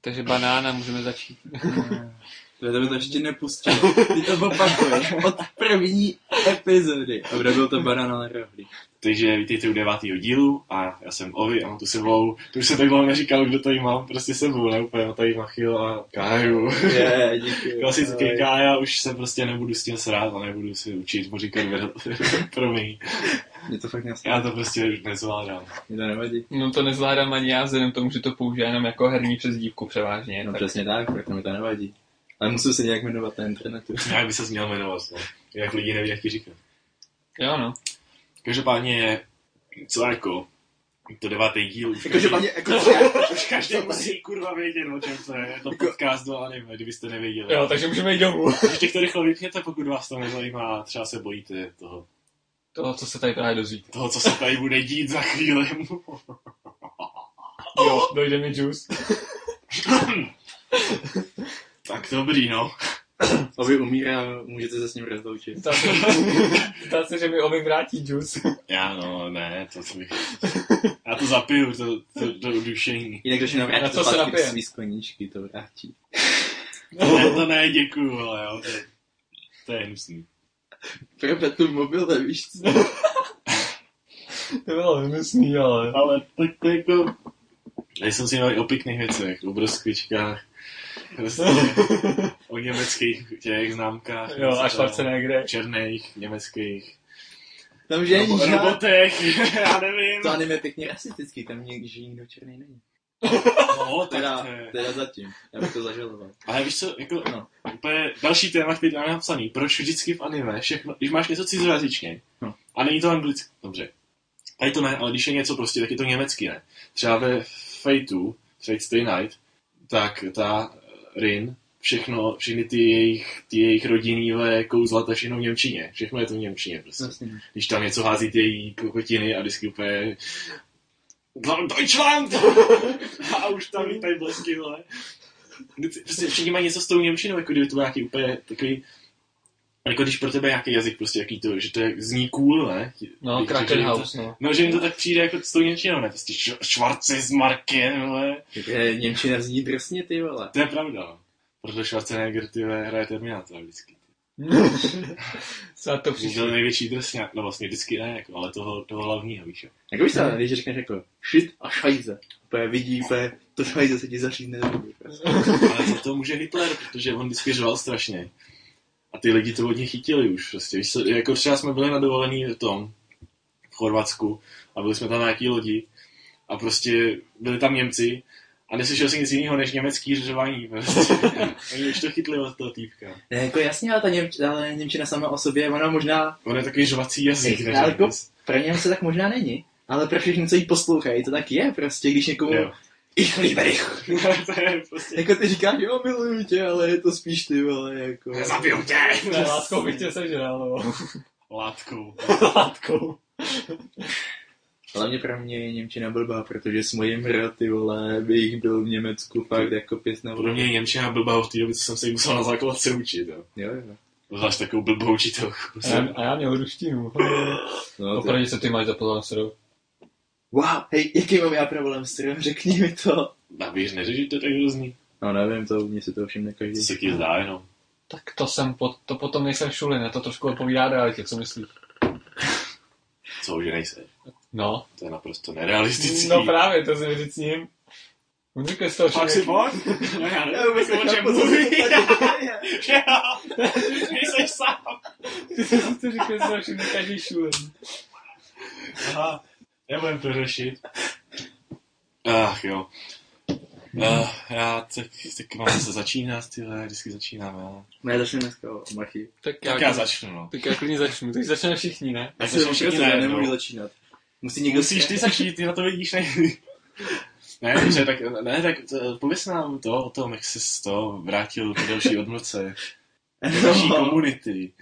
Takže banána můžeme začít. To tebe to ještě nepustil. Ty to opakuješ od první epizody. Dobré, byl to banana na rohlí. Takže vítejte u devátého dílu a já jsem Ovi a mám tu sebou, to už se tak dlouho neříkal, kdo tady mám, prostě sebou, ne úplně, mám tady Machil a Káju. Je, díky. Klasický Ahoj. Kája, už se prostě nebudu s tím srát a nebudu si učit mu říkat promiň. Mě to fakt nesmí. Já to prostě nezvládám. Mě to nevadí. No to nezvládám ani já, vzhledem k tomu, že to používám jenom jako herní přezdívku převážně. No tak přesně tak, proto mi to nevadí. Ale musím se nějak jmenovat na internetu. Jak by se měl jmenovat, no. Jak lidi neví, jak ti říkat. Jo no. Každopádně je, co jako, to devátý díl. už paní, jako Už každý musí kurva vědět, o čem to je. Je to podcast do anime, kdybyste nevěděli. Jo, takže můžeme jít domů. Ještě to rychle vypněte, pokud vás to nezajímá a třeba se bojíte toho, Toho, co se tady právě dozvíte. toho co se tady bude dít za chvíli. Jo, dojde mi juice. tak dobrý, no. Ovi umírá, můžete se s ním rozloučit. Zdá se, že mi Ovi vrátí juice. Já no, ne, to co bych... Já to zapiju, to, to, to udušení. Jinak když nám Na vrátí co se zpátky napijem? svý skoníčky, to vrátí. To ne, to ne, děkuju, ale jo, to je, to je hnusný. Pro Petru mobil, víš co? To bylo hnusný, ale... Ale tak to jako... Já jsem si mluvil o pěkných věcech, o broskvičkách, prostě o německých těch známkách. Jo, a Schwarzenegger. Černých, německých. Tam že Robo- žádný. robotech, já nevím. To anime je pěkně rasistický, tam někdy že nikdo černý není. No, tak Teda, teda zatím. Já bych to zažaloval. Ale víš co, jako, No. úplně další téma, který máme napsaný. Proč vždycky v anime všechno, když máš něco cizojazyčně, No. a není to anglicky, dobře. Tady to ne, ale když je něco prostě, tak je to německy, ne. Třeba ve Fateu, Fate Stay Night, tak ta Rin, všechno, všechny ty jejich, ty jejich rodinné kouzla, to všechno v Němčině. Všechno je to v Němčině prostě. Vlastně. Když tam něco hází ty její kokotiny a vždycky úplně Deutschland! a už tam lítají blesky, vole. Prostě všichni mají něco s tou Němčinou, jako kdyby to byl nějaký úplně takový jako když pro tebe nějaký jazyk prostě jaký to, že to je, zní cool, ne? No, Krakenhaus, to, no. No, že jim to tak přijde jako s tou Němčinou, ne? Prostě š- Schwarze z Marken, vole. Je, Němčina zní drsně, ty vole. To je pravda, no. Proto Schwarzenegger, ty vole, hraje Terminátora vždycky. Za to Byl přišlo. největší drsňák, no vlastně vždycky ne, jako, ale toho, toho hlavního, víš jo. Jak víš se, když řekneš jako shit a šajze. Úplně vidí, úplně to šajze se ti prostě. Ale za to může Hitler, protože on vždycky řval strašně. A ty lidi to od něj chytili už. Prostě. Víš, co, jako třeba jsme byli na dovolení v tom, v Chorvatsku, a byli jsme tam na nějaký lodi, a prostě byli tam Němci, a neslyšel jsem nic jiného než německý řvání. Prostě. Oni už to chytli od toho týpka. Ne, jako jasně, ale ta Němč, ale Němčina sama o sobě, ona možná, On je takový řvací jazyk. Ale jako- pro Němce tak možná není. Ale pro všechny, co jí poslouchají, to tak je prostě, když někomu Jo. ich liebe dich. to je prostě... Jako ty říkáš, jo, miluju tě, ale je to spíš ty, vole, jako... Zabiju tě! Ne, láskou bych tě sežral, no. Látkou. Látkou. Hlavně pro mě je Němčina blbá, protože s mojím hra, ty vole, bych byl v Německu fakt jako pěs na Pro mě je Němčina blbá v té době, co jsem se musel na základce učit. Jo. Jo, jo. Zvlášť takovou blbou učitelku. A já, a já měl ruštinu. No, to... Opravdu, co ty máš za pozornost, Wow, hej, jaký mám já problém s trhem, řekni mi to. Nabíř, neřeš, že to tak hrozný. No nevím, to mně se to všimne To každý. se ti zdá jenom. Tak to jsem, po, to potom nejsem šulin, a to trošku odpovídá realitě, co myslíš? Co, že nejseš? No. To je naprosto nerealistický. No právě, to jsem říct s ním. On říká z toho Fakt si člověka. pojď? No já Já vůbec nevím, o čem mluví. děje. Nejseš sám. Ty jsi to říká z toho každý šulin. Aha, nebudem to řešit. Ach jo. Uh, já tak, tak mám se začínat, tyhle, vždycky začínám já. No já začnu dneska o machy. Tak Tak já začnu, no. Tak já klidně začnu, tak začneme všichni, ne? Já Já jsem jsem všichni najednou. nemůžu začínat. Musí někdo Musíš ty začít, ty na to vidíš nejlíp. Ne, dobře, tak, ne, tak to, pověs nám to o tom, jak jsi z toho vrátil po další odmlce. Další No. komunity.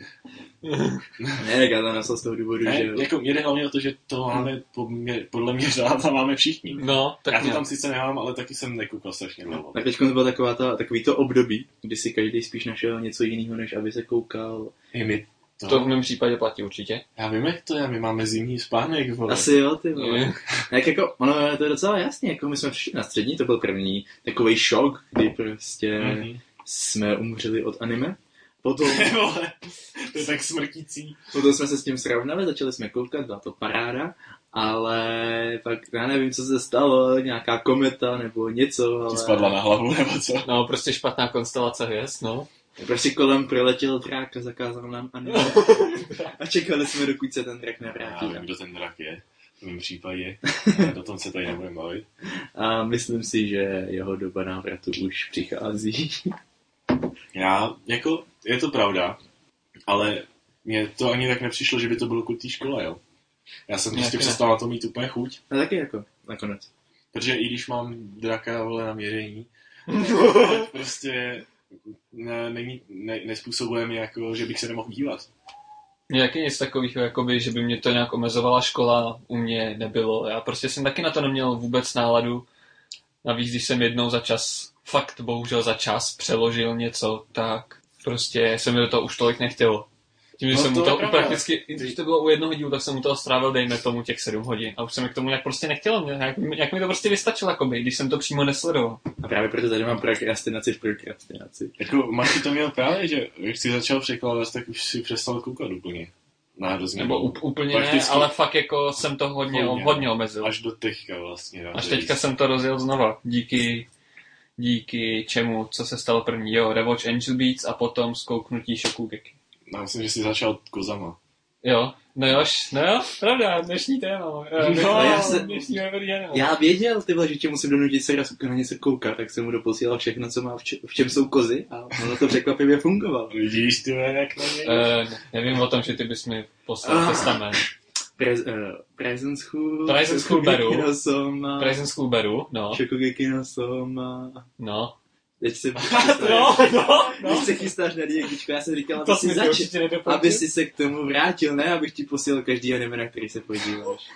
Ne, tak já to nasl z toho důvodu, Ne, že... jako mě jde hlavně o to, že to máme po mě, podle mě řád a máme všichni. No, tak Já to tam sice nemám, ale taky jsem nekoukal strašně dlouho. Tak teď bylo taková ta, takový to období, kdy si každý spíš našel něco jiného, než aby se koukal. I my To, To v mém případě platí určitě. Já vím, jak to je, my máme zimní spánek, vole. Asi jo, ty vole. Jak jako, ono to je docela jasný, jako my jsme přišli na střední, to byl první takový šok, kdy prostě Mhm. jsme umřeli od anime. Potom, to je tak smrtící. potom jsme se s tím srovnali, začali jsme koukat, byla to paráda, ale pak já nevím, co se stalo, nějaká kometa nebo něco, ale Ti spadla na hlavu, nebo co? No, prostě špatná konstelace hvězd, no. prostě kolem proletěl drak a zakázal nám anime. A čekali jsme, dokud se ten drak Já nevrátí. vím, kdo ten drak je. V mém případě. O tom se tady nebudeme bavit. A myslím si, že jeho doba návratu už přichází. Já, jako, je to pravda, ale mně to ani tak nepřišlo, že by to bylo kvůli té škole, jo. Já jsem prostě Jak ne? přestal na to mít úplně chuť, No taky jako, nakonec. protože i když mám draka, vole, na měření, prostě ne, není, ne, nespůsobuje mi jako, že bych se nemohl dívat. Nějaký nic takového, jakoby, že by mě to nějak omezovala škola, u mě nebylo. Já prostě jsem taky na to neměl vůbec náladu. Navíc, když jsem jednou za čas, fakt bohužel za čas, přeložil něco, tak prostě se mi do toho už tolik nechtělo. Tím, že No jsem to mu to prakticky, i když to bylo u jednoho dílu, tak jsem mu toho strávil, dejme tomu, těch sedm hodin. A už se mi k tomu nějak prostě nechtělo, mě- jak, jak mi to prostě vystačilo, jakoby, když jsem to přímo nesledoval. A právě proto tady mám prokrastinaci v prokrastinaci. Jako Marky to měl právě, že když jsi začal překládat, tak už si přestal koukat úplně. Na hrozně Nebo úplně ne, Prakticky ale fakt jako jsem to hodně, Hodně. hodně omezil. Až do teďka vlastně. Až teďka jsem to rozjel znova. Díky, díky čemu, co se stalo první. Jo, Rewatch Angel Beats a potom zkouknutí Shokugeki. Já myslím, že jsi začal kozama. Jo, no jo, no jo, pravda, dnešní téma. No, dnešní- já se- Dnešní. Já věděl, ty vole, že tě musím donutit se raz na něco koukat, tak jsem mu doposílal všechno, co má, v, če- v čem jsou kozy a ono to překvapivě fungovalo. Vidíš, ty vole, jak na něj? Eh, nevím o tom, že ty bys mi poslal Ah. testament. Prez, uh, present School, Present School beru. Shokugeki no Soma, Present School beru, no, Shokugeki no Soma. no. Teď se, No, no, Když no. se chystáš na DXčko, já jsem říkal, aby si, jsme si zač- určitě nedoporučil. aby si se k tomu vrátil, ne abych ti posílal každý anime, na který se podíváš.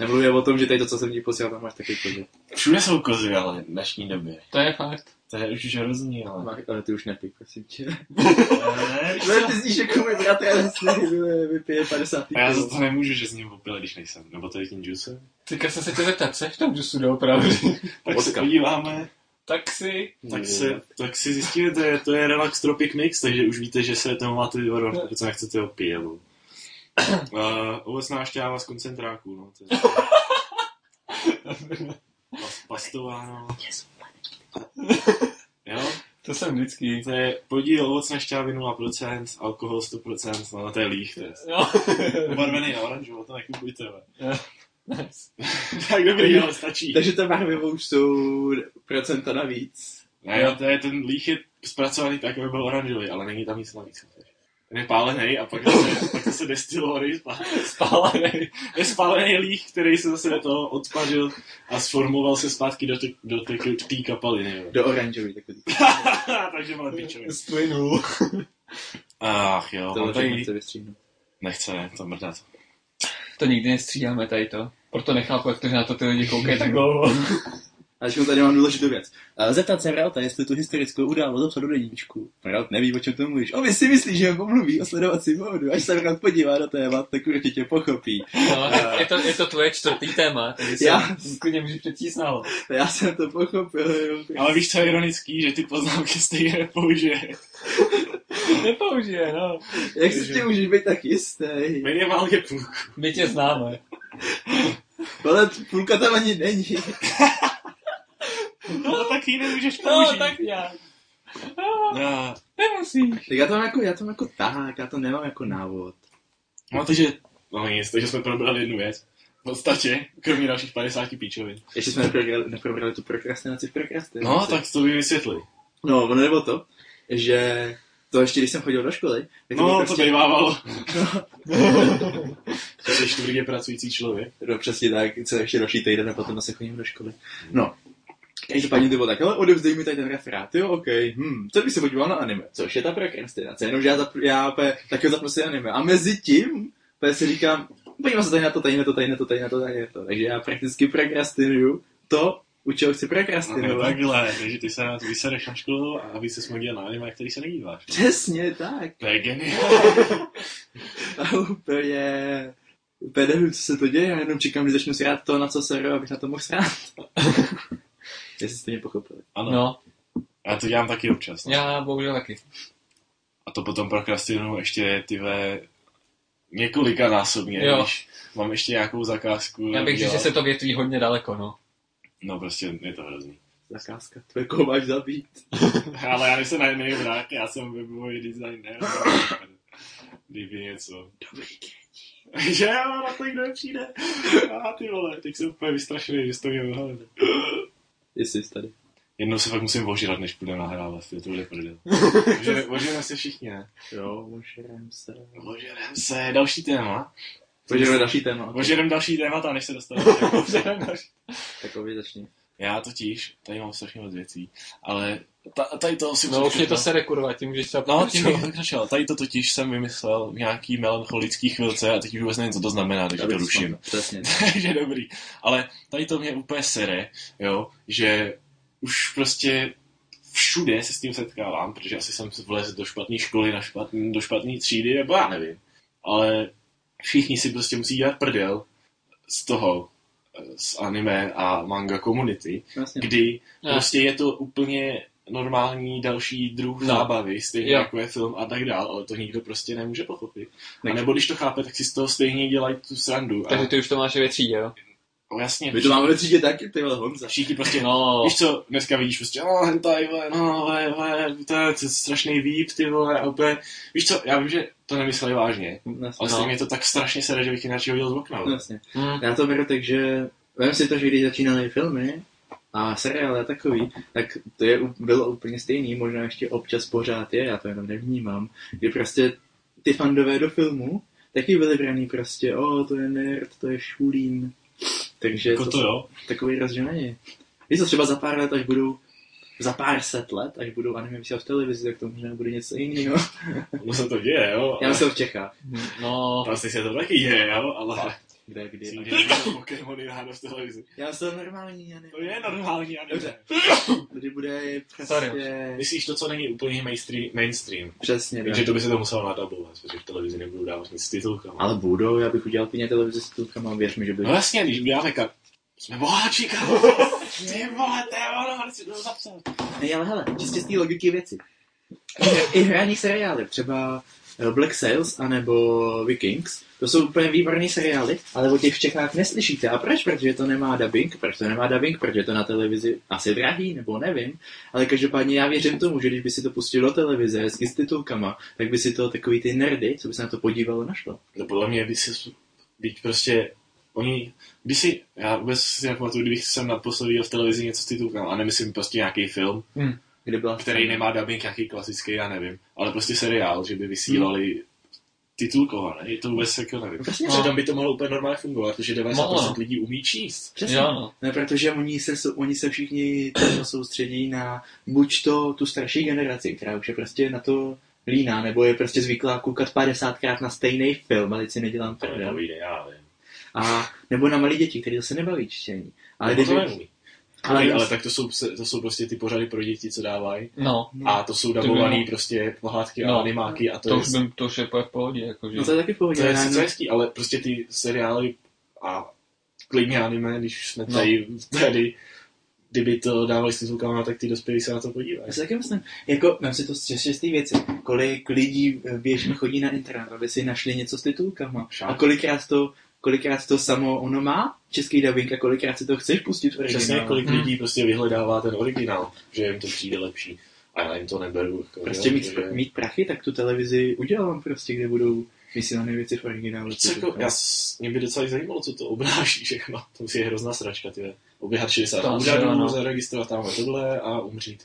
Nemluvím o tom, že tady to, co jsem ti posílal, tam máš taky kozy. Všude jsou kozy, ale v dnešní době. To je fakt. To je už hrozný, ale... Máš- Ale ty už nepij, prosím tě. Ne, Ne, ty zníš jako můj bratr, ale si vypije 50 A já za to nemůžu, že s ním opil, když nejsem. Nebo to je tím juicem. Teďka jsem se tě zeptat, co je v tom džusu doopravdy? Tak se podíváme. tak si... Tak, se, tak si zjistíme, to je, to je Relax Tropic Mix, takže už víte, že se tomu máte vyvarovat, pokud se nechcete opít. Uh, ovocná šťáva z koncentráků, no. To je, pas, pastováno. Jo, To jsem vždycky. to je podíl ovocné šťávy 0%, alkohol 100%, no to je líh, to je. No. Ubarvený na oranžovo, to nekupujte. ale. Nice. tak dobrý, ale stačí. Takže ta barvivou už jsou procenta navíc. Ne, no, to je, ten líh je zpracovaný tak, aby byl oranžový, ale není tam nic navíc. Ten je pálený a pak zase, pak zase zpátky. Spálený. Je spálený líh, který se zase do toho odpařil a sformoval se zpátky do té do té té kapaliny. jo. Do oranžový takový. Takže máme pičově. Splynul. Ach jo, To tady... nechce vystříhnout. Nechce, ne, to mrdat. To nikdy nestřídáme tady to. Proto nechápu, jak to, že na to ty lidi koukají tak dlouho. A tady mám důležitou věc. A Zeptat se Ralta, jestli tu historickou událost zapsal do deníčku. Ralt neví, o čem to mluvíš. O, vy si myslíš, že pomluví o sledovací módu. Až se Ralt podívá do témat, tak určitě pochopí. No, je, to, je to tvoje čtvrtý téma, takže si Já- klidně můžeš přečíst nálo. Já jsem to pochopil. jo. Ale víš, co je ironický, že ty poznámky stejně nepoužije. Nepoužije, no. Jak si tím můžeš být tak jistý? Minimálně půl. My tě známe. Ale půlka tam ani není. No tak ji nemůžeš No, použít. tak nějak. No, No, nemusíš. Tak já to mám jako, já to mám jako tak, já to nemám jako návod. no takže, no nic, takže jsme probrali jednu věc. V podstatě, kromě dalších 50 píčovin. Ještě jsme neprobrali, neprobrali tu prokrastinaci v prokrastinaci. No, tak to by vysvětli. No, ono nebo to, že to ještě, když jsem chodil do školy, tak to No, to prostě, bývávalo. Ty jsi tvrdě pracující člověk. no, přesně tak, co ještě další týden a potom se chodím do školy. No, Každopádně to bylo tak, ale odevzdej mi tady ten referát, jo, ok, hm, co bych se podíval na anime, což je ta prokrastinace, jenomže já, zapr- já úplně, taky zapnu si anime a mezi tím, úplně si říkám, podívám se tady na to, tady na to, tady na to, tady na to, tady na to, takže já prakticky prokrastinuju to, u čeho chci No, prokrastinovat. takhle, takže ty se vysereš na školu a aby se dívat na anime, který se nedíváš. Přesně tak. To je geniální. A úplně, úplně nevím, co se to děje, já jenom čekám, kdy začnu srát to, na co se abych na to mohl srát. Jestli jste mě pochopili. Ano, No, já to dělám taky občas. No. já bohužel taky. A to potom prokrastinuju ještě tyhle několika násobně, Jo. když mám ještě nějakou zakázku. Já bych řekl, že se to větví hodně daleko, no. No prostě je to hrozný. Zakázka, tvoje koho máš zabít. Ale já nejsem najmený vrák, já jsem webový designer. Kdyby něco. Dobrý. že jo, na to nikdo nepřijde. A ty vole, teď jsem úplně vystrašený, že jsi to měl vyhledat. Jestli jsi tady. Jednou se fakt musím ožrat, než půjdeme nahrávat, to bude prdel. Ožere- Ožereme se všichni, ne? Jo, ožerem se. Ožerem se, další téma. Ožereme další téma. Ožerem další témata, než se dostaneme. Další. Takový začni. Já totiž, tady mám strašně moc věcí, ale ta, tady to si No už to sere, kurva, tím můžeš třeba No, tím bych pokračoval. Tady to totiž jsem vymyslel v nějaký melancholický chvilce a teď už vůbec nevím, co to znamená, takže to ruším. Přesně. takže dobrý. Ale tady to mě úplně sere, jo, že už prostě všude se s tím setkávám, protože asi jsem vlez do špatné školy, na špatný, do špatné třídy, nebo já nevím. Ale všichni si prostě musí dělat prdel z toho, z anime a manga komunity, Vlastně. kdy Ne. prostě je to úplně normální další druh No. zábavy, stejně Jo. jako je film a tak dál, ale to nikdo prostě nemůže pochopit. A Ne- nebo když to chápe, tak si z toho stejně dělají tu srandu. Takže A, ty už to máš ve třídě, jo? No, jasně, My to máme ve třídě taky, ty vole Honza. všichni prostě, No, víš co, dneska vidíš prostě, no hentai, vole, no, vole, vole, to je strašný výp, ty vole, a úplně, víš co, já vím, že to nemysleli vážně, Vlastně. ale No. stejně mě to tak strašně sere, že bych ji radši hodil z okna. vole. Vlastně. hm, Já to beru tak, že vem si to, že když začínaly filmy a seriály a takový, tak to je, bylo úplně stejný, možná ještě občas pořád je, já to jenom nevnímám, kdy prostě ty fandové do filmu taky byli braný prostě, o, to je nerd, to je šulín. Takže Jako to jo, takový rozdíl není. Víš co, třeba za pár let, až budou za pár set let, až budou anime vysílat v televizi, tak to možná bude něco jiného. ono se to děje, jo, Já ale myslím v Čechách. no, vlastně se to taky děje, jo, ale Kde, kdy. si někdy Pokémony ráno v televizi. Já jsem normální anime. To je normální anime. Dobře. Kdy bude Sorry. prostě... Myslíš to, co není úplně mainstream, mainstream. Přesně, Takže tak. to by se to muselo nadabovat, protože v televizi nebudou dávat nic s titulkama. Ale budou, já bych udělal klidně televizi s titulkama, věř mi, že by... No jasně, když uděláme kar... Jsme boháči, kámo. Ty vole, to je ono, ale si to zapsat. Ne, ale hele, čistě z té logiky věci. I, hraní seriály, třeba Black Sails anebo Vikings, to jsou úplně výborné seriály, ale o těch v Čechách neslyšíte. A proč? Protože to nemá dubbing. Proč to nemá dubbing? Protože to na televizi asi drahý, nebo nevím. Ale každopádně já věřím tomu, že když by si to pustil do televize hezky s titulkama, tak by si to takový ty nerdy, co by se na to podívalo, našlo. No podle mě by si, být prostě, oni, když si, já vůbec si nepamatuju, kdybych jsem naposledy viděl v televizi něco s titulkama, a nemyslím prostě nějaký film, Kde byla který nemá dubbing, nějaký klasický, já nevím, ale prostě seriál, že by vysílali titulkovaný, to vůbec jako nevím. No, přesně, No. Přitom by to mohlo úplně normálně fungovat, protože 90% Mohlo. lidí umí číst. Přesně. jo, no. Ne, protože oni se, oni se všichni soustředí na buď to tu starší generaci, která už je prostě na to líná, nebo je prostě zvyklá koukat 50krát na stejný film, ale teď si nedělám To prdel. nepovíde, já vím. A nebo na malé děti, které se nebaví čtení. Ale, kdyby, neumí. Ale, Ale, ale tak to jsou, to jsou prostě ty pořady pro děti, co dávají. no, A to jsou by dabovaný mohlo- prostě pohádky a No. animáky a to, to, je, už, bym, to už je po v pohodě, jakože. no to je taky v pohodě. to je sice hezký, ale prostě ty seriály a klidně anime, když jsme No. tady, tady kdyby to dávali s titulkama, tak ty dospělí se na to podívají. Já si taky myslím, jako, mám si to z čistý věci, kolik lidí běžně chodí na internet, aby si našli něco s titulkama. Však. A kolikrát to, kolikrát to samo ono má, český dubbing, a kolikrát si to chceš pustit v originálu. Přesně kolik Hmm. lidí prostě vyhledává ten originál, že jim to přijde lepší. A já jim to neberu. Jako, Prostě jo, mít, že- mít prachy, tak tu televizi udělám prostě, kde budou vysílané věci v originálu. Co, jako, já, s- mě by docela zajímalo, co to obnáší všechno. To musí je hrozná sračka, ty. Oběhat 60 To asi úřadů, jo, no. zaregistrovat tamhle tohle a umřít.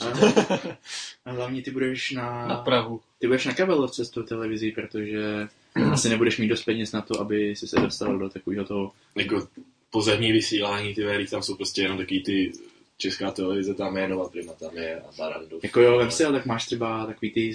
A, a hlavně ty budeš na, Na Prahu. ty budeš na kabelovce s tou televizí, protože asi nebudeš mít dost peněz na to, aby si se dostal do takového toho. Jako pozemní vysílání, ty vedy, tam jsou prostě jenom taky ty česká televize, tam je Nova Prima, tam je a Barandov. Jako jo, vem si, ale tak máš třeba takový ty,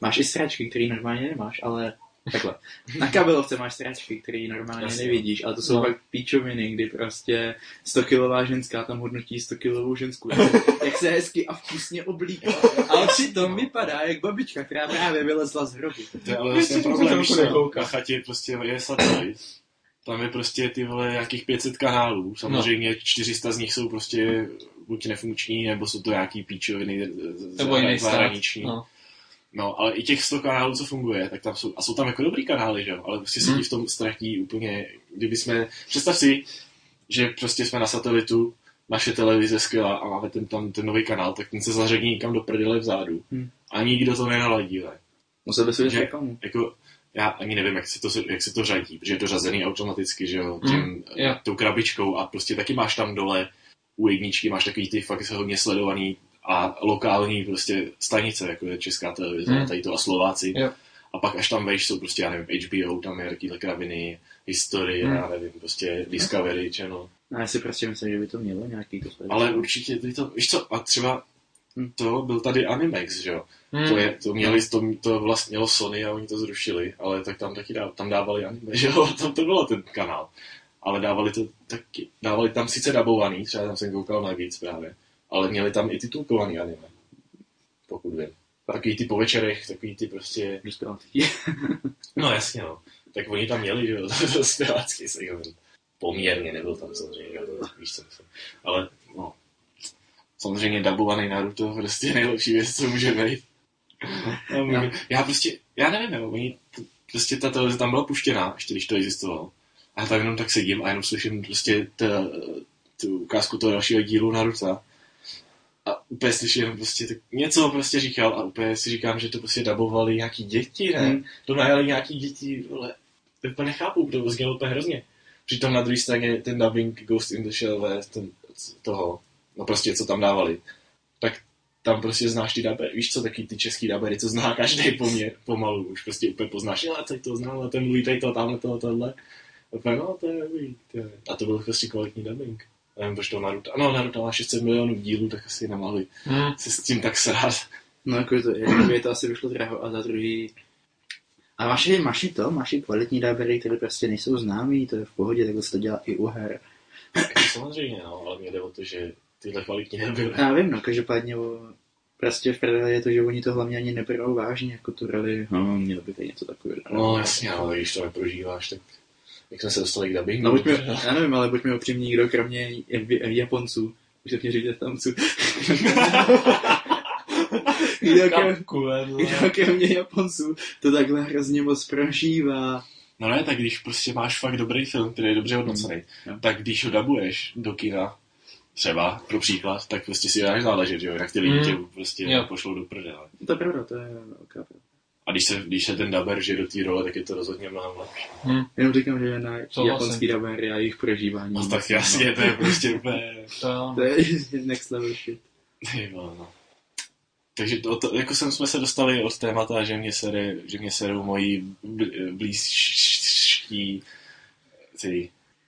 máš i sračky, který normálně nemáš, ale Takhle. Na kabelovce máš sračky, který normálně Jasně. nevidíš, ale to jsou No. no. pak píčoviny, kdy prostě 100 kilová ženská tam hodnotí 100 kilovou ženskou. Jak se, hezky a vkusně oblíká. Ale přitom vypadá jak babička, která právě vylezla z hrobu. To je ale vlastně že problém, nekouká. na chatě prostě je satelit. Tam je prostě ty vole nějakých 500 kanálů. Samozřejmě 400 z nich jsou prostě buď nefunkční, nebo jsou to nějaký píčoviny z- Nebo jiný stát. zahraniční. No. No, ale i těch 100 kanálů, co funguje, tak tam jsou, a jsou tam jako dobrý kanály, že jo, ale prostě se Hmm. ti v tom ztratí úplně, kdyby jsme, představ si, že prostě jsme na satelitu, naše televize skvělá a máme ten, tam ten nový kanál, tak ten se zařadí někam do prdele vzadu. Hmm. A nikdo to nenaladí, ne? Musel by si Že- reklamu. Jako, já ani nevím, jak se to, jak se to řadí, protože je to řazený automaticky, že jo, tím, jo. tou krabičkou a prostě taky máš tam dole u jedničky máš takový ty fakt hodně sledovaný a lokální prostě stanice, jako je Česká televize, Hmm. a tady to a Slováci. Jo. A pak až tam vejš, jsou prostě, já nevím, HBO, tam je takovýhle kraviny, historie, Hmm. já nevím, prostě Discovery Channel. No, já si prostě myslím, že by to mělo nějaký to Ale určitě ty to, víš co, a třeba Hmm. to byl tady Animax, že jo. Hmm. To, je, to, měli, to, to vlastně mělo Sony a oni to zrušili, ale tak tam taky dá, tam dávali anime, že jo, tam to bylo ten kanál. Ale dávali to taky, dávali tam sice dabovaný, třeba tam jsem koukal na víc právě, ale měli tam i titulkovaný anime, pokud vím. Takový ty po večerech, takový ty prostě, Dospělácký. no jasně no, tak oni tam měli, že jo, to zpěvácký segment. Poměrně nebyl tam samozřejmě, že jo, to víš co myslím. Ale no, samozřejmě dabovaný Naruto prostě je nejlepší věc, co může být. No. Já prostě, já nevím, jo, oni, prostě ta televize tam byla puštěná, ještě když to existovalo. A já tam jenom tak sedím a jenom slyším prostě ta, tu ukázku toho dalšího dílu Naruto. A úplně slyším jenom prostě tak něco prostě říkal a úplně si říkám, že to prostě dabovali nějaký děti, ne? Hmm. To najali nějaký děti, vole. To úplně nechápu, to znělo úplně hrozně. Přitom na druhé straně ten dubbing Ghost in the Shell, ve, ten, toho, no prostě co tam dávali, tak tam prostě znáš ty dabery, víš co, taky ty český dabery, co zná každý poměr, pomalu, už prostě úplně poznáš, ale teď to znám, a ten mluví tady to, tamhle to, tohle. A no, to je dobrý, to je. A to byl prostě kvalitní dubbing. Nevím, proč to Naruto, ano, Naruto má 600 milionů dílů, tak asi nemohli Hmm. se s tím tak srát. No, jako je to, jako je to asi vyšlo draho a za druhý... A máš máš i to, máš i kvalitní dabery, které prostě nejsou známý, to je v pohodě, takhle se to dělá i u her. Samozřejmě, no, ale mě jde o to, že tyhle kvalitní nebyly. Já vím, no, každopádně o, prostě v prdeli je to, že oni to hlavně ani neberou vážně, jako tu roli, no, mělo by být něco takového. No jasně, ale když to neprožíváš, tak jak jsme se dostali k dubbingu. No, buďme, já nevím, ale buďme upřímní, kdo kromě Japonců, už se mě říct Japonců, kdo, kromě Japonců to takhle hrozně moc prožívá. No ne, tak když prostě máš fakt dobrý film, který je dobře hodnocený, Jo. tak když ho dabuješ do kina, třeba pro příklad, tak prostě si dáš záležet, že jo, jinak ty lidi Mm. tě prostě Jo. pošlou do prdele. To je pravda, to je velká pravda. A když se, když se ten daber žije do té role, tak je to rozhodně mnohem lepší. Hmm. Jenom říkám, že na Souhlasím. japonský dabery a jejich prožívání. No tak jasně, to je prostě úplně... To. To je next level shit. Ty vole, no. Takže to, to, jako jsem, jsme se dostali od témata, že mě, sere, že mě serou moji bl- blízští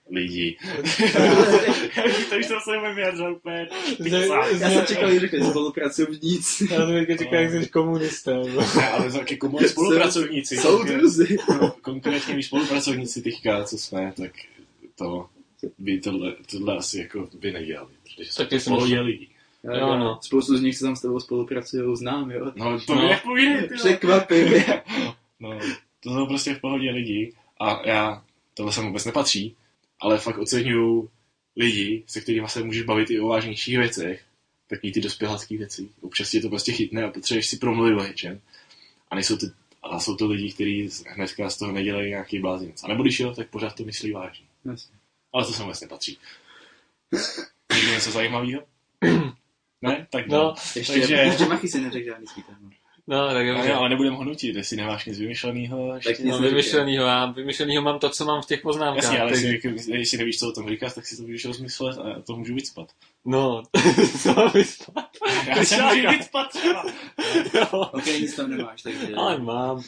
ty lidi. Takže jsem se mi vyjadřil úplně. Já jsem čekal, že řekne spolupracovníci. Já to teďka říkám, jak jsi komunista. ale taky komu spolupracovníci. Jsou druzy. No, konkrétně my spolupracovníci teďka, co jsme, tak to by tohle, tohle asi jako by nedělali. Protože Taky to jsem pohodě lidí. Jo, no. Spoustu z nich se tam s tebou spolupracují, znám, jo. No to No. no. nepovídej, ty vole. Překvapivě. No, to jsou prostě v pohodě lidi a já, tohle sem vůbec nepatří, ale fakt oceňuju lidi, se kterými se můžeš bavit i o vážnějších věcech, takový ty dospělácký věci. Občas tě to prostě chytne a potřebuješ si promluvit o něčem. A nejsou ty, a jsou to lidi, kteří hnedka z toho nedělají nějaký blázinec. A nebo když jo, tak pořád to myslí vážně. Jasně. Ale to sem vůbec nepatří. Někdo něco zajímavého? Ne? Tak No, Ještě, Takže- ještě Machy si neřekl žádný svítá. No. No, tak Ale, dobře. ale nebudem ho nutit, jestli nemáš nic vymyšleného. ještě- Tak nic vymyšlenýho, já vymyšlenýho mám to, co mám v těch poznámkách. Jasně, ale tak- jestli, jestli nevíš, co o tom říkáš, tak si to můžeš rozmyslet a to můžu vycpat. No, co vyspat? Já se můžu vycpat. Jo. Ok, nic tam nemáš, takže... Ale mám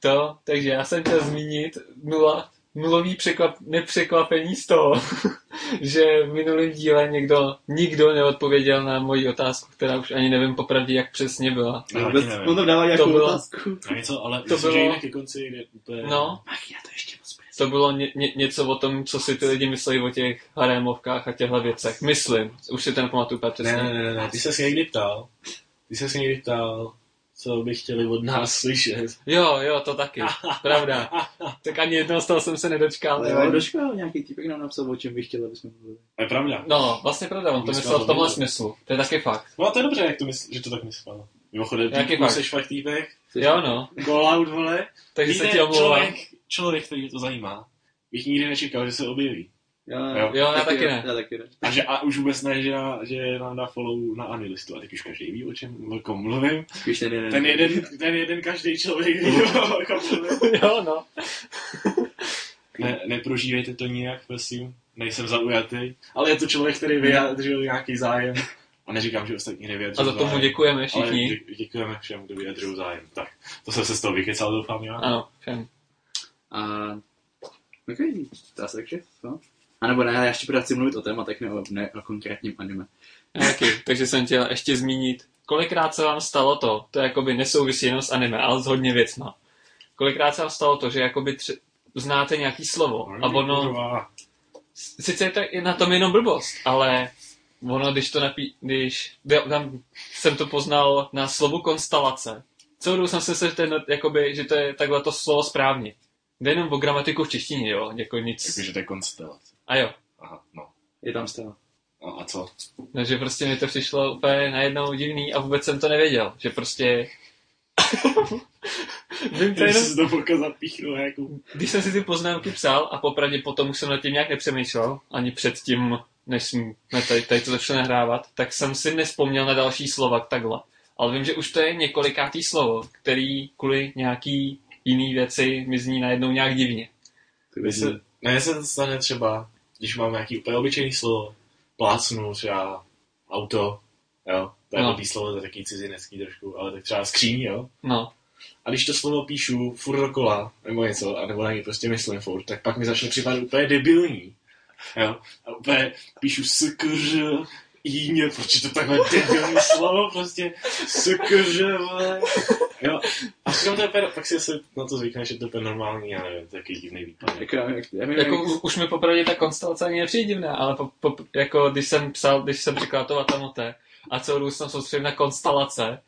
to, takže já jsem chtěl zmínit nula, nulový překvap, nepřekvapení z toho, že v minulém díle někdo, nikdo neodpověděl na moji otázku, která už ani nevím popravdě, jak přesně byla. Já Vůbec, on tam dává nějakou To bylo- otázku. Něco, ale To to myslím, bylo- že jde ke konci, kde. No, Ach, já to ještě moc to bylo ně, ně, něco o tom, co si ty lidi myslí o těch harémovkách a těchto věcech. Myslím. Už si to nepamatuju úplně přesně. Ne, ne, ne, ne, ty se někdy ptal, ty se někdy ptal, co by chtěli od nás slyšet. Jo, jo, to taky. Pravda. Tak ani jednoho z toho jsem se nedočkal. Ale jo. doškol, nějaký typek nám napsal, o čem bych chtěl, aby jsme mluvili. To je pravda. No, vlastně pravda, on to myslel to v tomhle smyslu. To je taky fakt. No a to je dobře, jak to mysl, že to tak myslel. Mimochodem, Jaký ty fakt? jsi fakt týpek, Jo, no. call out, vole. Takže se ti omlouvám. člověk, člověk, který to zajímá, bych nikdy nečekal, že se objeví. Jo, Jo. Jo, já taky ne. Já taky ne. A, že, a už vůbec ne, že, že nám dá follow na Anilistu. A teď už každý ví, o čem o kom mluvím. Spíš ten jeden. Ten jeden, ten jeden každý člověk ví, o kom mluvím. Jo, no. Ne, neprožívejte to nijak, prosím. Nejsem zaujatý. Ale je to člověk, který vyjádřil nějaký zájem. A neříkám, že ostatní A nevyjadřují za tomu zájem. děkujeme Ale všichni. dě- děkujeme všem, kdo vyjadřují zájem. Tak, to jsem se z toho vykecal, doufám, já. Ano, všem. A... Ok, to asi takže, no. A nebo ne, já ještě pořád chci mluvit o tématech, ne o, ne o konkrétním anime. Taky. Takže jsem chtěl ještě zmínit, kolikrát se vám stalo to, to jakoby nesouvisí jenom s anime, ale s hodně věcma. Kolikrát se vám stalo to, že jakoby tři, znáte nějaký slovo a ono, sice je to i na tom jenom blbost, ale ono, když to napí, když, tam jsem to poznal na slovu konstelace. Celou dobu jsem myslel, že, to je, jakoby, že to je takhle to slovo správně. Jde jenom o gramatiku v češtině, jo, jako nic. Jakože to je konstelace. A jo, Aha, no. Je tam stále. A, a co? takže prostě mi to přišlo úplně najednou divný a vůbec jsem to nevěděl, že prostě... Vím to jenom, to zapíchnul jako... když jsem si ty poznámky psal a popravdě potom už jsem nad tím nějak nepřemýšlel, ani předtím, než jsme tady, tady to začali nahrávat, tak jsem si nespomněl na další slova takhle. Ale vím, že už to je několikátý slovo, který kvůli nějaký jiný věci mi zní najednou nějak divně. Mně se, ne, se to stane třeba, když mám nějaký úplně obyčejný slovo, plácnu třeba auto, jo, to je No. blbý slovo, to je takový cizinecký trošku, ale tak třeba skříň, jo. No, A když to slovo píšu furt dokola, nebo něco, a nebo na něj prostě myslím furt, tak pak mi začne připadat úplně debilní. Jo? A úplně píšu skř, jímě, proč je to takhle debilní slovo, prostě vole. Jo. A říkám, to je úplně, pak si asi na to zvykneš, že to je normální, já nevím, to je takový divný výpad. Jako, já, jak, já nevím, jako jak, už mi popravdě ta konstelace ani nepřijde divná, ale po, po, jako když jsem psal, když jsem říkal to Atamote a celou dobu jsem soustředil na konstelace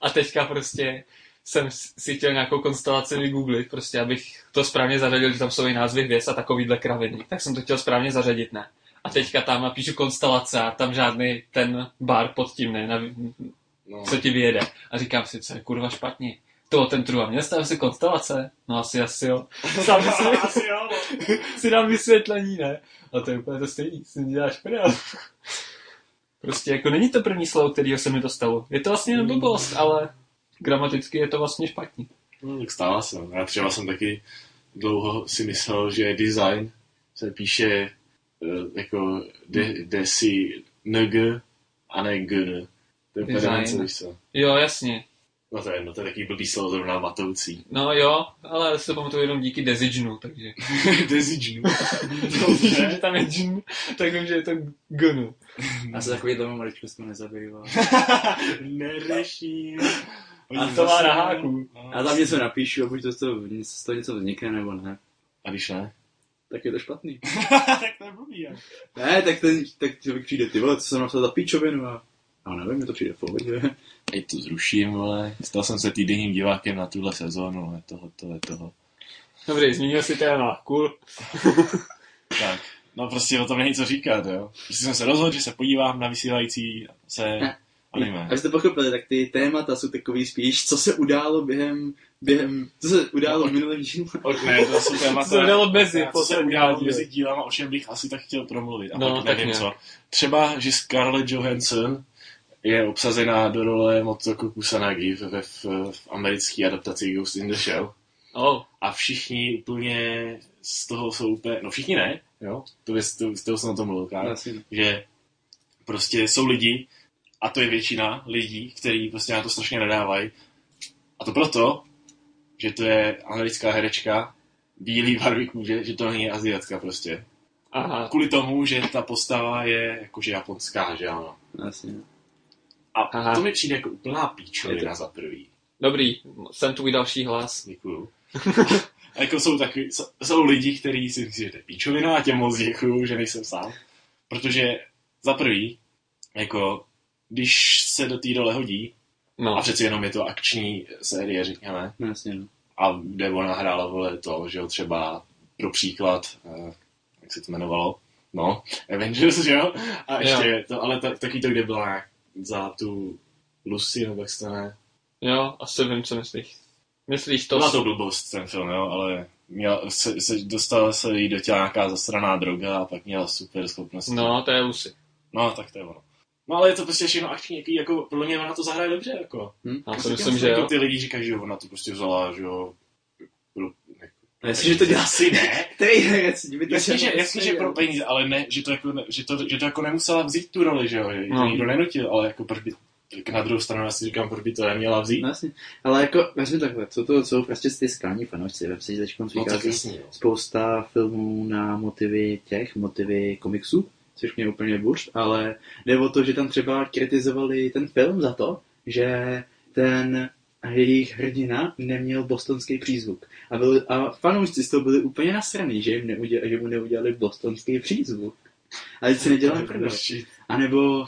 a teďka prostě jsem si chtěl nějakou konstelaci vygooglit, prostě abych to správně zařadil, že tam jsou i názvy hvězd a takovýhle kraviny. Tak jsem to chtěl správně zařadit, ne. A teďka tam napíšu konstelace a tam žádný ten bar pod tím ne, na, No. co ti vyjede. A říkám si, co je kurva špatně. To ten trua, měl jste asi konstelace? No asi, asi jo. Sám si, Asi jo, no. si dám vysvětlení, ne? A to je úplně to stejný, si děláš prdel. Prostě jako není to první slovo, kterýho se mi dostalo. Je to vlastně jenom blbost, ale gramaticky je to vlastně špatný. No, tak stává se. no. Já třeba jsem taky dlouho si myslel, že design se píše jako de, desi ng a ne gn. To je něco, víš co. Jo, jasně. No to je jedno, to je takový blbý slovo zrovna matoucí. No jo, ale si to pamatuju jenom díky Designu, takže. Design. že tam je džin, tak vím, že je to gnu. já se takový tomu maličko jsme nezabýval. Neřeším. A to má na háku. Já tam něco napíšu a buď to z toho něco vznikne, nebo ne. A když ne? Tak je to špatný. tak to je blbý, jo. Ne, tak ten, tak člověk přijde, ty vole, co jsem napsal za píčovinu a... A nevím, mi to přijde v pohodě. Ej, to zruším, vole. Stal jsem se týdenním divákem na tuhle sezónu, je toho, to je toho. Dobrý, zmínil si téma, cool. Tak, no prostě o tom není co říkat, jo. Prostě jsem se rozhodl, že se podívám na vysílající se anime. Abyste pochopili, tak ty témata jsou takový spíš, co se událo během, během, co se událo v minulém dílu. Ne, to jsou témata. Se událo mezi co se událo mezi dílama, o čem bych asi tak chtěl promluvit. A No, no, tak tak nevím nějak. co. Třeba, že Scarlett Johansson je obsazená do role Motoko Kusanagi v, v, v, v americké adaptaci Ghost in the Shell. Oh, A všichni úplně z toho jsou úplně, no všichni ne, jo, to, je, to, z toho jsem na tom mluvil, že prostě jsou lidi, a to je většina lidí, kteří prostě na to strašně nadávají. A to proto, že to je americká herečka bílý barvy kůže, že to není Aziatka prostě. Aha. Kvůli tomu, že ta postava je jakože japonská, že ano. Vlastně. A Aha. to mi přijde jako úplná píčovina za prvý. Dobrý, jsem tvůj další hlas. Děkuju. A jako jsou takový, jsou, jsou lidi, kteří si myslí, že to je píčovina a těm moc děkuju, že nejsem sám. Protože za prvý, jako, když se do té role hodí, No, a přeci jenom je to akční série, řekněme, No, jasně, no. a kde ona hrála vole to, že jo, třeba pro příklad, eh, jak se to jmenovalo, no, Avengers, že jo, a ještě Jo. to, ale ta, taky to, kde byla za tu Lucy, nebo jak se to ne, jo, asi vím, co myslíš. Myslíš to? Byla to blbost, ten film, jo, ale měla, se, se, dostala se jí do těla nějaká zasraná droga a pak měla super schopnosti. No, to je Lucy. no tak to je ono. No ale je to prostě všechno akční, jaký, jako, podle mě ona to zahraje dobře, jako. Hm? Já si Prostě myslím, že jako. Ty lidi říkají, že ona to prostě vzala, že jo, pro, jako, jasně, že to dělá asi ne. Který herec? by to Jasně, že, jasně, že pro peníze, ale ne, že to, jako, ne, že, to, že to jako nemusela vzít tu roli, že jo, že to No. nikdo nenutil, ale jako proč by, tak na druhou stranu já si říkám, proč by to neměla vzít. No, jasně. Ale jako, vezmi takhle, co to jsou prostě ty skalní fanoušci, si, že teď No vychází spousta filmů na motivy těch, motivy komiksů, což mě úplně burst, ale jde o to, že tam třeba kritizovali ten film za to, že ten jejich hrdina neměl bostonský přízvuk. A, byl, a fanoušci z toho byli úplně nasraný, že, jim neudělali, že mu neudělali bostonský přízvuk. A teď si nedělám prdel. A nebo,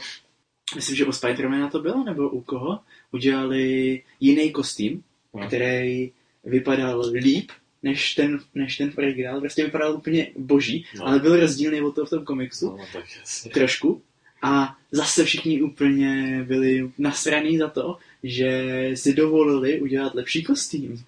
myslím, že u Spidermana to bylo, nebo u koho, udělali jiný kostým, No. který vypadal líp, než ten, než ten v originálu. Prostě vypadal úplně boží, No. ale byl rozdílný od toho v tom komiksu. No, tak jasně. Trošku. A zase všichni úplně byli nasraný za to, že si dovolili udělat lepší kostým.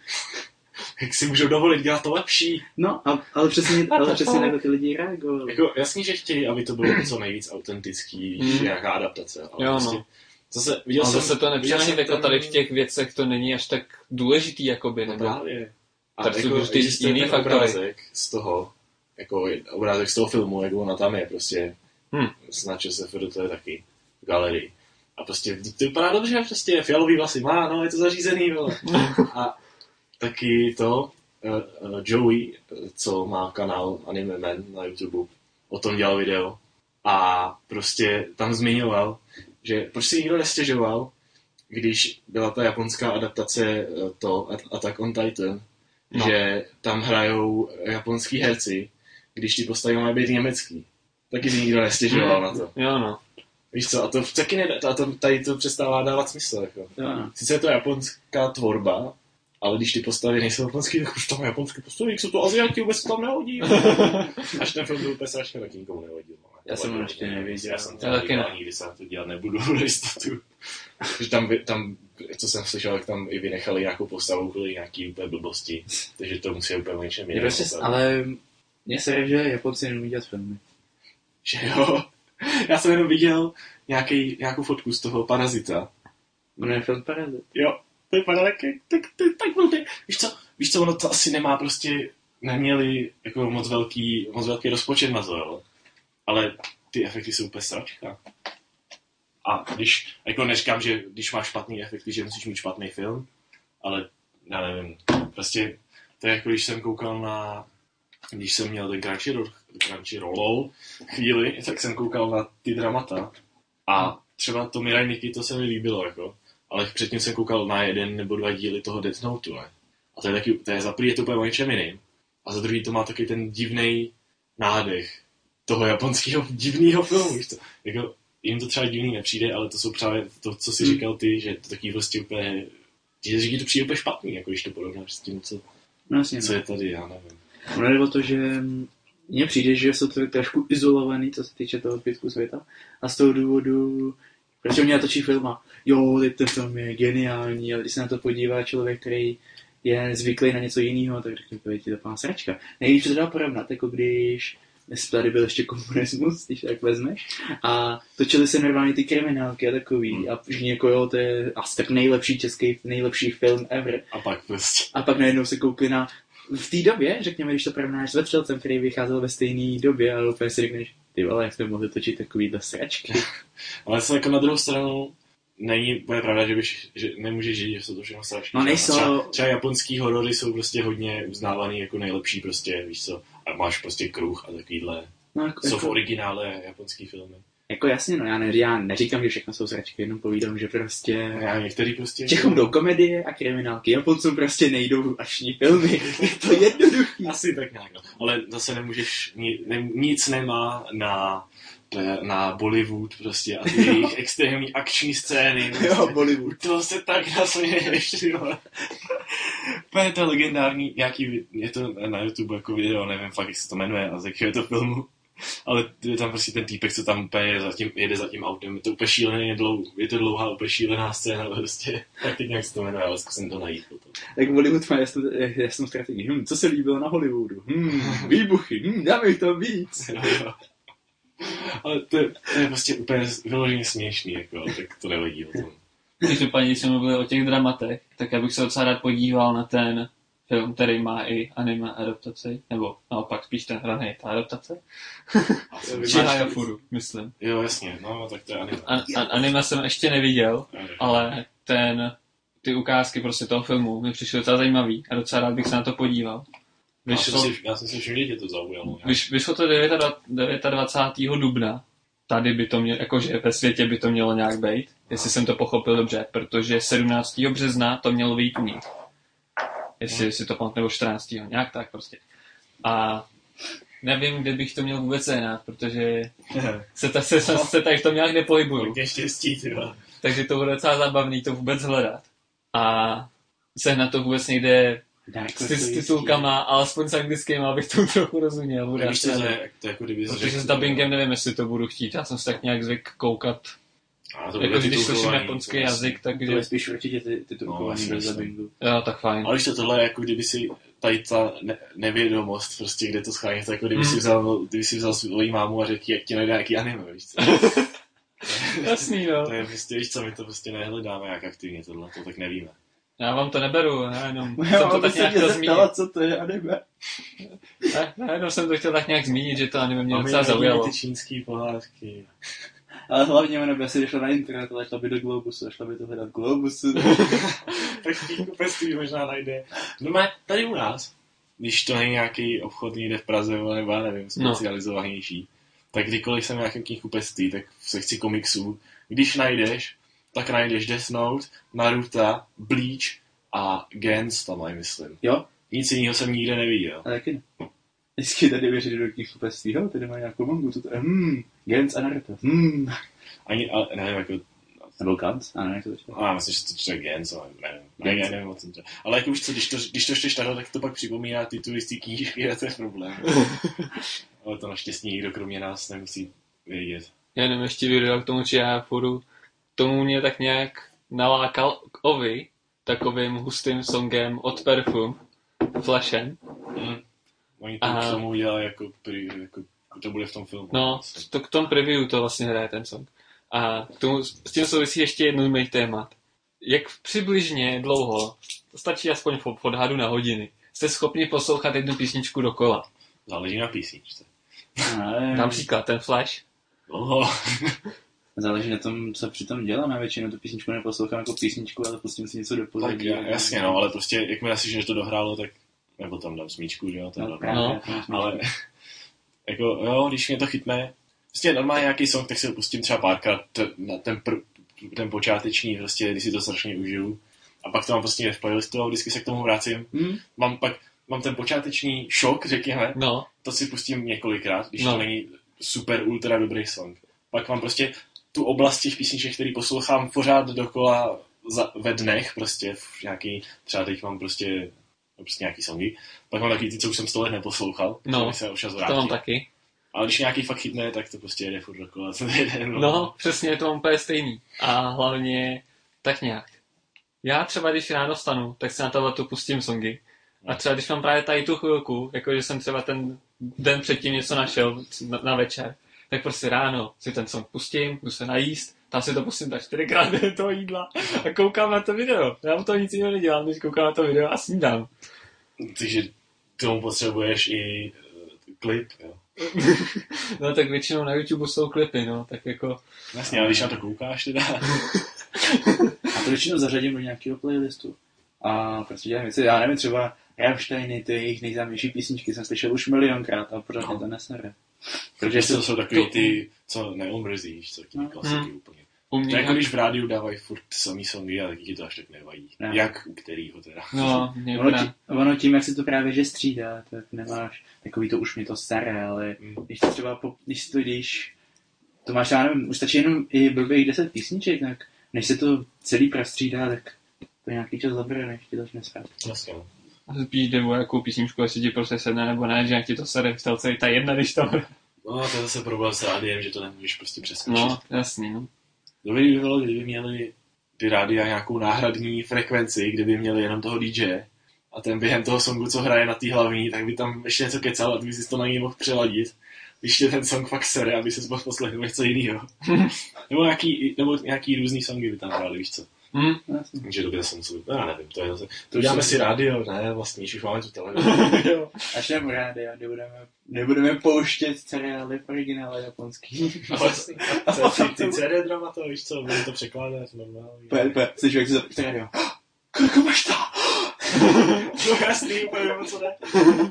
Jak si můžou dovolit dělat to lepší? No, a, ale přesně, ale přesně na to ty lidi reagovali. Jako, jasně, že chtějí, aby to bylo co nejvíc autentický, Mm. nějaká adaptace. Ale Jo, prostě, no. Zase, viděl Ale jsem, zase to nepřijde jako ten- tady v těch věcech, to není až tak důležitý, jakoby, No nebo... právě. A Tak jako, důležitý existuje jiný faktory. obrázek z toho, jako obrázek z toho filmu, jak ona tam je, prostě Hm. snad ČSFD to je taky v galerii. A prostě to vypadá dobře, prostě fialový vlasy má, no, je to zařízený, vole. A taky to, uh, uh, Joey, co má kanál Anime Man na YouTube, o tom dělal video a prostě tam zmiňoval, že proč si nikdo nestěžoval, když byla ta japonská adaptace eh, to Attack on Titan, No. že tam hrajou japonský herci, když ty postavy mají být německý. Taky si nikdo nestěžoval na to. Jo, no. Víš co, a to taky ne, a to, tady to přestává dávat smysl. Jako. Jo, no. Sice je to japonská tvorba, ale když ty postavy nejsou japonský, tak už tam japonské postavy, jak jsou to Aziati, vůbec tam nehodí. Až ten film byl úplně strašně, tak nikomu nehodil. no. Já jsem ho ještě neviděl. Já jsem to Já taky ne. nikdy se na to dělat nebudu, jistotu. Že tam, tam, co jsem slyšel, jak tam i vynechali nějakou postavu kvůli nějaký úplně blbosti. Takže to musí úplně něčem Je jiném. prostě, ale mně se že Japonci neumí dělat filmy. Že jo. Já jsem jenom viděl nějaký, nějakou fotku z toho parazita. Ono je film Parazit. Jo, to vypadá tak, tak, tak, tak blbě. Víš co, víš co, ono to asi nemá prostě, neměli jako moc velký, moc velký rozpočet na to, jo. Ale ty efekty jsou úplně sračka. A když, jako neříkám, že když máš špatný efekty, že musíš mít špatný film, ale já nevím, prostě to je jako když jsem koukal na, když jsem měl ten Crunchyroll, Crunchyrollou chvíli, tak jsem koukal na ty dramata a třeba to Mirai Nikki, to se mi líbilo, jako. Ale předtím jsem koukal na jeden nebo dva díly toho Death Note, ne? A to je taky, to je za prvý je to úplně něčem jiným. A za druhý to má taky ten divný nádech toho japonského divného filmu, víš to? Jako, jim to třeba divný nepřijde, ale to jsou právě to, co si Hmm. říkal ty, že to taky prostě úplně, že říkají to přijde úplně špatný, jako když to porovnáš s tím, co, No jasně. co je tady, já nevím. Ono jde o to, že mně přijde, že jsou to trošku izolovaný, co se týče toho zbytku světa. A z toho důvodu, protože oni natočí film a jo, teď ten film je geniální, ale když se na to podívá člověk, který je zvyklý na něco jiného, tak řekne, to je ti to pán sračka. Nejvíc se to dá porovnat, jako když dnes tady byl ještě komunismus, když tak vezmeš. A točili se normálně ty kriminálky a takový. A všichni jako jo, to je asi tak nejlepší český, nejlepší film ever. A pak prostě, A pak najednou se koukli na... V té době, řekněme, když to porovnáš s Vetřelcem, který vycházel ve stejné době, a úplně si řekneš, ty vole, jak jsme mohli točit takovýhle sračky. ale se jako na druhou stranu, není, bude pravda, že, byš, že nemůžeš žít, že jsou to všechno strašně. No, nejsou. Třeba, třeba japonský horory jsou prostě hodně uznávaný jako nejlepší prostě, víš co, a máš prostě kruh a takovýhle. No, jako, Jsou v jako, originále japonský filmy. jako jasně, no já, ne, já neříkám, že všechno jsou sračky, jenom povídám, že prostě... Já některý prostě... Čechům jdou komedie a kriminálky, Japoncům prostě nejdou akční filmy. Je to jednoduchý. Asi tak nějak, no. Ale zase nemůžeš, ni, ne, nic nemá na, na Bollywood prostě a ty jejich extrémní akční scény. Jo, Bollywood. To se tak nasměješ, vole. Úplně je to legendární, nějaký, je to na YouTube jako video, nevím fakt, jak se to jmenuje a z jakého je to filmu. Ale je tam prostě ten týpek, co tam úplně je za tím, jede za tím autem, je to úplně šílený, je, dlou, je to dlouhá, úplně šílená scéna, prostě. Tak teď nějak se to jmenuje, ale zkusím to najít potom. Tak Hollywood má jasnou, jasnou strategii. Hm, co se líbilo na Hollywoodu? Hm, výbuchy, hm, dáme tam víc. Jo, jo. Ale to je, to je prostě úplně vyloženě směšný, jako, tak to nevadí o tom. Každopádně, když jsme mluvili o těch dramatech, tak já bych se docela rád podíval na ten film, který má i anime adaptaci, nebo naopak spíš ten hraný je ta adaptace. Či Hayafuru, myslím. Jo, jasně, no, tak to je anime. A, a, anime jsem ještě neviděl, ale ten, ty ukázky prostě toho filmu mi přišly docela zajímavý a docela rád bych se na to podíval. Já jsem, Vyšlo, si, já jsem si všiml, že to zaujalo. vyš, vyšlo to 29. 29. dubna. Tady by to mělo, jakože ve světě by to mělo nějak být, jestli jsem to pochopil dobře, protože 17. března to mělo vyjít u nich. Jestli si to pamatuju, nebo 14. nějak tak prostě. A nevím, kde bych to měl vůbec sehnat, protože se, ta, se, se, se tady v tom nějak nepohybuju. Hodně štěstí. Takže to bude docela zábavný to vůbec hledat. A sehnat to vůbec někde s, ty, s titulkama, alespoň s anglickým, abych to trochu rozuměl. Bude Víš, to je, to je jako kdyby Protože řekl, s dubbingem nevím, jestli to budu chtít. Já jsem si tak nějak zvyk koukat. A to Jako když slyším titulkovaný, japonský to jazyk, To takže... je spíš určitě ty, ty No, no, bez dubbingu. Jo, tak fajn. Ale když to tohle jako kdyby si tady ta ne, nevědomost, prostě kde to schránit, to jako kdyby si Hmm. vzal, kdyby si vzal svoji mámu a řekl, jak ti najde nějaký anime, víš co? Jasný, no. To je prostě, víš co, my to prostě nehledáme jak aktivně tohle, to tak nevíme. Já vám to neberu, já jenom Moje jsem to tak se nějak chtěl zeptala, zmínit. co to je anime. Ne, ne, jenom jsem to chtěl tak nějak zmínit, že to anime mě docela zaujalo. ty čínský pohádky. Ale hlavně ona by asi šla na internet, ale šla by do Globusu, a šla by to hledat v Globusu. tak v knihkupectví možná najde. No má tady u nás, když to není nějaký obchod někde v Praze, nebo já nevím, No. specializovanější, tak kdykoliv jsem v nějakém knihkupectví, tak v sekci komiksů, když najdeš, tak najdeš Death Note, Naruto, Bleach a Gens tam mají, myslím. Jo, Nic jiného jsem nikde neviděl. a taky ne. Vždycky tady věří do knihkupectví, jo, tady má nějakou mangu, co to je, hmm, Gens a Naruto, hmm. Ani, a, nevím, jako, Nebo Gans, a ne, jak to čte. a myslím, že to čte Gens, ale nevím, ne, ne, nevím, o čem to. Ale jako už co, když to, když to čteš takhle, tak to pak připomíná tituly z té knížky a to je problém. ale to naštěstí nikdo kromě nás nemusí vědět. Já jenom ještě video k tomu, či já furu. Tomu mě tak nějak nalákal Ovi takovým hustým songem od Perfum, Flashem. Mm. Oni to A- k tomu udělali jako, pri, jako, to bude v tom filmu. No, to k tom preview to vlastně hraje ten song. A k tomu, s tím souvisí ještě jedno z mých témat. Jak přibližně dlouho, to stačí aspoň v odhadu na hodiny, jste schopni poslouchat jednu písničku dokola. Záleží na písničce. Například ten Flash. Oh, záleží na tom, co přitom dělám. Já většinou tu písničku neposlouchám jako písničku, ale pustím si něco do tak pozadí. ja- jasně, no, ale prostě, jakmile si, že to dohrálo, tak nebo tam dám smíčku, že jo, to No, právě, No, Ale jako, jo, když mě to chytne, prostě normálně nějaký song, tak si ho pustím třeba párkrát, na ten, pr- ten počáteční, prostě, když si to strašně užiju. A pak to mám prostě v playlistu a vždycky se k tomu vracím. Hm? Mám pak, mám ten počáteční šok, řekněme, No, to si pustím několikrát, když No. to není super ultra dobrý song. Pak mám prostě tu oblast těch písniček, který poslouchám pořád dokola za, ve dnech, prostě v nějaký, třeba teď mám prostě, no prostě nějaký songy. Pak mám takový ty, co už jsem sto let neposlouchal, No, no, se občas to mám vrátí. taky. Ale když nějaký fakt chytne, tak to prostě jede furt dokola. Jede, No, přesně to mám úplně stejný. A hlavně tak nějak. Já třeba, když ráno stanu, tak si na tohle tu pustím songy. A třeba když mám právě tady tu chvilku, jako že jsem třeba ten den předtím něco našel na, na večer, tak prostě ráno si ten song pustím, jdu se najíst, tam si to pustím tak čtyřikrát během toho jídla a koukám na to video. Já mu to nic jiného nedělám, než koukám na to video a snídám. Takže tomu potřebuješ i uh, klip, jo. No tak většinou na YouTube jsou klipy, no, tak jako, Jasně, ale když na to koukáš teda, A to většinou zařadím do nějakého playlistu. A prostě dělám věci, já nevím, třeba Rammsteiny, ty jejich nejznámější písničky jsem slyšel už milionkrát a pořád mě to nesere. Protože Protože to jsou takový ty, co neomrzí, víš co, ty No. klasiky Hmm. úplně. U To mě, je jako když v rádiu dávají furt ty samý songy a taky ti to až tak nevadí. Ne. Jak u kterýho teda. no, mě ono, ono tím, jak se to právě že střídá, tak nemáš takový to už mě to staré, ale Mm. když to třeba, po, když si to jdeš, to máš, já nevím, už stačí jenom i blbých 10 písniček, tak než se to celý prostřídá, tak to nějaký čas zabere, než ti to začne srát. Jasně. Spíš jde o jakou písničku, jestli ti prostě sedne nebo ne, že jak ti to sere v celé ta jedna, když to... No, to je zase problém s rádiem, že to nemůžeš prostě přeskočit. No, jasný, no. Dobrý by bylo, kdyby měli ty rádia nějakou náhradní frekvenci, kdyby měli jenom toho DJ a ten během toho songu, co hraje na té hlavní, tak by tam ještě něco kecal a ty by si to na něj mohl přeladit. Když tě ten song fakt sere, aby se mohl poslechnul něco jiného. nebo, nějaký, nebo nějaký různý songy by tam hráli, víš co. Hm, No. Takže to by zase muselo být, no, já nevím, to je zase, to už děláme jsou- si rádio, ne, vlastně, už máme tu televizi. Jo. Až nebo rádi, a nebudeme, nebudeme pouštět seriály v originále japonský. Ale co, ty, ty CD drama to, víš co, bude to překládat normálně. Pojď, slyšu, jak se zapíš rádio. Koliko máš to? No jasný, úplně co jde.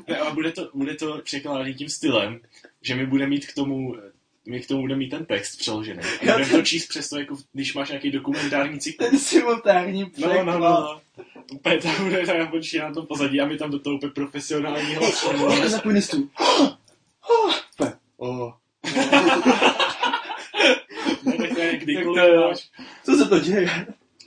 Ne, ale bude to, bude to překládaný tím stylem, že my budeme mít k tomu, my k tomu budeme mít ten text přeložený. A Já budeme to- číst přesto, jako když máš nějaký dokumentární cyklus. Ten simultánní No, překlad. no, no, no. Úplně tam bude ta japončina na tom pozadí a my tam do toho úplně profesionální hlas. Já zapojím stůl. Pojď. O, Ne, tak to je Tak kdykoliv máš, co se to děje?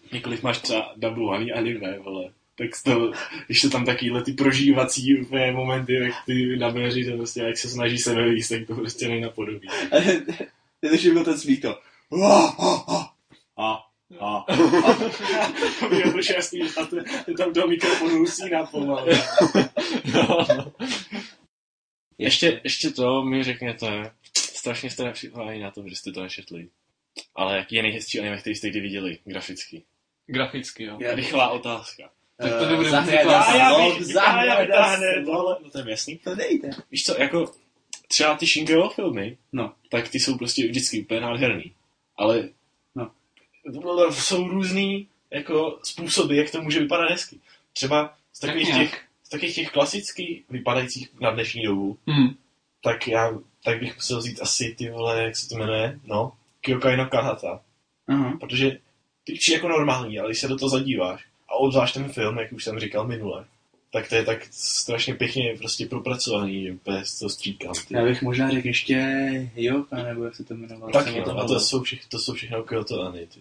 kdykoliv máš třeba dubovaný anime, vole. Tak to, když to tam takovýhle ty prožívací úplně momenty, jak ty dabeři, to prostě, jak se snaží sebe víc, tak to prostě nenapodobí. Je to, že byl ten smích to. A, a, a, a. To by bylo a to, to tam do mikrofonu usíná pomalu. Ještě, ještě to mi řekněte, strašně jste nepřipraveni na to, že jste to nečetli. Ale jaký je nejhezčí anime, který jste kdy viděli, graficky? graficky, jo. Já- Rychlá otázka. Tak to nebude vytáhne slov. tohle, no to je jasný. To nejde. Víš co, jako třeba ty Shingeho filmy, No. tak ty jsou prostě vždycky úplně nádherný. Ale No. jsou různý jako způsoby, jak to může vypadat hezky. Třeba z takových nějak. těch, z takových těch klasických vypadajících na dnešní dobu, Hm, tak já tak bych musel vzít asi ty vole, jak se to jmenuje, no, Kyokai no Kahata. Aha. Protože ty jako normální, ale když se do toho zadíváš, a obzvlášť ten film, jak už jsem říkal minule, tak to je tak strašně pěkně prostě propracovaný, že úplně z toho stříkám. Ty. Já bych možná řekl ještě Joka, nebo jak se to jmenovalo. Taky, Jsem o tom no, a to jsou, všech, to jsou všechno Kyoto Any, ty.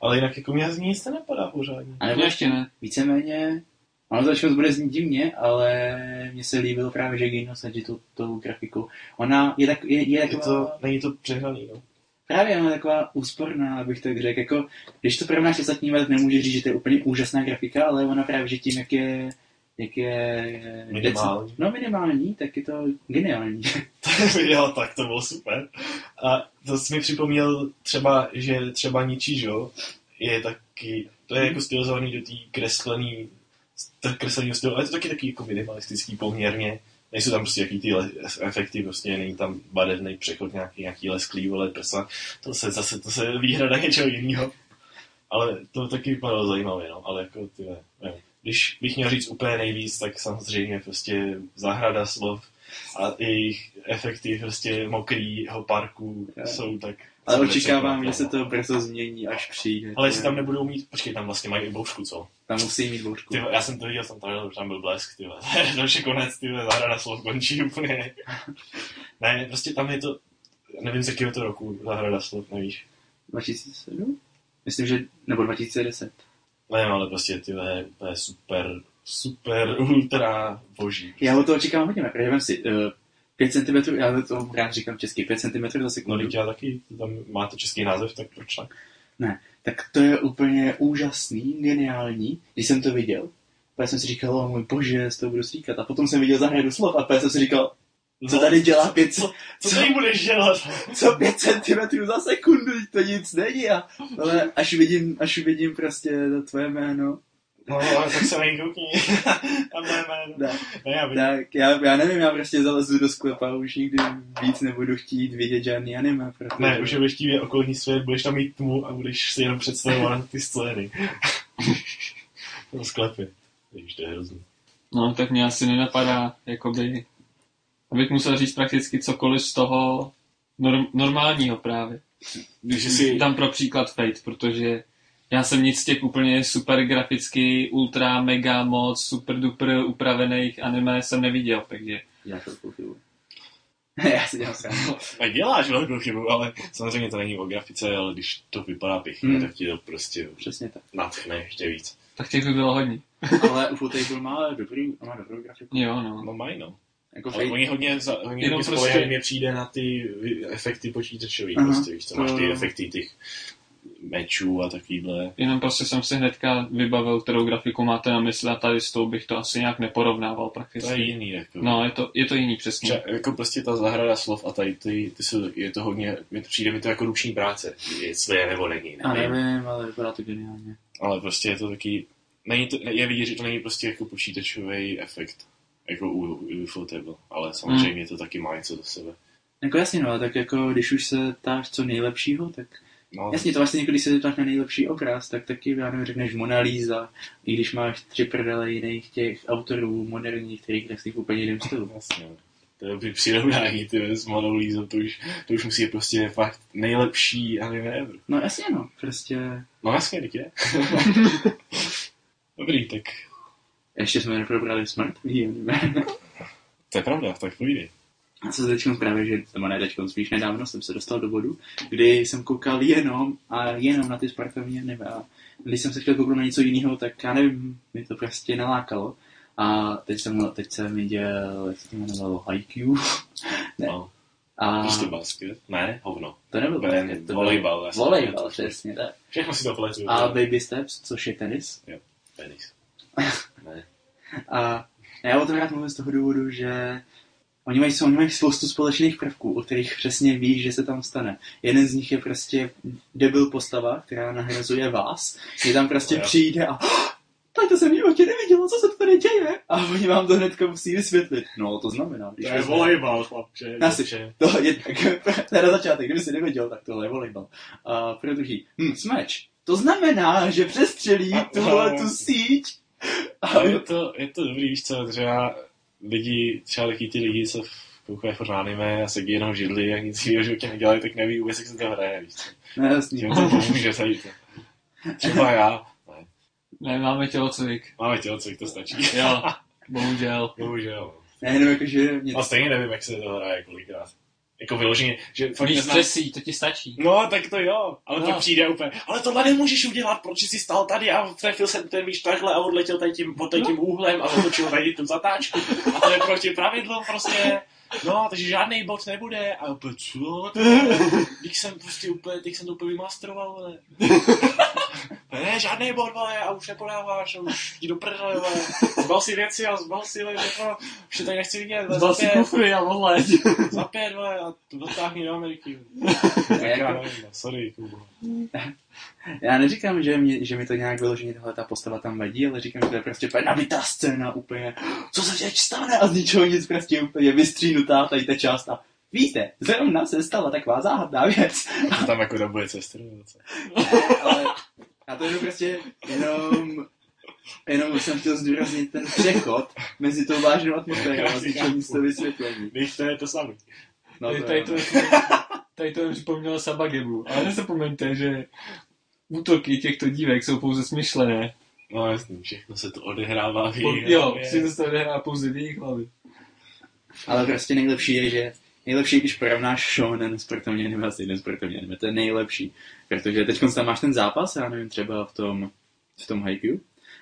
Ale jinak jako mě z ní nic nenapadá pořádně. A nebo ještě ne. víceméně, ono to začalo bude znít divně, ale mně se líbilo právě, že Gino Saji tou, tou grafikou. Ona je, tak, je, je Je taková, to, není to přehnaný, no. Právě ona je taková úsporná, abych tak řekl. Jako, když to porovnáš s ostatními, tak nemůžeš říct, že to je úplně úžasná grafika, ale ona právě, že tím, jak je, jak je Minimální. No minimální, tak je to geniální. jo, tak to bylo super. A to jsi mi připomněl třeba, že třeba Nichijou je taky, to je jako stylizovaný do té kreslený, tak kreslený stylu, ale je to taky taky jako minimalistický poměrně. Nejsou tam prostě jaký ty le- efekty, prostě není tam barevný přechod, nějaký, nějaký lesklý, vole, prsa. To se zase, to se výhrada něčeho jiného. Ale to taky vypadalo zajímavě, no, ale jako ty, nevím. Když bych měl říct úplně nejvíc, tak samozřejmě prostě zahrada slov a jejich efekty prostě mokrýho parku Jo. jsou tak... Ale očekávám, že se no. to brzo změní, až přijde. Ale jestli tam nebudou mít, počkej, tam vlastně mají i boušku, co? Tam musí mít vole, já jsem to viděl, jsem tam, tam byl blesk, ty vole. Další konec, ty vole, zahrada slov končí úplně. ne, prostě tam je to, nevím z jakého to roku, zahrada slov, nevíš. 2007? Myslím, že, nebo 2010. Nevím, ale prostě ty vole, to je super, super, ultra boží. Já od toho čekám hodně, protože vem si, uh, 5 cm, já to rád říkám česky, 5 cm za No, sekundu. teď já taky, tam má to český název, tak proč ne? Tak to je úplně úžasný, geniální, když jsem to viděl. Pak jsem si říkal, o můj bože, z toho budu stříkat. A potom jsem viděl zahradu slov a pak jsem si říkal, co tady dělá 5, Co, co tady budeš dělat? co 5 cm za sekundu, to nic není. A, ale až vidím, až vidím prostě to tvoje jméno, No, ale tak se koukni. Tam ne, ne, ne, já. Tak, já, já nevím, já prostě zalezu do sklepa a už nikdy víc nebudu chtít vidět žádný anime, protože... Ne, už budeš tím okolní svět, budeš tam mít tmu a budeš si jenom představovat ty scény. to sklepy. Víš, to je hrozný. No, tak mě asi nenapadá, jakoby, abych musel říct prakticky cokoliv z toho norm, normálního právě. Když si... Dám pro příklad Fate, protože já jsem nic z těch úplně super graficky, ultra, mega moc, super duper upravených anime jsem neviděl, takže Já to chybu. já si dělám srandu. A děláš velkou chybu, ale samozřejmě to není o grafice, ale když to vypadá pěkně, Hmm. tak ti to prostě Přesně tak. natchne ještě víc. tak těch by bylo hodně. Ale Ufotable má dobrý, má dobrou grafiku. Jo, no. No mají, no. Jako Ale Fate, oni hodně, za, hodně, Jenom hodně prostě- mě přijde na ty efekty počítačový, Aha, prostě, víš co, máš ty efekty těch mečů a takovýhle. Jenom prostě jsem si hnedka vybavil, kterou grafiku máte na mysli a tady s tou bych to asi nějak neporovnával To je prakticky. jiný, jako. No, je to, je to jiný přesně. Třeba, jako prostě ta zahrada slov a tady ty, ty jsou, je to hodně, mi to přijde mi to jako ruční práce, jestli je nebo není, a nevím. nevím, ale vypadá to geniálně. Ale prostě je to taky, není to, je vidět, že to není prostě jako počítačový efekt, jako u, u Ufotable, ale samozřejmě to taky má něco do sebe. Jako jasně, no, ale tak jako když už se ptáš co nejlepšího, tak No, jasně to vlastně, jako když se ptáš na nejlepší obraz, tak taky, já nevím, řekneš Mona Lisa, i když máš tři prdele jiných těch autorů moderních, který kreslí v úplně jiném stylu. Jasně. no. To je přirovnání, ty s Monou Lízou, to už, to už musí být prostě fakt nejlepší anime ever. No jasně, no, prostě No jasně, tak je. Dobrý, tak ještě jsme neprobrali smrt, anime. to je pravda, tak povídej. A co teď právě, že, nebo ne teď, spíš nedávno jsem se dostal do bodu, kdy jsem koukal jenom a jenom na ty sportovní anime. A když jsem se chtěl kouknout na něco jiného, tak já nevím, mi to prostě nalákalo. A teď jsem, teď jsem viděl, jak se to jmenovalo, Haikyuu. Ne. No, A prostě basket. Ne, hovno. to nebyl basket, to byl volejbal, já Volejbal, to- přesně, tak. Všechno si to pletu. A Baby Steps, což je tenis. Penis. Ne. A já o tom rád mluvím z toho důvodu, že oni mají, oni mají spoustu společných prvků, o kterých přesně víš, že se tam stane. Jeden z nich je prostě debil postava, která nahrazuje vás, kdy tam prostě přijde a tak to jsem v životě neviděla, co se tady děje. A oni vám to hnedka musí vysvětlit. No, to znamená, když To je volejbal, chlapče. Já děvče. To je tak, to je na začátek, kdyby si nevěděl, tak tohle je volejbal. A pro druhý, hm, smeč. To znamená, že přestřelí tuhle no. tu síť. A je to, je to dobrý, víš co, třeba lidi, třeba taky ty lidi, co koukají furt na anime a sedí jenom v židli a nic jiného životě nedělají, tak neví vůbec, jak se to hraje, víš co. No jasný. Že jim to pomůže tady to. Třeba já, ne, Ne, máme tělocvik. máme tělocvik, to stačí. Jo, bohužel. Bohužel. Ne, jenom jako, že mě A stejně nevím, jak se to hraje kolikrát. Jako vyloženě, že fakt Víš neznám... přesí, to ti stačí. No, tak to jo, ale No. no. pak přijde úplně, ale tohle nemůžeš udělat, proč jsi stál tady a trefil jsem ten míč takhle a odletěl tady tím, pod tady tím úhlem a otočil tady tu zatáčku a to je proti pravidlu prostě. No, takže žádný bod nebude a úplně, co? Teď jsem prostě úplně, teď jsem to úplně vymasteroval, vole. Ne, žádný bod, vole, a už nepodáváš, a už ti do prdele, vole. Zbal si věci a zbal si, vole, všechno, už to tady nechci vidět, vole, Zbal si kufry a odleď. za pět, vole, a to dotáhni do Ameriky. Já jako, nevím, no, sorry, Kubo. já neříkám, že, mě, že mi to nějak vyloženě tahle ta postava tam vadí, ale říkám, že to je prostě úplně nabitá scéna, úplně, co se teď stane a z ničeho nic prostě úplně vystřínutá tady ta část a víte, zrovna se stala taková záhadná věc. To tam jako dobuje cestru, nebo co? ale já to jenom prostě jenom Jenom jsem chtěl zdůraznit ten přechod mezi tou vážnou atmosférou a zničení to vysvětlení. Když to je to samý. No, Tady, to tady, je, to, tady to připomnělo Sabagemu. Ale nezapomeňte, že útoky těchto dívek jsou pouze smyšlené. No jasný, všechno se to odehrává v Po, jejich jo, hlavě. si to se odehrává pouze v jejich hlavě. Ale prostě nejlepší je, že nejlepší, když porovnáš shonen sportovní anime s jiným sportovní anime, to je nejlepší. Protože teď tam máš ten zápas, já nevím, třeba v tom, v tom Haikyuu,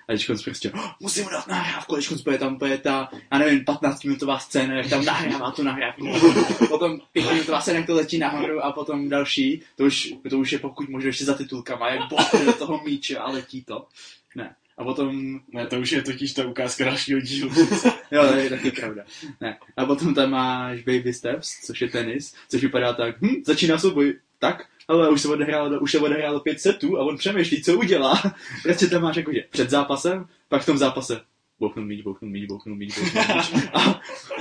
a teď prostě, oh, musím dát nahrávku, teď bude tam bude ta, já nevím, 15-minutová scéna, jak tam nahrává tu nahrávku. potom 5-minutová scéna, jak to letí nahoru a potom další, to už, to už je pokud možno ještě za titulkama, jak bouchne do toho míče a letí to. Ne. A potom Ne, to už je totiž ta ukázka dalšího dílu. Jo, to je taky pravda. Ne. A potom tam máš Baby Steps, což je tenis, což vypadá tak, hm, začíná souboj, tak, ale už se odehrálo, už se odehrálo pět setů a on přemýšlí, co udělá. Prostě tam máš jakože před zápasem, pak v tom zápase bouchnu míč, bouchnu míč, bouchnu míč, bouchnu míč. A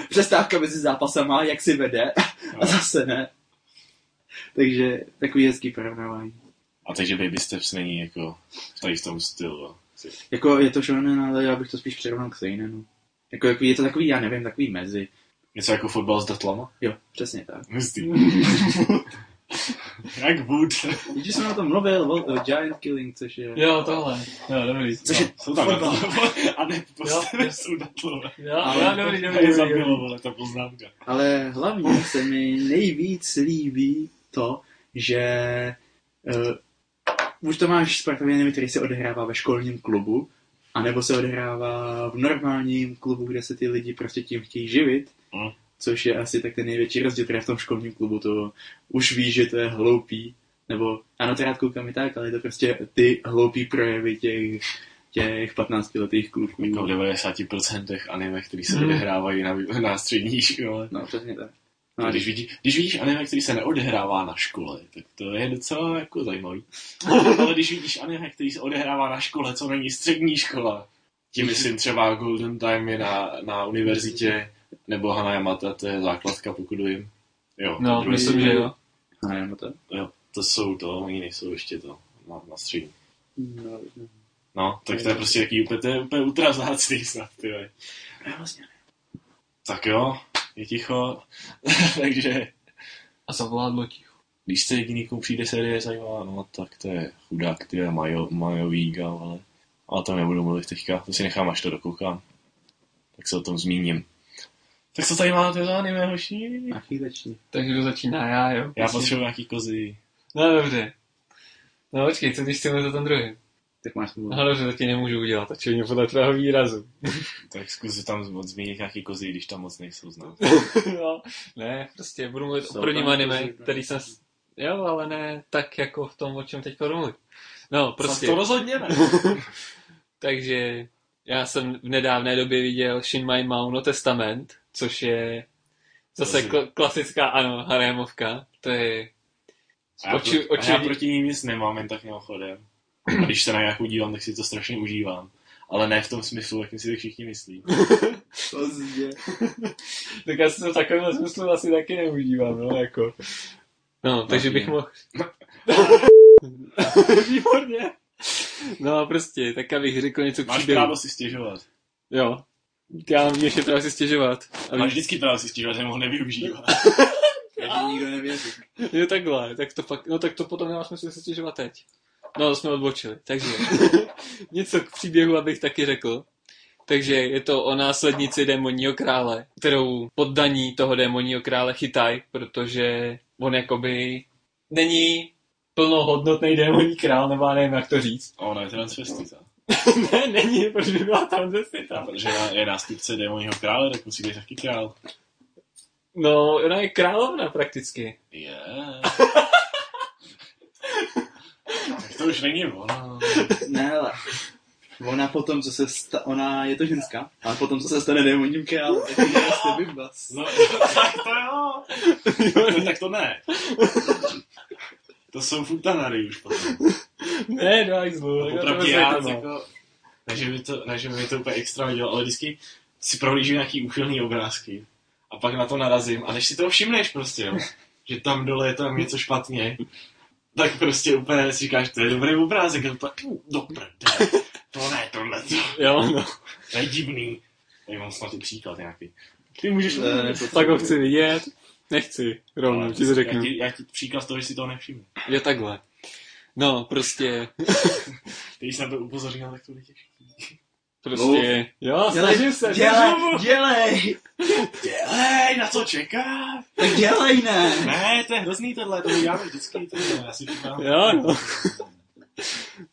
přestávka mezi zápasama, jak si vede a zase ne. Takže takový hezký porovnávání. A takže Baby Steps není jako tady v tom stylu. Jako je to shonen, ale já bych to spíš přirovnal k Seinenu. Jako, jako je to takový, já nevím, takový mezi. Něco jako fotbal s datlama? Jo, přesně tak. Hustý. Jak Wood. Když jsem o tom mluvil, o, o Giant Killing, což je... Jo, tohle. Jo, dobrý. Což je Jsou tam fotbal. datlové. A ne, prostě jsou datlové. Jo, Ale- jo, dobrý, dobrý, je dobrý, zabilo, ta poznámka. Ale hlavně se mi nejvíc líbí to, že už to máš sportovní anime, který se odehrává ve školním klubu, anebo se odehrává v normálním klubu, kde se ty lidi prostě tím chtějí živit, Mm. což je asi tak ten největší rozdíl, protože v tom školním klubu to už víš, že to je hloupý, nebo ano, to rád koukám i tak, ale je to prostě ty hloupý projevy těch, těch 15 letých kluků. Jako v 90% anime, který se Hmm. odehrávají na, na střední škole. No, přesně tak. No, když, vidí, když vidíš anime, který se neodehrává na škole, tak to je docela jako zajímavý. Ale když vidíš anime, který se odehrává na škole, co není střední škola, tím myslím třeba Golden Time je na, na univerzitě, nebo Hana Yamata, to je základka, pokud vím. Jo, No, druhý- myslím, že jo. A nebo to? jo, to jsou to, oni nejsou ještě to na, na střední. No, no. No, tak to je prostě jaký úplně, to je úplně ultra vzácný snad, ty. Já vlastně Tak jo, je ticho, takže A zavládlo ticho. Když se jediný, komu přijde série zajímavá, no tak to je chudák, ty je Majo, Majový gal, ale, ale to nebudu mluvit teďka, to si nechám, až to dokoukám. Tak se o tom zmíním. Tak co tady máte za anime, hoši? na chvíleční. Takže kdo začíná já, jo? Já potřebuji nějaký kozy. No dobře. No počkej, co když chci mluvit o tom druhém? Tak máš smůlu. No dobře, to ti nemůžu udělat, očividně podle tvého výrazu. Tak zkus tam moc zmínit nějaký kozy, když tam moc nejsou znát. no, ne, prostě budu mluvit Jsou o prvním anime, kozy, který jsem... Jo, ale ne tak jako v tom, o čem teď budu mluvit. No, prostě. To rozhodně ne. Takže já jsem v nedávné době viděl Shin Mai Mao no Testament, což je zase kl- klasická, ano, harémovka. To je... A já, Oči- a já proti ním nic nemám, jen tak mimochodem. A když se na nějakou dívám, tak si to strašně užívám. Ale ne v tom smyslu, jak si to všichni myslí. Pozdě. Tak já si to v takovém smyslu asi taky neužívám, no, jako. No, takže bych mohl... Výborně. No a prostě, tak abych řekl něco k Máš příběhu. právo si stěžovat. Jo. Já mám ještě právo si stěžovat. Máš Aby... vždycky právo si stěžovat, že mohl nevyužívat. Takže nikdo nevěří. Jo, takhle, tak to fakt, no tak to potom nemá smysl si stěžovat teď. No, to jsme odbočili, takže něco k příběhu, abych taky řekl. Takže je to o následnici démonního krále, kterou poddaní toho démonního krále chytaj, protože on jakoby není plnohodnotný démonní král, nebo já nevím, jak to říct. A ona je transvestita. ne, není, proč by byla transvestita. Protože je nástupce démonního krále, tak musí být taky král. No, ona je královna prakticky. Je. tak to už není ono. Ne, ale ona potom, co se sta- ona je to ženská, ale potom, co se stane démonním králem, tak je prostě bimbas. No, tak to jo. No, tak to ne. To jsou futanary už potom. ne, hajzlu, tak to Opravdu já, netrvá. jako, ne, že by to, ne, že by mi to úplně extra nedělo, ale vždycky si prohlížím nějaký úchylný obrázky a pak na to narazím a než si toho všimneš prostě, jo, že tam dole je tam něco špatně, tak prostě úplně si říkáš, to je dobrý obrázek, a to "Uh, do prdele, to ne, tohle, to, Jo, no. to je divný. Tady mám snad i příklad nějaký. Ty můžeš... Eh, ne, Tak ho chci vidět. Nechci, rovnou, Ale ti to řeknu. Já ti, já ti příklad toho, že si toho nevšimnu. Je takhle. No, prostě, Když jsem na to upozornil, tak to bude prostě, jo, snažím se, dělej, dělej. dělej, Dělej, na co čekáš? tak dělej, ne. Ne, to je hrozný tohle, to děláme vždycky, to je, já si říkám. Jo, no.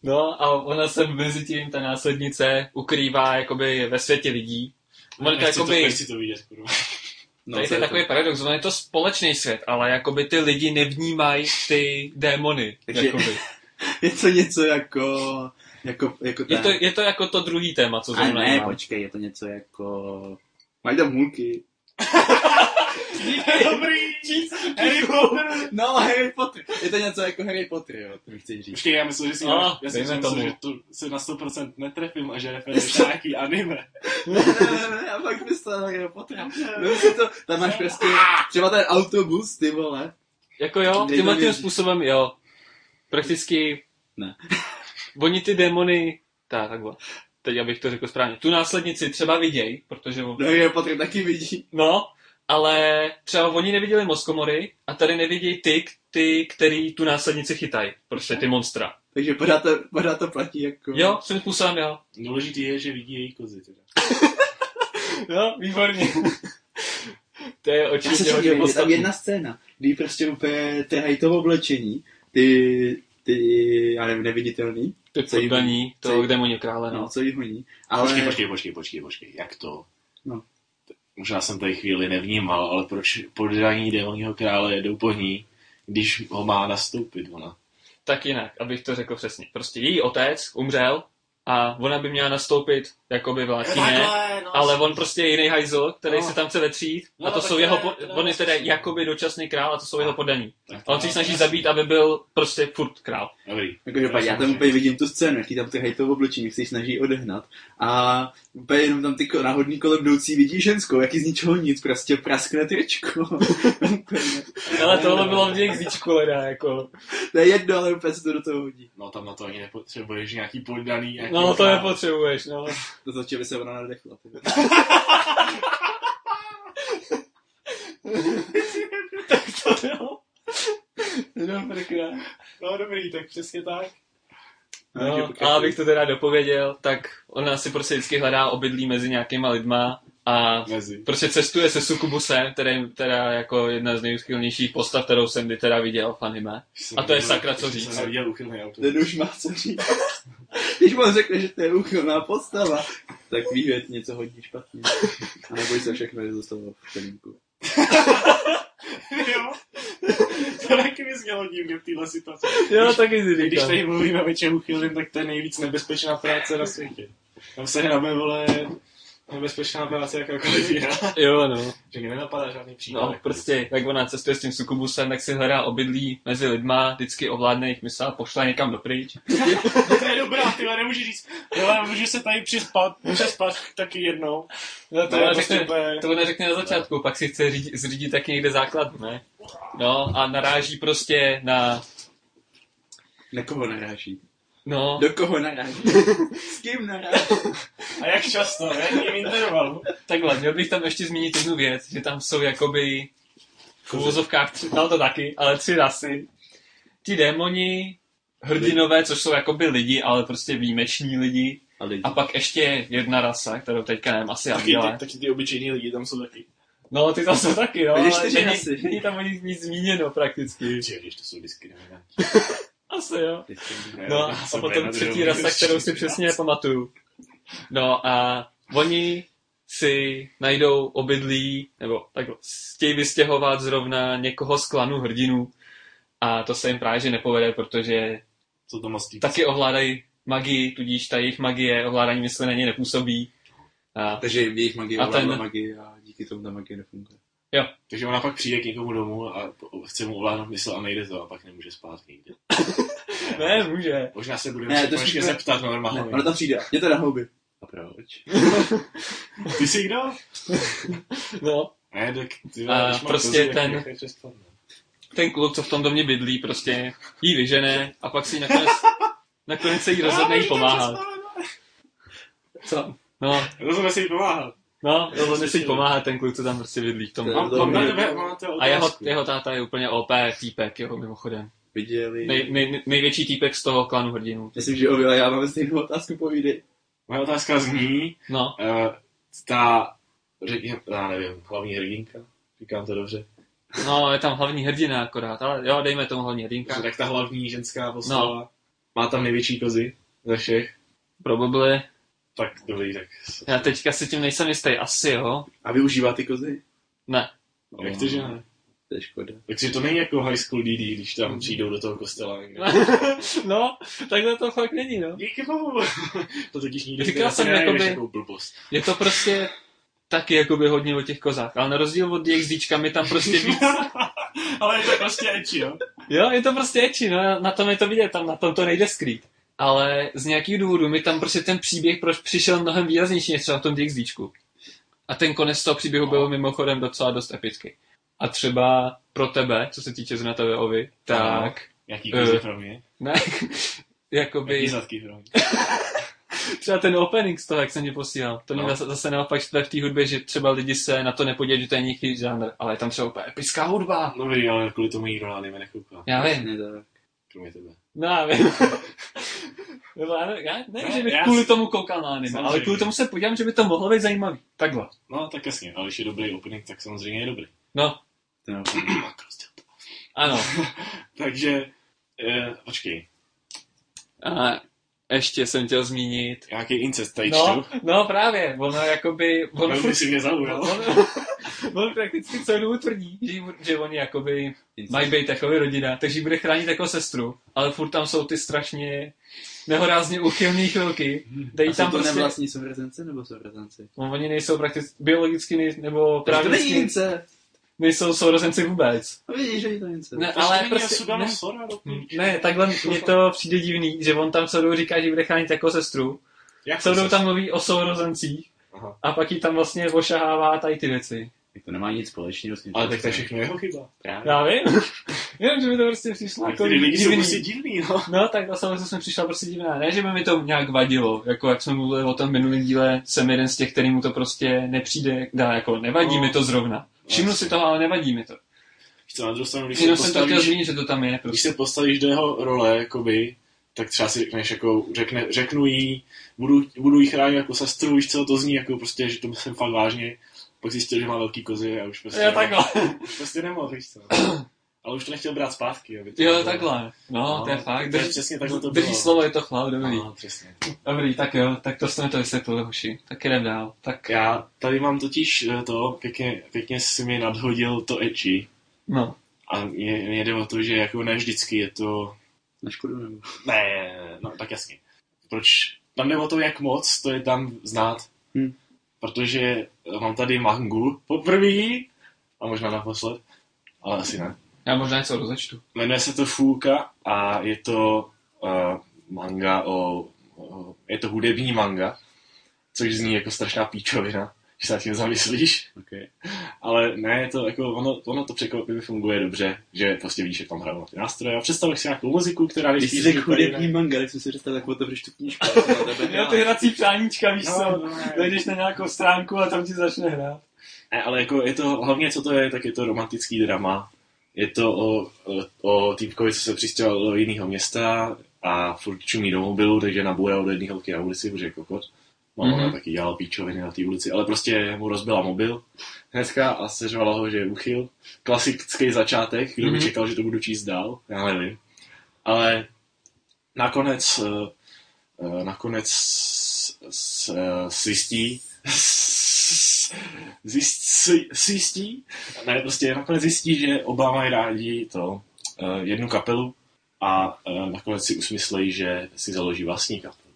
No a ona se mezi tím, ta následnice, ukrývá jakoby ve světě lidí. Ona to Nechci to, jakoby, nechci to vidět, kurva. No, tady co je takový paradox, on je to společný svět, ale jakoby ty lidi nevnímají ty démony. Takže- Jakoby. Je to něco jako, jako, jako Je, to, je to jako to druhý téma, co A zrovna ne, mám. počkej, je to něco jako... Mají tam hůlky. Dobrý! Harry Potter! No, Harry Potter. Je to něco jako Harry Potter, jo, to mi chci říct. Počkej, já myslím, že si, A, já si myslím, tomu. že to se na 100% netrefím a že referuješ na nějaký anime. ne, ne, ne, já fakt myslel Harry Potter. Vem si to, tam máš prostě třeba ten autobus, ty vole. Jako jo, tímhle tím způsobem jo. Prakticky Ne. Oni ty démony, tak, takhle. Teď abych to řekl správně. Tu následnici třeba viděj, protože No, Harry Potter taky vidí. No, ale třeba oni neviděli Moskomory a tady nevidějí ty, ty, který tu následnici chytají. Prostě ty monstra. Takže pořád to, pořád to platí jako... Jo, svým způsobem jo. Důležitý je, že vidí její kozy. Teda. Jo, výborně. to je Já se určitě shodím, hodně je tam jedna scéna, kdy prostě úplně trhají to oblečení, ty, ty, já nevím, neviditelný, Ty co jí- poddaní co toho jí- démonio krále, no, no. co jí honí. Ale... Počkej, počkej, počkej, počkej, počkej, jak to? No. Možná jsem tady chvíli nevnímal, ale proč poddaní démonního krále jedou po ní, když ho má nastoupit ona? Tak jinak, abych to řekl přesně. Prostě její otec umřel a ona by měla nastoupit jakoby vládkyně, no, ale on prostě je jiný hajzl, který No. se tam chce vetřít No, a to jsou to jeho, je- po, to je on je teda jasný. jakoby dočasný král a to jsou jeho poddaní. Tak A on si snaží jasný. zabít, aby byl prostě furt král. Dobrý. Pak já tam úplně vidím tu scénu, jak jí tam trhají to oblečení, jak se snaží odehnat. A úplně jenom tam ty náhodný kolem jdoucí vidí ženskou, jak jí z ničeho nic, prostě praskne tričko. Ale tohle bylo v jejich zíčku leda, jako. to je jedno, ale úplně se to do toho hodí. No tam na to ani nepotřebuješ nějaký poddaný. Nějaký No to nepotřebuješ, no. To za by se ona nadechla. vole. To jo. Dobrý. No dobrý, tak přesně tak. No, pokračuj. a abych to teda dopověděl, tak ona si prostě vždycky hledá obydlí mezi nějakýma lidma a Mezi. prostě cestuje se Sukubusem, který teda jako jedna z nejúchylnějších postav, kterou jsem kdy teda viděl v anime. A to je sakra, co říct. Jsem viděl uchylný auto. Ten už má co říct. Když mu řekne, že to je úchylná postava, tak ví, že je něco hodně špatně. A neboj se, všechno je zase v kelímku. jo. To taky mi znělo divně v téhle situaci. Jo, taky si Když říkám. tady mluvíme o čem uchylným, tak to je nejvíc nebezpečná práce na světě. Tam se hrabe, vole, nebezpečná práce jakákoliv jiná. Jo, no. Že mě nenapadá žádný případ. No, prostě, jak ona cestuje s tím Sukubusem, tak si hledá obydlí mezi lidma, vždycky ovládne jich mysl a pošle někam dopryč. To je dobrá, ty nemůžeš říct, jo, můžu se tady přispat, přespat taky jednou. No, to, prostě řekne, úplně- to ona řekne na začátku, pak si chce řídit, zřídit taky někde základ, ne? No a naráží prostě na, Na koho naráží? No, Do koho naráží? S kým naráží? A jak často, ne? Jakým intervalu? takhle, měl bych tam ještě zmínit jednu věc, že tam jsou jakoby v uvozovkách tři, no to taky, ale tři rasy. Ti démoni, hrdinové, což jsou jakoby lidi, ale prostě výjimeční lidi. A lidi. A pak ještě jedna rasa, kterou teďka nevím, asi Taky Anděle. ty, taky ty obyčejní lidi tam jsou taky. No, ty tam jsou taky, no, ale není, není tam o nich nic zmíněno prakticky. Či, když to jsou diskriminanti. Asi jo. No a potom třetí rasa, kterou si přesně nepamatuju. No a oni si najdou obydlí, nebo tak chtějí vystěhovat zrovna někoho z klanu hrdinů a to se jim právě že nepovede, protože Co to taky ovládají magii, tudíž ta jejich magie, ovládání mysli na ně nepůsobí. A, Takže jejich magie A ten- magii a díky tomu ta magie nefunguje. Takže ona pak přijde k někomu domů a chce mu ovládnout mysl a nejde to a pak nemůže spát nikdy. ne, může. Možná se budeme Ne, ne, to konečně zeptat Ne, normálně. ona tam přijde, mě to na houby. A proč? Ty jsi kdo? No, Ne, tak ty A když prostě kozy, tak ten- no. ten kluk, co v tom domě bydlí, prostě jí vyžene a pak si nakonec, nakonec se jí rozhodne jí pomáhat. Co? No, Rozhodne si jí pomáhat. No, rozhodne si jí pomáhat ten kluk, co tam prostě bydlí v tom. To Mám, to mám mám tebe A jeho, jeho táta je úplně OP týpek, jeho mimochodem. Viděli. Nej, nej, největší týpek z toho klanu hrdinů. Myslím, že Ovila, já máme stejnou otázku, povídej. Moje otázka zní, No, uh, ta, řekně, já nevím, hlavní hrdinka, říkám to dobře, no, je tam hlavní hrdina akorát, ale jo, dejme tomu hlavní hrdinka. tak ta hlavní ženská postava má tam největší kozy ze všech, Probably. Tak dobrý, tak Já teďka si tím nejsem jistý, asi jo. A využívá ty kozy? Ne. jak to, že ne? To je škoda. Takže to není jako high school DD, když tam přijdou do toho kostela. někde. no, takhle to fakt není, no. Díky bohu. to totiž nikdy Říkal jsem, jakoby- jako blbost. Je to prostě taky jakoby hodně o těch kozách, ale na rozdíl od DXDčka mi tam prostě víc... Ale je to prostě eči, jo? jo, je to prostě eči, no, na tom je to vidět, tam na tom to nejde skrýt. Ale z nějakých důvodů mi tam prostě ten příběh proč přišel mnohem výraznější než třeba na tom DXDčku. A ten konec toho příběhu byl mimochodem docela dost epický. A třeba pro tebe, co se týče tebe Ovi, tak... Jaký Eh. kozy pro mě? Ne, Jaký jakoby zadky pro mě? třeba ten opening z toho, jak jsem ti posílal. To mě No. zase, zase naopak štve v té hudbě, že třeba lidi se na to nepodívají, že to je nějaký žánr, ale je tam třeba úplně epická hudba. Dobrý, ale kvůli tomu nikdo na anime nekouká. Já vím. Kromě tebe. No, já vím. Nebo já ne, já ne, Ne, že bych já kvůli tomu koukal na anime, ale kvůli tomu se podívám, že by to mohlo být zajímavý. Takhle. No, tak jasně, ale když je dobrý opening, tak samozřejmě je dobrý. No, To je ano. Takže, eh, počkej, A ještě jsem chtěl zmínit. nějaký incest tady No, čtu. no právě, ono jakoby, ono Velmi si mě zaujal. on, on prakticky celou dobu tvrdí, že, že oni jakoby mají být takový rodina, takže ji bude chránit jako sestru, ale furt tam jsou ty strašně nehorázně uchylný chvilky, dají A tam jsou to prostě, nevlastní sourozenci nebo sourozenci? no, oni nejsou prakticky biologicky nej, nebo Takže to není právě ince. Nejsou sourozenci vůbec. A vidíš, že je to ince. Ne, To ale prostě, ne, Sora, Hm, píči. ne, takhle mně to přijde divný, že on tam celou dobu říká, že bude chránit jako sestru, Jak tam mluví o sourozencích Aha. a pak jí tam vlastně ošahává tady ty věci. Tak to nemá nic společného s tím. Ale tak to je všechno jeho chyba. Právě. Já vím. Jenom, že mi to prostě přišlo jako Některý lidi jsou divný. prostě divný, no. No, tak to samozřejmě jsme přišla prostě divná. Ne, že by mi to nějak vadilo, jako jak jsme mluvili o tom minulém díle, jsem jeden z těch, kterýmu to prostě nepřijde, dá, jako nevadí No. mi to zrovna. Všimnu si toho, ale nevadí mi to. Co, na druhou stranu, když se, Jenom jsem to chtěl postavíš, zmínit, že to tam je. když Prostě. se postavíš do jeho role, jakoby, tak třeba si řekneš, jako, řekne, řeknu jí, budu, budu jí chránit jako sestru, víš co, to zní jako prostě, že to myslím fakt vážně. Pak zjistil, že má velký kozy a už prostě, Jo, takhle. už prostě nemohl, víš co. Ale už to nechtěl brát zpátky. Aby to Jo, bylo- takhle. No, to je fakt. Drž, přesně takhle to drží bylo. slovo, je to chlap, dobrý. No, přesně. Dobrý, tak jo, tak to jsme to vysvětlili, hoši. Tak jdem dál. Tak, Já tady mám totiž eh, to, pěkně, pěkně si mi nadhodil to eči. no. A mě, mě jde o to, že jako ne vždycky je to... Na škodu nebo? Ne, no tak jasně. Proč? Tam jde o to, jak moc to je tam znát. Hm. Protože mám tady mangu poprvé, a možná naposled, ale asi ne. Já možná něco rozečtu. Jmenuje se to Fuka a je to uh, manga o, o... Je to hudební manga, což zní jako strašná píčovina, když se nad tím zamyslíš. Okay. Ale ne, je to jako, ono, ono to překvapivě funguje dobře, že prostě víš, jak tam hrajou na ty nástroje a představíš si nějakou muziku, která Když jsi řekl hudební manga, tak jsem si představil, jak otevřeš tu knížku. na Jo, ty hrací přáníčka, víš No, co? no. Dojdeš na nějakou stránku a tam ti začne hrát. Ne, ale jako je to, hlavně co to je, tak je to romantický drama. Je to o, o, týpkovi, co se přistěhoval do jiného města a furt čumí do mobilu, takže naboural do jedné holky na ulici, protože je kokot. No, mm-hmm. Mhm. taky dělala píčoviny na té ulici, ale prostě mu rozbila mobil hnedka a seřvala ho, že je uchyl. Klasický začátek, kdo by Mhm. čekal, že to budu číst dál, já nevím. Ale nakonec, eh, eh, nakonec s- s- eh, zjistí, zjistí, ne, prostě nakonec zjistí, že oba mají rádi to, eh, jednu kapelu a eh, nakonec si usmyslejí, že si založí vlastní kapelu.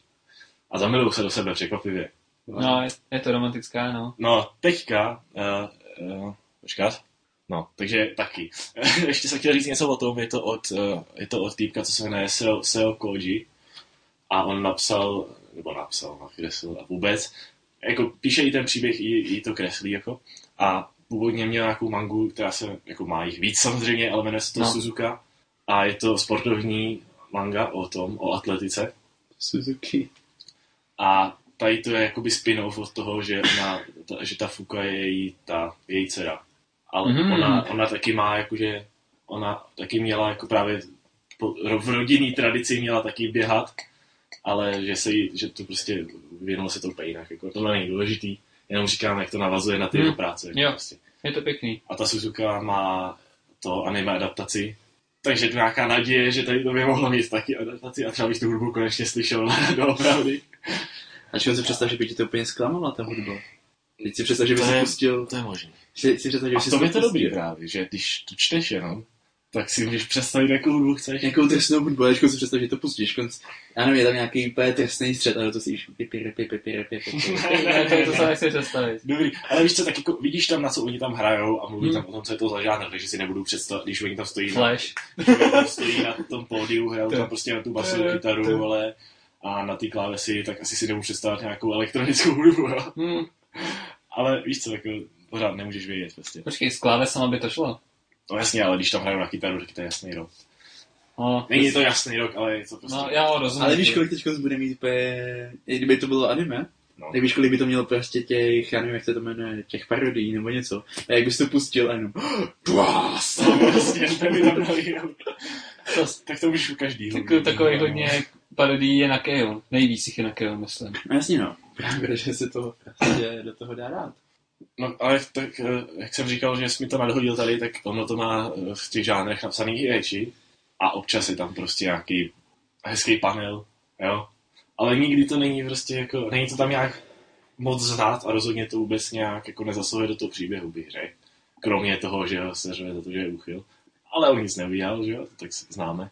A zamilují se do sebe překvapivě. No, je, je to romantická, no. No, teďka, uh, uh, počkat, no, takže taky. Ještě jsem chtěl říct něco o tom, je to od, uh, je to od týpka, co se jmenuje Seo, Seo Koji a on napsal, nebo napsal, nakreslil a vůbec, jako píše i ten příběh, i, i to kreslí, jako, a původně měl nějakou mangu, která se, jako má jich víc samozřejmě, ale jmenuje se to No. Suzuka a je to sportovní manga o tom, o atletice Suzuki. a tady to je jakoby spin-off od toho, že, ona, ta, že ta Fuka je její, ta, její dcera. Ale mm. ona, ona taky má jakože, ona taky měla jako právě po, v rodinný tradici měla taky běhat, ale že se jí, že to prostě věnulo se to úplně jinak. Jako, tohle není důležitý, jenom říkám, jak to navazuje na ty Hmm. jeho práce. Jako Jo. prostě. Je to pěkný. A ta Suzuka má to anime adaptaci, takže tu nějaká naděje, že tady to by mohlo mít taky adaptaci a třeba bych tu hudbu konečně slyšel doopravdy. A čím si představ, že by ti to úplně zklamala, ta hudba? Teď si představ, že by To si je- pustil... To je možné. Si, si představ, že A v tom je to dobrý právě, že když to čteš jenom, tak si můžeš představit, jakou hudbu chceš. Nějakou trestnou hudbu, ale si představit, že to pustíš. Konc, já nevím, je tam nějaký úplně trestný střed, ale to si jíš pipi, pipi, pipi. Ne, to, se nechci představit. Dobrý, ale víš co, tak jako vidíš tam, na co oni tam hrajou a mluví Hmm. tam o tom, co je to za žánr, takže si nebudu představit, když oni tam stojí, na, Flash. když oni tam stojí na tom pódiu, hrajou To- tam prostě na tu basovou kytaru, ale a na ty klávesy, tak asi si nebudu představit nějakou elektronickou hudbu, jo. Hm. Ale víš co, jako pořád nemůžeš vědět prostě. Počkej, s klávesama by to šlo. No jasně, ale když tam hrajou na kytaru, tak to je jasný rok. No, Není to jasný rok, ale je to prostě... no já ho rozumím. Ale víš, kolik teď bude mít úplně, i kdyby to bylo anime, No. tak víš, kolik by to mělo prostě těch, já nevím, jak se to jmenuje, těch parodií nebo něco. A jak bys to pustil a jenom, Blast! No, prostě, to by tam dali, to, tak to můžeš u každýho. Tak, takový hodně parodií je na Keo. Nejvíc jich je na Keo, myslím. No jasně no, právě, že se to prostě do toho dá dát. No, ale tak, eh, jak jsem říkal, že jsi mi to nadhodil tady, tak ono to má eh, v těch žánrech napsaný i eči a občas je tam prostě nějaký hezký panel, jo. Ale nikdy to není prostě jako, není to tam nějak moc znát a rozhodně to vůbec nějak jako nezasahuje do toho příběhu, bych řekl. Kromě toho, že se řve za to, že je úchyl. Ale on nic neudělal, že jo, tak známe.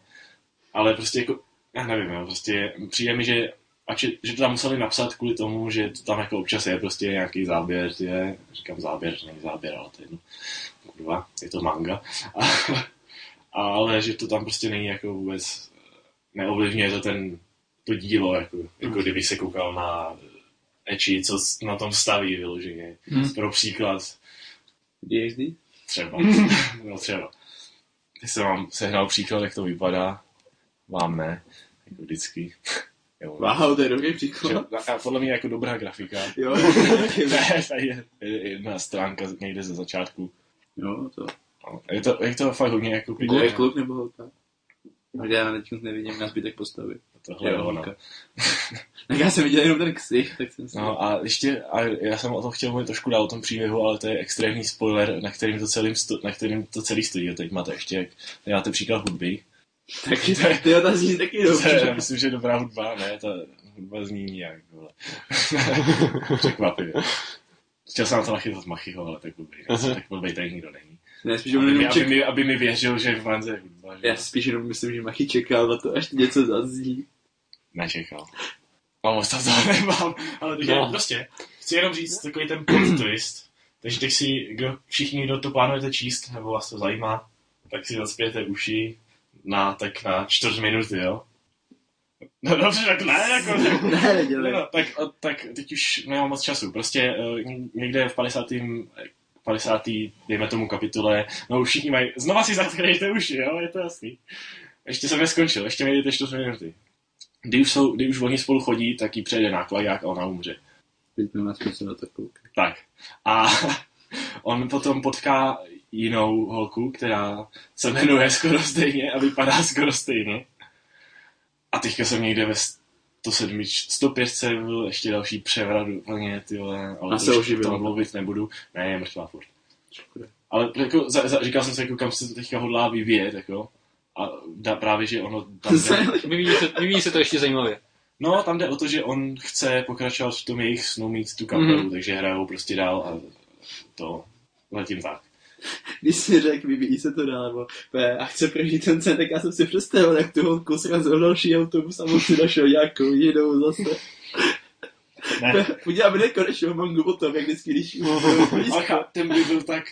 Ale prostě jako, já nevím, jo, prostě přijde mi, že ač, je- že to tam museli napsat kvůli tomu, že to tam jako občas je prostě nějaký záběr, je, říkám záběr, že není záběr, ale to je jedno. Kurva, je to manga. ale že to tam prostě není jako vůbec, neovlivňuje to ten, to dílo, jako, jako kdyby se koukal na Eči, co na tom staví vyloženě. Hmm. Pro příklad, DXD? třeba, no třeba. Teď jsem vám sehnal příklad, jak to vypadá, vám ne, jako vždycky. Jo, Wow, to je dobrý že, příklad. a podle mě jako dobrá grafika. Jo, ne, tady je je jedna stránka někde ze začátku. jo, to. No, Je to, je to fakt hodně jako To je kluk nebo holka? Takže já teď nevidím na zbytek postavy. Tohle je ono. holka. Tak já jsem viděl jenom ten ksich, tak jsem si... No a ještě, a já jsem o tom chtěl mluvit trošku dál o tom příběhu, ale to je extrémní spoiler, na kterým to, celým sto, na kterým to celý stojí. Teď máte ještě, jak dáte příklad hudby. Taky, ty jo, ta zní taky To je, já dobře. myslím, že je dobrá hudba, ne, ta hudba zní nijak, vole. Překvapivě. Chtěl jsem na to nachytat Machyho, ale tak blbý, tak blbý tady nikdo není. Ne, spíš Aby mi, jenom aby, ček... mi, aby mi věřil, že v Manze je hudba. Že? Já spíš jenom myslím, že Machy čekal na to, až něco zazní. Nečekal. Mám moc tam toho nemám, ale takže no. prostě, chci jenom říct takový ten plot twist. Takže teď si, kdo, všichni, kdo to plánujete číst, nebo vás to zajímá, tak si zaspějete uši na, tak na čtvrt minuty, jo? No dobře, tak ne, jako ne. Ne, No, no, tak, tak teď už nemám moc času. Prostě uh, někde v 50. 50. dejme tomu kapitole, no už všichni mají, znova si zatknejte uši, jo, je to jasný. Ještě jsem neskončil, ještě mi jdete 4 minuty. Kdy už, jsou, kdy už oni spolu chodí, tak jí přejde nákladák a ona umře. Teď nás na to. Tak. A on potom potká jinou holku, která se jmenuje skoro stejně a vypadá skoro stejně. A teďka jsem někde ve 107, 105 byl ještě další převrat úplně, ty vole, ale A to se už oživila. o tom mluvit nebudu. Ne, je mrtvá furt. Škoda. Ale jako, za, za, říkal jsem si, jako, kam se to teďka hodlá vyvíjet, jako. A dá právě, že ono tam jde, Vyvíjí se, vyvíjí se to ještě zajímavě. No, tam jde o to, že on chce pokračovat v tom jejich snu mít tu kapelu, Mhm. mm-hmm. takže hrajou prostě dál a to letím tak. Když jsi řekl, vyvíjí se to dál, nebo a chce prožít ten sen, tak já jsem si představil, jak tu holku srazil další autobus a on si našel nějakou jinou zase. Ne. Uděláme nekonečnou mangu o tom, jak vždycky, když Ale cha- ten by byl tak,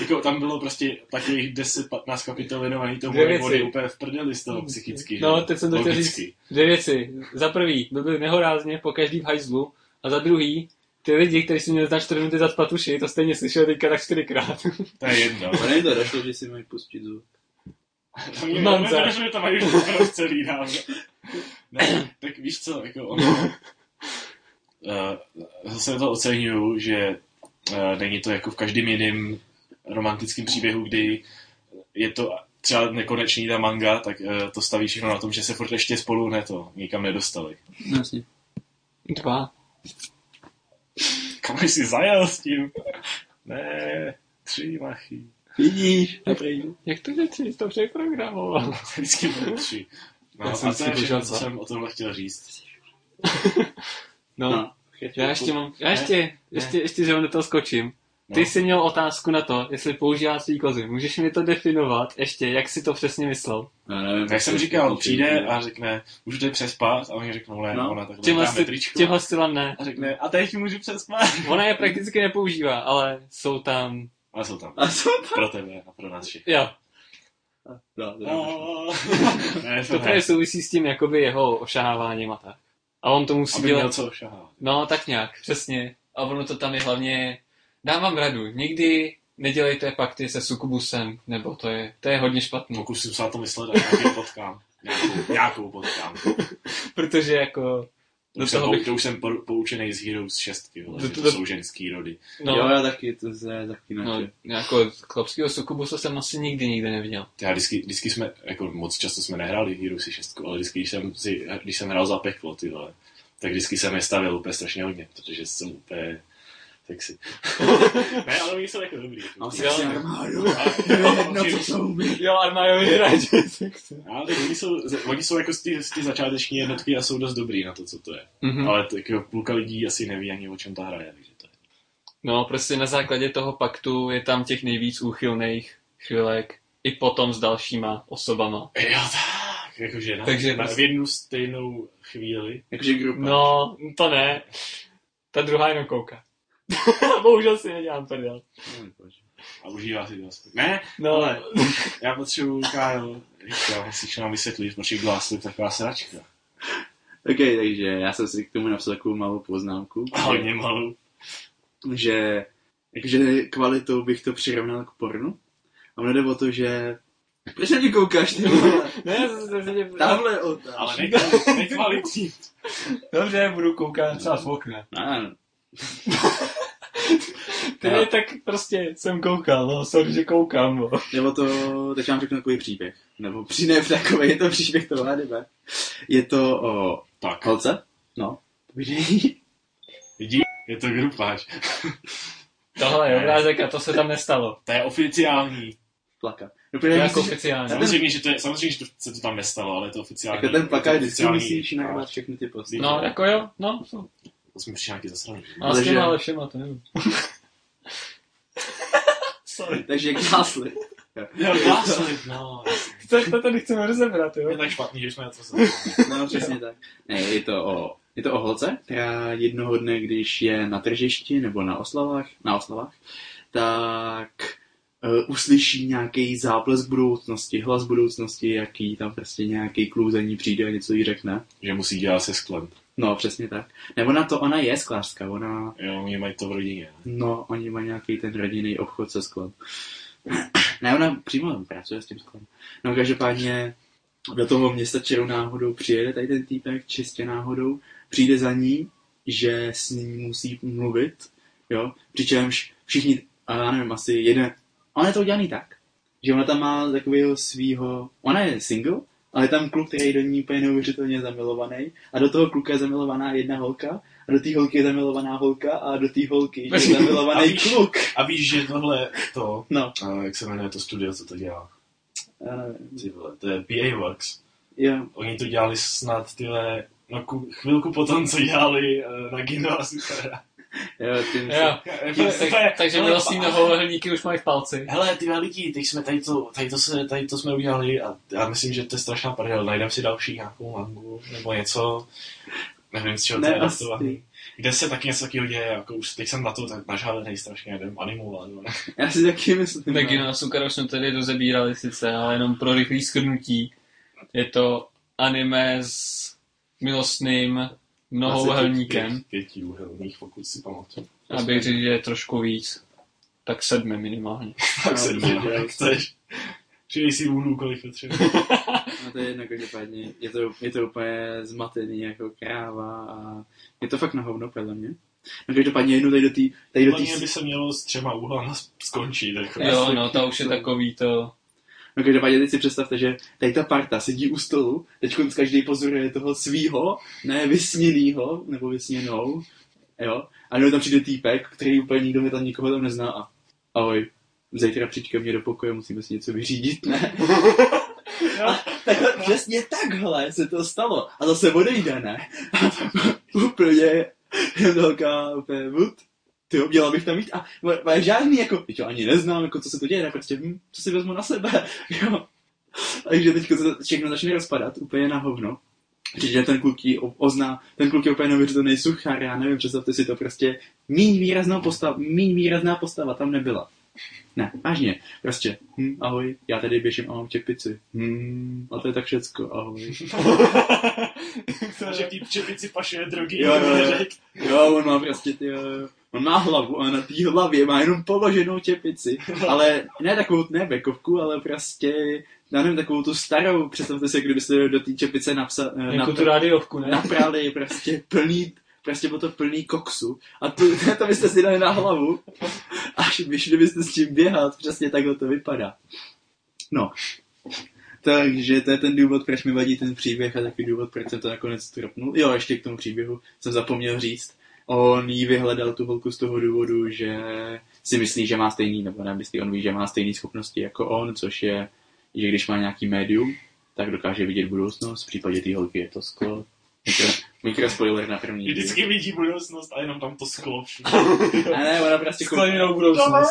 jako tam bylo prostě takových 10-15 kapitol věnovaný tomu, je úplně v prdeli z toho psychicky. že? No, teď jsem to chtěl říct. Dvě věci. Za prvý, byl byl nehorázně po každý v hajzlu. A za druhý, ty lidi, kteří si měli za 4 minuty zacpat uši, to stejně slyšeli teďka tak čtyřikrát. To je jedno. Ale to došlo, že si mají pustit zvuk. To mě nevím, že to mají už celý dávno. Ne, tak víš co, jako ono, uh, zase to oceňuju, že uh, není to jako v každém jiném romantickém příběhu, kdy je to třeba nekonečný ta manga, tak uh, to staví všechno na tom, že se furt ještě spolu ne to, nikam nedostali. No jasně. Dva. Kam jsi zajel s tím? Ne, tři machy. Vidíš? Dobrý. Jak to, že jsi to přeprogramoval? Vždycky bylo tři. No, Já a jsem to si je požádal všechno, co jsem o tomhle chtěl říct. No, No. já ještě mám, já ještě, ještě, ještě, že vám do toho skočím. Ty No. jsi měl otázku na to, jestli používá svý kozy. Můžeš mi to definovat ještě, jak jsi to přesně myslel? Já nevím, Tak jsem říkal, přijde a řekne, můžu tady přespat? A oni řeknou, ne, No. ona takhle Tímhle, dá sty- metričku. tímhle stylem ne. A řekne, a teď můžu přespat? Ona je prakticky nepoužívá, ale jsou tam... Ale jsou tam. A co tam? Pro tebe a pro nás všechny. Jo, No, to ne, to to právě ne. souvisí s tím jakoby jeho ošaháváním a tak. A on to musí Aby dělat... měl co šahat. No, tak nějak, přesně. A ono to tam je hlavně... Dám vám radu, nikdy nedělejte pakty se sukubusem, nebo to je, to je hodně špatný. Pokusím se na to myslet a nějaký potkám. Nějakou, nějakou potkám. Protože jako... To Do už, jsem, toho bych... to už jsem po- poučený z Heroes 6, vole, Do- že do- to jsou ženský rody. No, Jo, já taky, to je taky no, jako chlapského sukubusa jsem asi nikdy nikde neviděl. Já vždycky, vždycky jsme, jako moc často jsme nehráli Heroes 6, ale vždycky, když jsem, si, když jsem hrál za peklo, ty vole, tak vždycky jsem je stavil úplně strašně hodně, protože jsem úplně sexy. ne, ale oni jsou jako dobrý. Mám asi armádu. Ale- No, co jsou. Jo, armájovi hráči. Ale tak oni jsou, oni jsou jako z ty, z ty začáteční jednotky a jsou dost dobrý na to, co to je. Mhm. Ale tak jo, půlka lidí asi neví ani o čem ta hra je, takže to je. No, prostě na základě toho paktu je tam těch nejvíc úchylných chvilek i potom s dalšíma osobama. Jo, tak, jakože na, Takže na, v jednu stejnou chvíli. Jakože grupa. No, to ne. Ta druhá jenom kouká. Bohužel si nedělám prdel. A užívá si to aspoň. Ne, No, Ale- já potřebuju, Kájo, Říká, musíš nám vysvětlit, proč je Glass taková sračka. Ok, takže já jsem si k tomu napsal takovou malou poznámku. A hodně malou. že jakože kvalitou bych to přirovnal k pornu. A ono jde o to, že proč na mě koukáš, ty vole? ne, se. Tamhle otáč. Ale nekvalitní. nekvalitní. Dobře, budu koukat třeba z okna. Ano. Ty No. tak prostě jsem koukal, no, sorry, že koukám, no. Nebo to, teď vám řeknu takový příběh. Nebo při ne takový, je to příběh toho anime. Je to o Tak, holce. No. Povídej. vidí, je to grupáč. Tohle je obrázek a to se tam nestalo. To je oficiální. Plaka. No, To je jako myslíš, oficiálně. Samozřejmě, že, to je, samozřejmě, že to, se to tam nestalo, ale je to oficiální. jako ten plakát je to vždycky musíš nahrát všechny ty posty. No, jako jo, no. To jsme přišli nějaký zasraný. A s Ale těma že- ale všema, to nevím. Sorry. Takže Gasly. Jo, Glasslit, no. To, to tady chceme rozebrat, jo? Je tak špatný, že jsme na to se... No, přesně tak. Ne, je to o, je to o holce, která jednoho dne, když je na tržišti nebo na oslavách, na oslavách, tak uh, uslyší nějaký záplesk budoucnosti, hlas budoucnosti, jaký tam prostě nějaký kluk za ní přijde a něco jí řekne. Že musí dělat se sklem. No, přesně tak. Nebo na to ona je sklářka, ona, Jo, oni mají to v rodině. ne? no, oni mají nějaký ten rodinný obchod se sklem. ne, ona přímo pracuje s tím sklem. No, každopádně do toho města čerou náhodou přijede tady ten týpek, čistě náhodou, přijde za ní, že s ní musí mluvit, jo, přičemž všichni, a já nevím, asi jeden, ona je to udělaný tak, že ona tam má takového svýho, ona je single, ale je tam kluk, který je do ní úplně neuvěřitelně zamilovaný a do toho kluka je zamilovaná jedna holka a do té holky je zamilovaná holka a do té holky je A zamilovaný víš- kluk. A víš, že tohle to, No, a jak se jmenuje to studio, co to dělá? já nevím. Ty vole, to je PA Works. Jo, Oni to dělali snad tyhle, no ku, chvilku potom, co dělali uh, na Gino a. jo, tím se... Jo, tak, takže Hele, milostní nohohlníky už mají v palci. Hele, ty lidi, teď jsme tady to, tady to, se, tady to jsme udělali a já myslím, že to je strašná prdel. Najdem si další nějakou mangu nebo něco, nevím, z čeho to Ne, je datovaný. Kde se taky něco takového děje, jako už teď jsem na to tak nažálený strašně, nevím, animovat. No. Já si taky myslím. no. Negina a Sukara jsme tady rozebírali sice, ale jenom pro rychlý skrnutí. Je to anime s milostným mnohouhelníkem. Pět, pěti úhelných, pokud si pamatuju. Abych řekl, že je trošku víc. Tak sedmi minimálně. Tak se No, jak chceš. Přidej si úhlu, kolik potřebuješ. No to je jedno, každopádně. Je to, je to úplně zmatený jako kráva a je to fakt na hovno, podle mě. No každopádně jednu tady do té... Tady do Podle tý, mě by se mělo s třema úhlama skončit. Jako. Jo, no, ta už je takový to... no každopádně teď si představte, že tady ta parta sedí u stolu, teď každý pozoruje toho svýho, ne vysněnýho, nebo vysněnou, jo. A nebo tam přijde týpek, který úplně nikdo tam nikoho tam nezná a ahoj, zítra přijď ke mně do pokoje, musíme si něco vyřídit, ne? A takhle, přesně takhle se to stalo. A zase odejde, ne? A to úplně je velká úplně vud. Ty jo, měla bych tam mít a a žádný jako, teď to ani neznám, jako co se to děje, tak prostě, hm, co si vezmu na sebe, jo. Takže teď se to všechno začne rozpadat úplně na hovno. Že ten kluk o- ozná, ten kluk je úplně neuvěřitelný suchár, já nevím, představte si to prostě, míň výrazná postava, míň výrazná postava tam nebyla. Ne, vážně, prostě, hm, ahoj, já tady běžím a mám čepici. Hm, a to je tak všecko, ahoj. A že v té čepici pašuje drogy. Jo, jo, jo. Jo, on má prostě ty, eh, on má hlavu a na té hlavě má jenom položenou čepici, ale ne takovou, ne bekovku, ale prostě, já nevím, takovou tu starou, představte si, kdybyste do té čepice napsa, eh, Jako napra- tu rádiovku, ne? naprali prostě plný, prostě bylo to plný koksu a to, to byste si dali na hlavu, až vyšli byste s tím běhat, přesně takhle to vypadá. No, takže to je ten důvod, proč mi vadí ten příběh a taky důvod, proč jsem to nakonec stropnul. Jo, ještě k tomu příběhu jsem zapomněl říct. On jí vyhledal tu holku z toho důvodu, že si myslí, že má stejný, nebo ne, myslí, on ví, že má stejné schopnosti jako on, což je, že když má nějaký médium, tak dokáže vidět budoucnost. V případě té holky je to sklo. Mikro, mikrospoiler na první. díl. Vždycky vidí budoucnost a jenom tam to sklo. A ne, ona prostě Skleněnou budoucnost.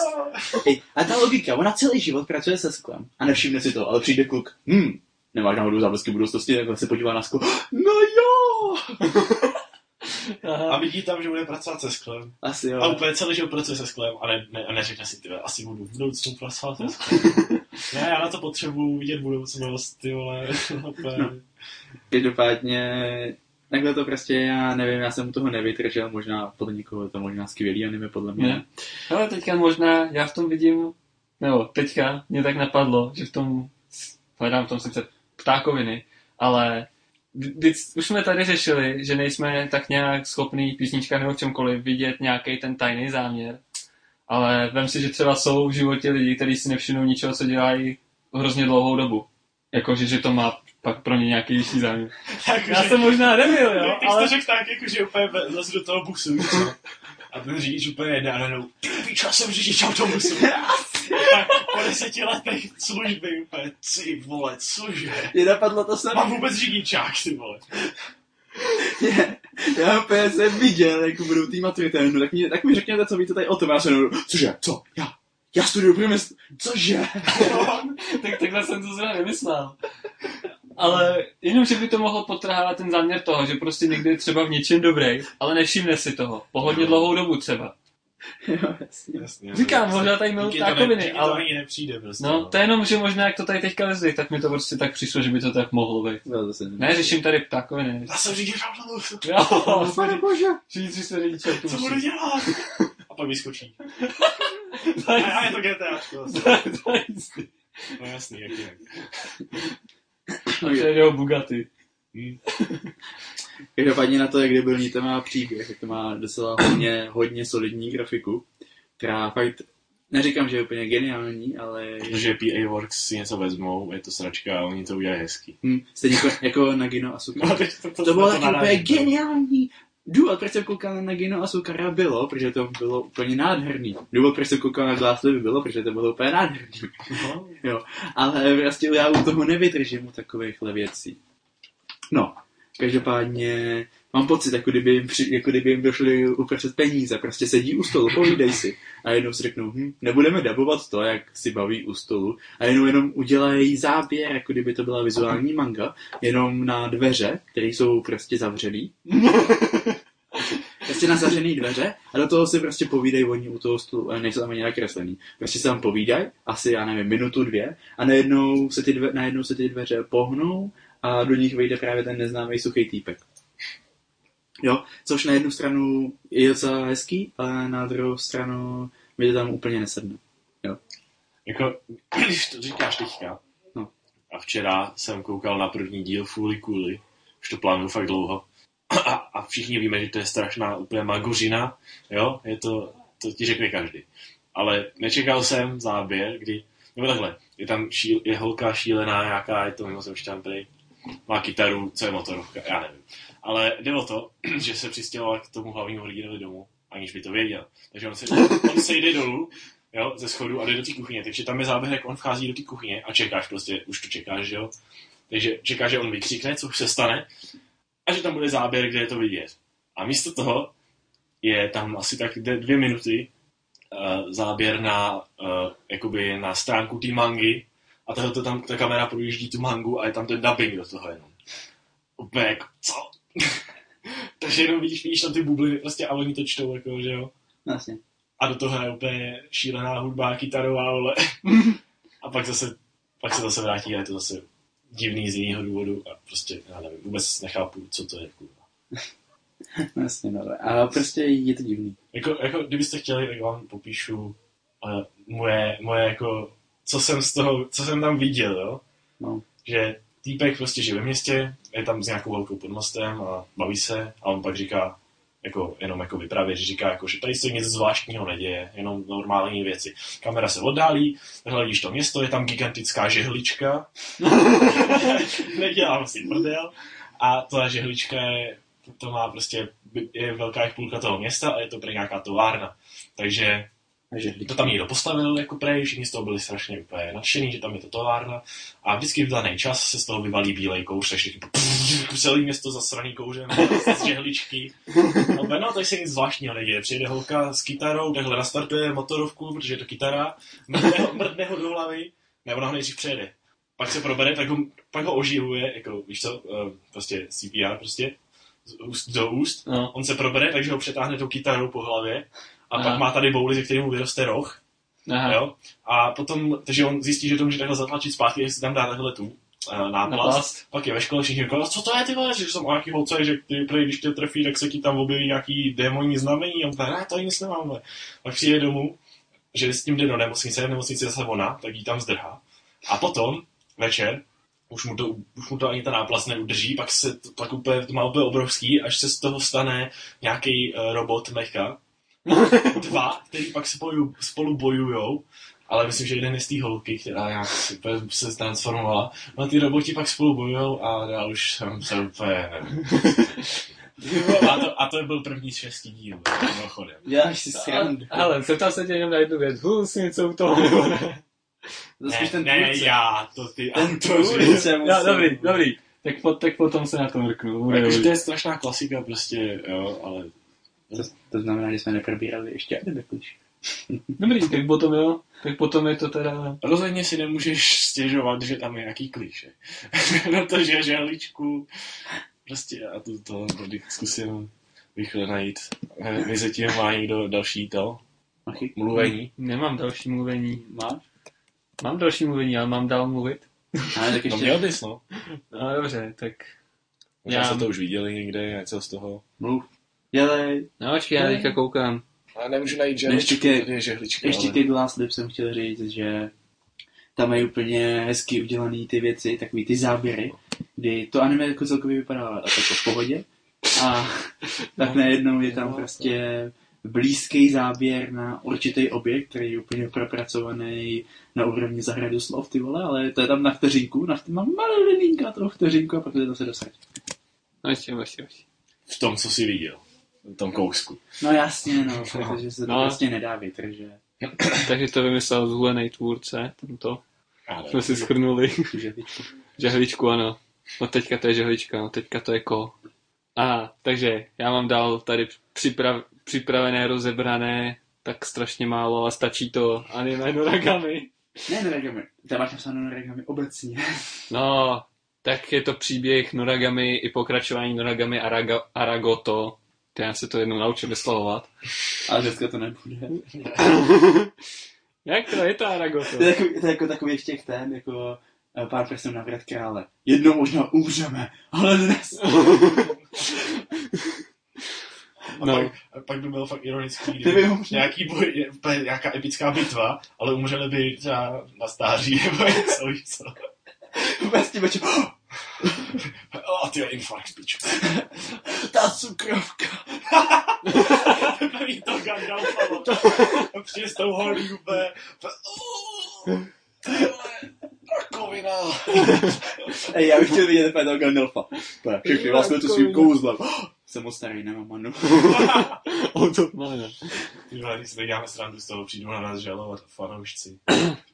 A ta logika, ona celý život pracuje se sklem a nevšimne si to, ale přijde kluk, hm, nemáš náhodou záblesky budoucnosti, takhle se podívá na sklo, no jo, A Aha. vidí tam, že bude pracovat se sklem. asi jo. A úplně celý život pracuje se sklem a, ne, ne, a neřekne si, ty asi budu v budoucnu pracovat se sklem. ne, já na to potřebuji vidět budoucnost, ty vole. No. Každopádně, takhle to prostě, já nevím, já jsem u toho nevydržel, možná podle někoho je to možná skvělý anime, podle mě. Ne. Ale teďka možná, já v tom vidím, nebo teďka mě tak napadlo, že v tom, hledám v tom sice ptákoviny, ale už jsme tady řešili, že nejsme tak nějak schopný písnička nebo v čemkoliv vidět nějaký ten tajný záměr, ale vem si, že třeba jsou v životě lidi, kteří si nevšimnou ničeho, co dělají hrozně dlouhou dobu. Jakože, že to má pak pro ně nějaký vyšší záměr. Jako, Já že- jsem možná nebyl, jo, Ty jsi ale to řekl tak, jako, že úplně zase do toho busu, co? A ten řidič úplně jede a najednou, ty víš, já jsem řidič autobusu. Po deseti letech služby úplně, ty vole, cože? Mě napadlo to Mám samé. vůbec řidičák, ty vole. Mě- Já úplně jsem viděl, jak budou tý maturity, no tak mi, tak mi řekněte, co víte tady o tom. Já jsem, cože, co, já, já studuju průmysl, cože? tak takhle jsem to zrovna nemyslel. Ale jenom, že by to mohlo potrhávat ten záměr toho, že prostě někdy je třeba v něčem dobrý, ale nevšimne si toho. Po hodně dlouhou dobu třeba. jo, jasně. Jasně, Říkám, možná tady to ne- ptákoviny, díky to ale- ani nepřijde prostě. No, to je jenom, že možná jak to tady teďka lezli, tak mi to prostě tak přišlo, že by to tak mohlo být. No, zase Ne, řeším tady ptákoviny. Já jsem řidič autobusu. Jo, Pane bože. všichni se rodiče Co budu dělat? A pak vyskočí. To A, je- a je to GTAčko. to je- to je jistý. No jasný, jak jinak. A přejde o Bugatti. Hm. Každopádně na to, jak debilní to má příběh, tak to má docela hodně, hodně solidní grafiku, která fakt, neříkám, že je úplně geniální, ale Protože PA Works si něco vezmou, je to sračka a oni to udělají hezky. hm, stejně jako, jako Nagino a Sukara. No, teď to, to, To bylo taky úplně geniální. Důvod, proč jsem koukal na Nagino a Sukara bylo, protože to bylo úplně nádherný. Důvod, proč jsem koukal na Glasslivy bylo, protože to bylo úplně nádherný. No, Ale prostě já u toho nevydržím u takovýchhle věcí. No, každopádně mám pocit, jako kdyby jim, při, jako kdyby jim došly uprostřed peníze. Prostě sedí u stolu, povídej si. A jednou si řeknou, hm, nebudeme dabovat to, jak si baví u stolu. A jenom jenom udělají záběr, jako kdyby to byla vizuální manga, jenom na dveře, které jsou prostě zavřený. prostě na zavřený dveře a do toho si prostě povídají oni u toho stolu, nejsou tam ani nakreslený. Prostě se tam povídají, asi já nevím, minutu, dvě a najednou se ty, dve, najednou se ty dveře pohnou a do nich vejde právě ten neznámý suchý týpek. Jo, což na jednu stranu je docela hezký, ale na druhou stranu mi to tam úplně nesedne. jako, když to říkáš teďka, No. a včera jsem koukal na první díl Fooly Cooly, už to plánuju fakt dlouho, a, a všichni víme, že to je strašná úplně magořina, jo, je to, to ti řekne každý. Ale nečekal jsem záběr, kdy, nebo takhle, je tam šíl, je holka šílená nějaká, je to mimozemšťan prý, má kytaru, co je motorovka, já nevím. Ale jde o to, že se přistěhovala k tomu hlavnímu hrdinovi domů, aniž by to věděl. Takže on se, on se jde dolů, jo, ze schodu a jde do té kuchyně. Takže tam je záběr, jak on vchází do té kuchyně a čekáš prostě, už to čekáš, že jo. Takže čekáš, že on vykřikne, co už se stane, a že tam bude záběr, kde je to vidět. A místo toho je tam asi tak dvě, dvě minuty uh, záběr na, uh, jakoby na stránku té mangy a tahle to tam ta kamera projíždí tu mangu a je tam ten dubbing do toho jenom. Úplně jako, co? Takže jenom vidíš, vidíš tam ty bubliny prostě a oni to čtou, jako, že jo. Vlastně. A do toho je úplně šílená hudba, kytarová, ale a pak zase, pak se zase vrátí a je to zase divný z jiného důvodu a prostě, já nevím, vůbec nechápu, co to je, kurva. Vlastně, no. A prostě je to divný. Jako, jako kdybyste chtěli, tak vám popíšu uh, moje, moje jako, co jsem z toho, co jsem tam viděl, jo? No. Že týpek prostě žije ve městě, je tam s nějakou velkou pod mostem a baví se a on pak říká, jako, jenom jako vypravě, že říká, jako, že tady se nic zvláštního neděje, jenom normální věci. Kamera se oddálí, hledíš to město, je tam gigantická žehlička, nedělám si prdel, a ta žehlička je, to má prostě, je velká jak půlka toho města a je to pro nějaká továrna. Takže Takže to tam někdo postavil jako prej, všichni z toho byli strašně úplně nadšený, že tam je to továrna a vždycky v daný čas se z toho vyvalí bílej kouř, takže celé město zasraný kouřem z žehličky. No, no, tady se nic zvláštního neděje. Přijede holka s kytarou, takhle nastartuje motorovku, protože je to kytara, mrdne ho, mrdne ho do hlavy, ne, ona ho nejdřív přejede. Pak se probere, tak ho, pak ho oživuje, jako víš co, eh, prostě CPR prostě, z úst do úst. No. On se probere, takže ho přetáhne tou kytarou po hlavě a Aha. pak má tady bouly, ze kterým mu vyroste roh. Aha. Jo? A potom, takže on zjistí, že to může takhle zatlačit zpátky, jestli tam dá takhle tu uh, náplast. Pak je ve škole všichni říkají, co to je ty vole, že jsou nějaký holce, že ty, prý, když tě trefí, tak se ti tam objeví nějaký démonní znamení. A on říká, ne, to nic nemám. Vole. Pak přijde domů, že s tím jde do nemocnice, v nemocnici zase ona, tak jí tam zdrhá. A potom, večer, už mu to, už mu to ani ta náplast neudrží, pak se to, pak úplně, to má úplně obrovský, až se z toho stane nějaký uh, robot mecha, dva, který pak spolu, spolu bojujou, ale myslím, že jeden je z té holky, která nějak se transformovala. No a ty roboti pak spolu bojujou a já už jsem se úplně nevím. A to, a to byl první z šesti dílů, mimochodem. Děláš si srandu. Ale zeptal se tě jenom na jednu věc. Hů, si něco u toho nebo ne? Spíš ten ne, tvůrce. já, to ty Ten tvůrce musí... Jo, dobrý, dobrý. Tak, po, tak potom se na to mrknu. Jakože to je strašná klasika prostě, jo, ale To, to znamená, že jsme neprobírali ještě anime kliš. Dobrý, tak potom jo. Tak potom je to teda... rozhodně si nemůžeš stěžovat, že tam je nějaký klíše. Protože žehličku, prostě a to, to, to zkusím rychle najít. Eh, Mezi tím má někdo další to, mluvení. Nemám další mluvení. Máš? Mám další mluvení, ale mám dál mluvit. Ale tak No ještě měl bys, no. No dobře, tak... Možná Já- jste to už viděli někde, něco z toho. mluv. Dělej. No počkej, já teďka koukám. Ale nemůžu najít Ještě žehličku, ke- tady je žehlička. Ještě ale... The Last Lip jsem chtěl říct, že tam mají úplně hezky udělaný ty věci, takový ty záběry, kdy to anime jako celkově vypadá tak jako v pohodě a tak najednou je tam prostě blízký záběr na určitý objekt, který je úplně propracovaný na úrovni zahradu slov, ty vole, ale to je tam na vteřinku, na mám malinká to vteřinku a pak to zase dostat. No ještě, ještě, ještě. V tom, co jsi viděl. V tom kousku. No jasně, no, protože se to No. prostě nedá vytržet. Takže to vymyslel zvolený tvůrce, tento. Ale Jsme si schrnuli. Žehličku. Žehličku, ano. No teďka to je žehlička, no teďka to je ko. A takže já mám dál tady připrav, připravené, rozebrané, tak strašně málo a stačí to anime Noragami. Ne, Noragami. Tam máš napsáno Noragami obecně. No, tak je to příběh Noragami i pokračování Noragami Araga, Aragoto. Já se to jednou naučím vyslovovat. Ale dneska to nebude. Jak to je to Aragoto? To je, jako, to je jako takový v těch ten, jako eh, pár prstů na vrat krále. Jednou možná umřeme, ale dnes. A No. pak, a pak by byl fakt ironický, Ty kdyby nějaký boj, nějaká epická bitva, ale umřeli by třeba na stáří nebo něco, víš co. Vůbec tím O, ty infarkt, piču. Ta cukrovka. První to Gandalfa, a přijde s tou holí úplně. Rakovina. Ej, já bych chtěl vidět úplně toho Gandalfa. Všichni vlastně to svým kouzlem. Jsem moc starý, nemám manu. On to má, ne? Ty vole, když si děláme srandu z toho, přijdou na nás žalovat fanoušci.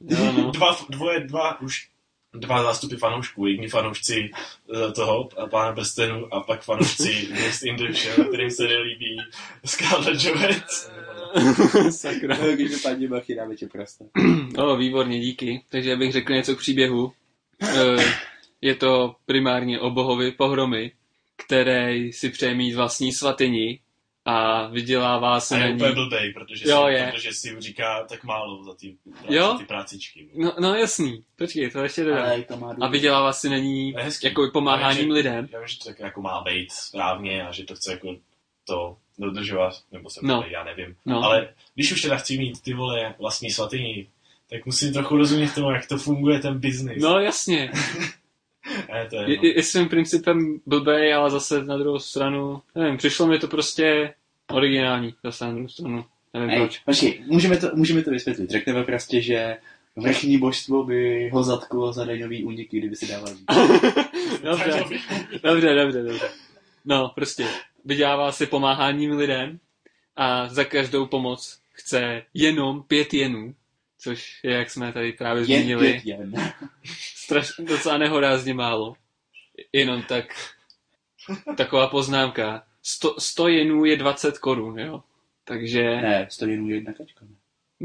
No. Dva, dvoje, dva už dva zástupy fanoušků. Jedni fanoušci eh, toho a pána prstenu a pak fanoušci Next in the Show, kterým se nelíbí Scarlett Johansson. Sakra. No, Každopádně bachy dáme tě prostě. No, výborně, díky. Takže abych řekl něco k příběhu. Eh, Je to primárně o bohovi pohromy, který si přeje mít vlastní svatyni a vydělává A se na je úplně blbej, protože, Jo, si, je. protože si říká tak málo za ty, Jo? za ty prácičky. No, no jasný, počkej, to ještě dodám. Ale to má A vydělává si na ní To je hezký. jako pomáháním Já vím, že- lidem. Já vím, že to tak jako má být správně a že to chce jako to dodržovat, nebo se No. no. já nevím. No. Ale když už teda chci mít ty vole vlastní svatyni, tak musím trochu rozumět tomu, jak to funguje ten biznis. No jasně, Ne, to je, je, no. je, je svým principem blbej, ale zase na druhou stranu, nevím, přišlo mi to prostě originální, zase na druhou stranu, nevím Ej, proč. počkej, můžeme to, můžeme to vysvětlit. Řekneme prostě, že vrchní božstvo by ho zatklo za daňový úniky, kdyby si dával. Dobře, dobře, dobře, dobře. No, prostě, vydělává si pomáháním lidem a za každou pomoc chce jenom pět jenů, což je, jak jsme tady právě Jen zmínili, pět jen. straš, docela nehorázně málo. Jenom tak, taková poznámka. 100, 100 jenů je 20 korun, jo? Takže, ne, Ne, stojí jenom jedna kačka. ne?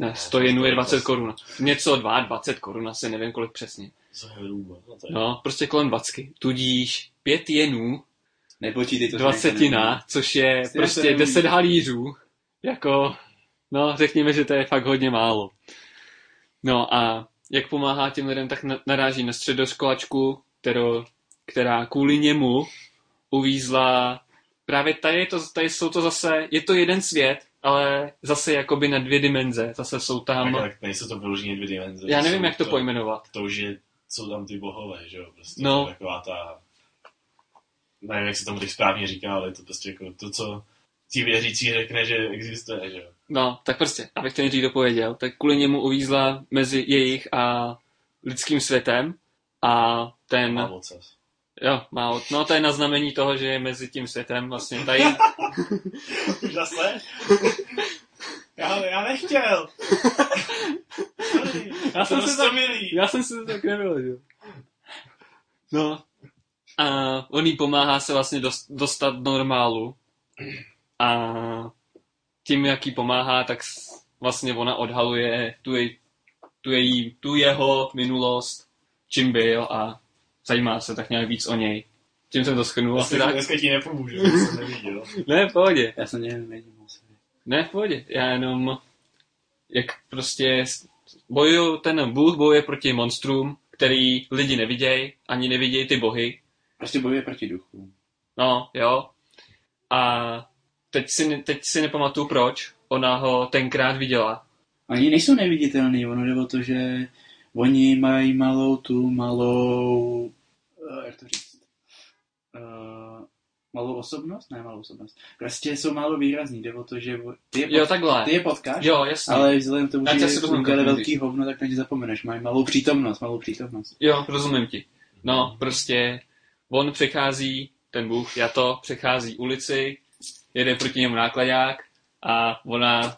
ne 100 jenů je 20 korun. Něco 2, 20 korun, asi nevím kolik přesně. Zhruba. No, to je. No, prostě kolem 20. Tudíž 5 jenů, Nepočítej to. dvacetina, což je prostě to neumí. 10 halířů. Jako, no, řekněme, že to je fakt hodně málo. No a jak pomáhá těm lidem, tak na- naráží na středoškolačku, kterou, která kvůli němu uvízla právě tady, je to, tady jsou to zase, je to jeden svět, ale zase jakoby na dvě dimenze. Zase jsou tam, Tak, tak nejsou to vyloženě dvě dimenze. já nevím, jak to pojmenovat. To už je, jsou tam ty bohové, že jo? Prostě No. taková ta... Nevím, jak se tomu teď správně říká, ale je to prostě jako to, co ti věřící řekne, že existuje, že jo? No, tak prostě, abych to nejdřív dopověděl, tak kvůli němu uvízla mezi jejich a lidským světem a ten, ocas. Jo, má, od- no to je na znamení toho, že je mezi tím světem vlastně tady, Už zase? Já, já nechtěl. Já jsem to tak- milý. já jsem si to tak nevyložil. No, a on jí pomáhá se vlastně dost, dostat normálu a tím, jak jí pomáhá, tak vlastně ona odhaluje tu, jej, tu, její, tu jeho minulost, čím byl a zajímá se tak nějak víc o něj. Tím jsem to schrnul asi Dneska, tak. dneska ti nepomůžu, to jsem neviděl. Ne, v pohodě. Já jsem nevím, nevím. Ne, v pohodě. Já jenom, jak prostě bojuju, ten bůh bojuje proti monstrům, který lidi nevidějí, ani nevidějí ty bohy. Prostě bojuje proti duchu. No, jo. A teď si, teď si nepamatuju proč. Ona ho tenkrát viděla. Oni nejsou neviditelný, ono jde o to, že oni mají malou tu malou, uh, jak to říct, uh, malou osobnost? Ne, malou osobnost. Prostě jsou málo výrazní, jde o to, že ty je, Jo, pot, takhle. ty je potkáš, Jo, jasně. ale vzhledem k tomu, Já že udělali jak velký hovno, tak na ně zapomeneš. Mají malou přítomnost, malou přítomnost. Jo, rozumím ti. No, prostě on přechází, ten bůh, Jato, přechází ulici, jede proti němu nákladák a ona,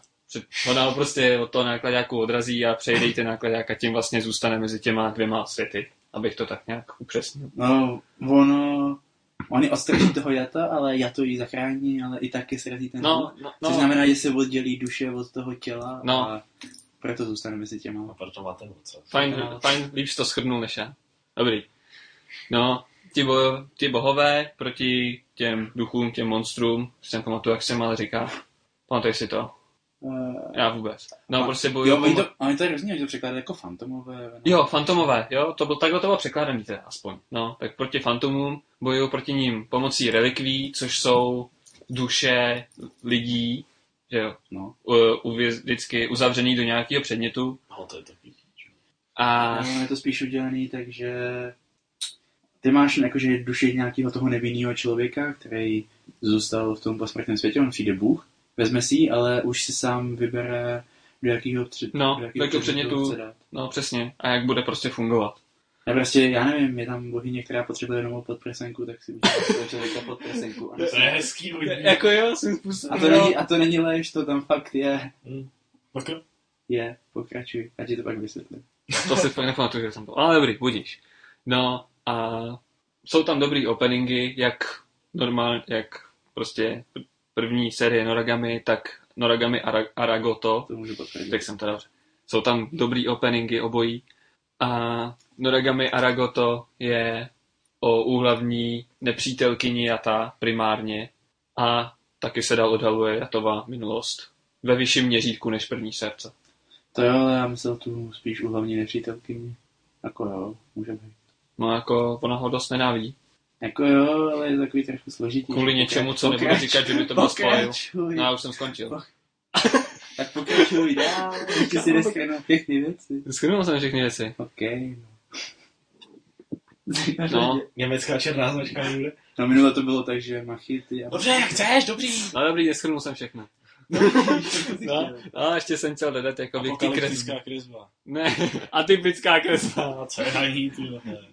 ho prostě od toho nákladáku odrazí a přejde ten nákladák a tím vlastně zůstane mezi těma dvěma světy, abych to tak nějak upřesnil. No, ono, oni odstraší toho Jata, ale Jato ji zachrání, ale i taky srazí ten No, duch. no, Což no, znamená, že se oddělí duše od toho těla No. a proto zůstane mezi A těma. proto má ten ocas. fajn, fajn, líp to shrnul než já. Dobrý. No, ti, bo, ti bohové proti těm duchům, těm monstrům, jsem pamatuju, jak se ale říká. Pamatuješ si to? Uh, Já vůbec. No, prostě jo, bojují oni to, oni to různě, oni to překládají jako fantomové. No. Jo, fantomové, jo, to byl, takhle to bylo překládaný teda aspoň. No, tak proti fantomům bojují proti ním pomocí relikví, což jsou duše lidí, že jo, No. u- uvěz, vždycky uzavřený do nějakého předmětu No, to je že? a No, je to spíš udělaný, takže ty máš jakože duši nějakého toho nevinného člověka, který zůstal v tom posmrtném světě, on přijde Bůh, vezme si ji, ale už si sám vybere, do jakého, před, No, do jakého předmětu. chce dát. no přesně, a jak bude prostě fungovat. A prostě, já nevím, je tam bohyně, která potřebuje jenom podprsenku, tak si udělá člověka podprsenku. A, To je hezký hodně. Jako jo, svým způsobem. a, to není, a to není lež, to tam fakt je. Hm. Tak jo. Je, pokračuj, já ti to pak vysvětlím. To si fakt nepamatuju, že jsem to. Ale dobrý, budíš. No a jsou tam dobrý openingy, jak normálně, jak prostě první série Noragami, tak Noragami Ara- Aragoto, To můžu potvrdit. tak jsem to dobře. Jsou tam dobrý openingy obojí. A Noragami Aragoto je o úhlavní nepřítelkyni Jata primárně a taky se dál odhaluje Jatova minulost ve vyšším měřítku než první srdce. To jo, ale já myslel tu spíš u hlavní nepřítelkyni. Jako jo, může být. No jako ona ho dost nenávidí. Jako jo, ale je takový trochu složitý. Kvůli něčemu, co nebudu říkat, že by to byl spoil. No já už jsem skončil. Tak pokračuj dál, ještě si neskrývat pěkný věci. Schrnul jsem všechny věci. OK, no. No, Německá černá značka nebude. No minule to bylo tak, že machity a... Dobře, jak chceš, dobrý. no dobrý, neschrnul jsem všechno. No, no ještě jsem chtěl dodat jako ty kresby. Apokalyptická kresba. Ne, atypická kresba. A co je na ní, ty?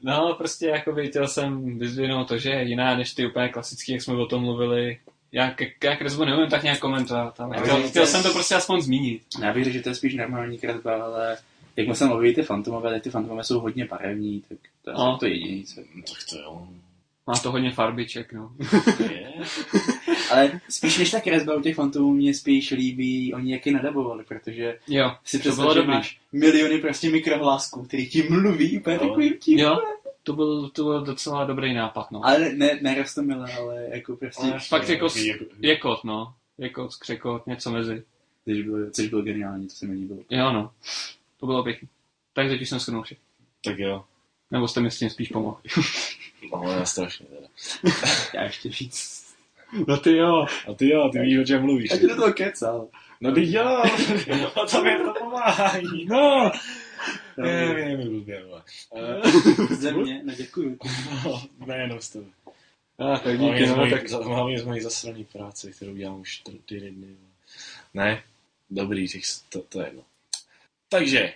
No, prostě jako chtěl jsem vyzvinout to, že je jiná než ty úplně klasický, jak jsme o tom mluvili. Já, já kresbu neumím tak nějak komentovat, ale chtěl, chtěl je- jsem to prostě aspoň zmínit. Já bych řekl, že to je spíš normální kresba, ale jak jsme mluvili ty fantomové, tak ty fantomové jsou hodně barevní, tak to je No. to jediný, co... Tak to jo. Má to hodně farbiček, no. To je. Ale spíš než ta kresba u těch fantomů mě spíš líbí, oni jak je nadabovali, protože Jo, si to představ, bylo že máš miliony prostě mikrohlásků, který ti mluví úplně Jo. takovým tím. Jo, to byl, to byl docela dobrý nápad, no. Ale ne, ne rostomilé, ale jako prostě, Ale fakt jako, s- Jako- je kot, no. Je kot, skřekot, něco mezi. což bylo, což bylo geniální, to se mi líbilo. Jo, no. To bylo pěkný. Tak teď už jsem shrnul všechno. Tak jo. Nebo jste mi s tím spíš pomohli. Já strašně teda. Já ještě víc. No ty jo. A ty jo, ty víš, o čem mluvíš. Já ti do toho kecal. No ty jo, a to mi to pomáhají, no. No, Ne, ne, ne, blbě, vole. Země, no děkuju. No, ne, jenom z toho. Ah, tak díky, no, tak hlavně z mojí zasraný práce, kterou dělám už čtyři dny. Ne, dobrý, těch, to, to je jedno. Takže,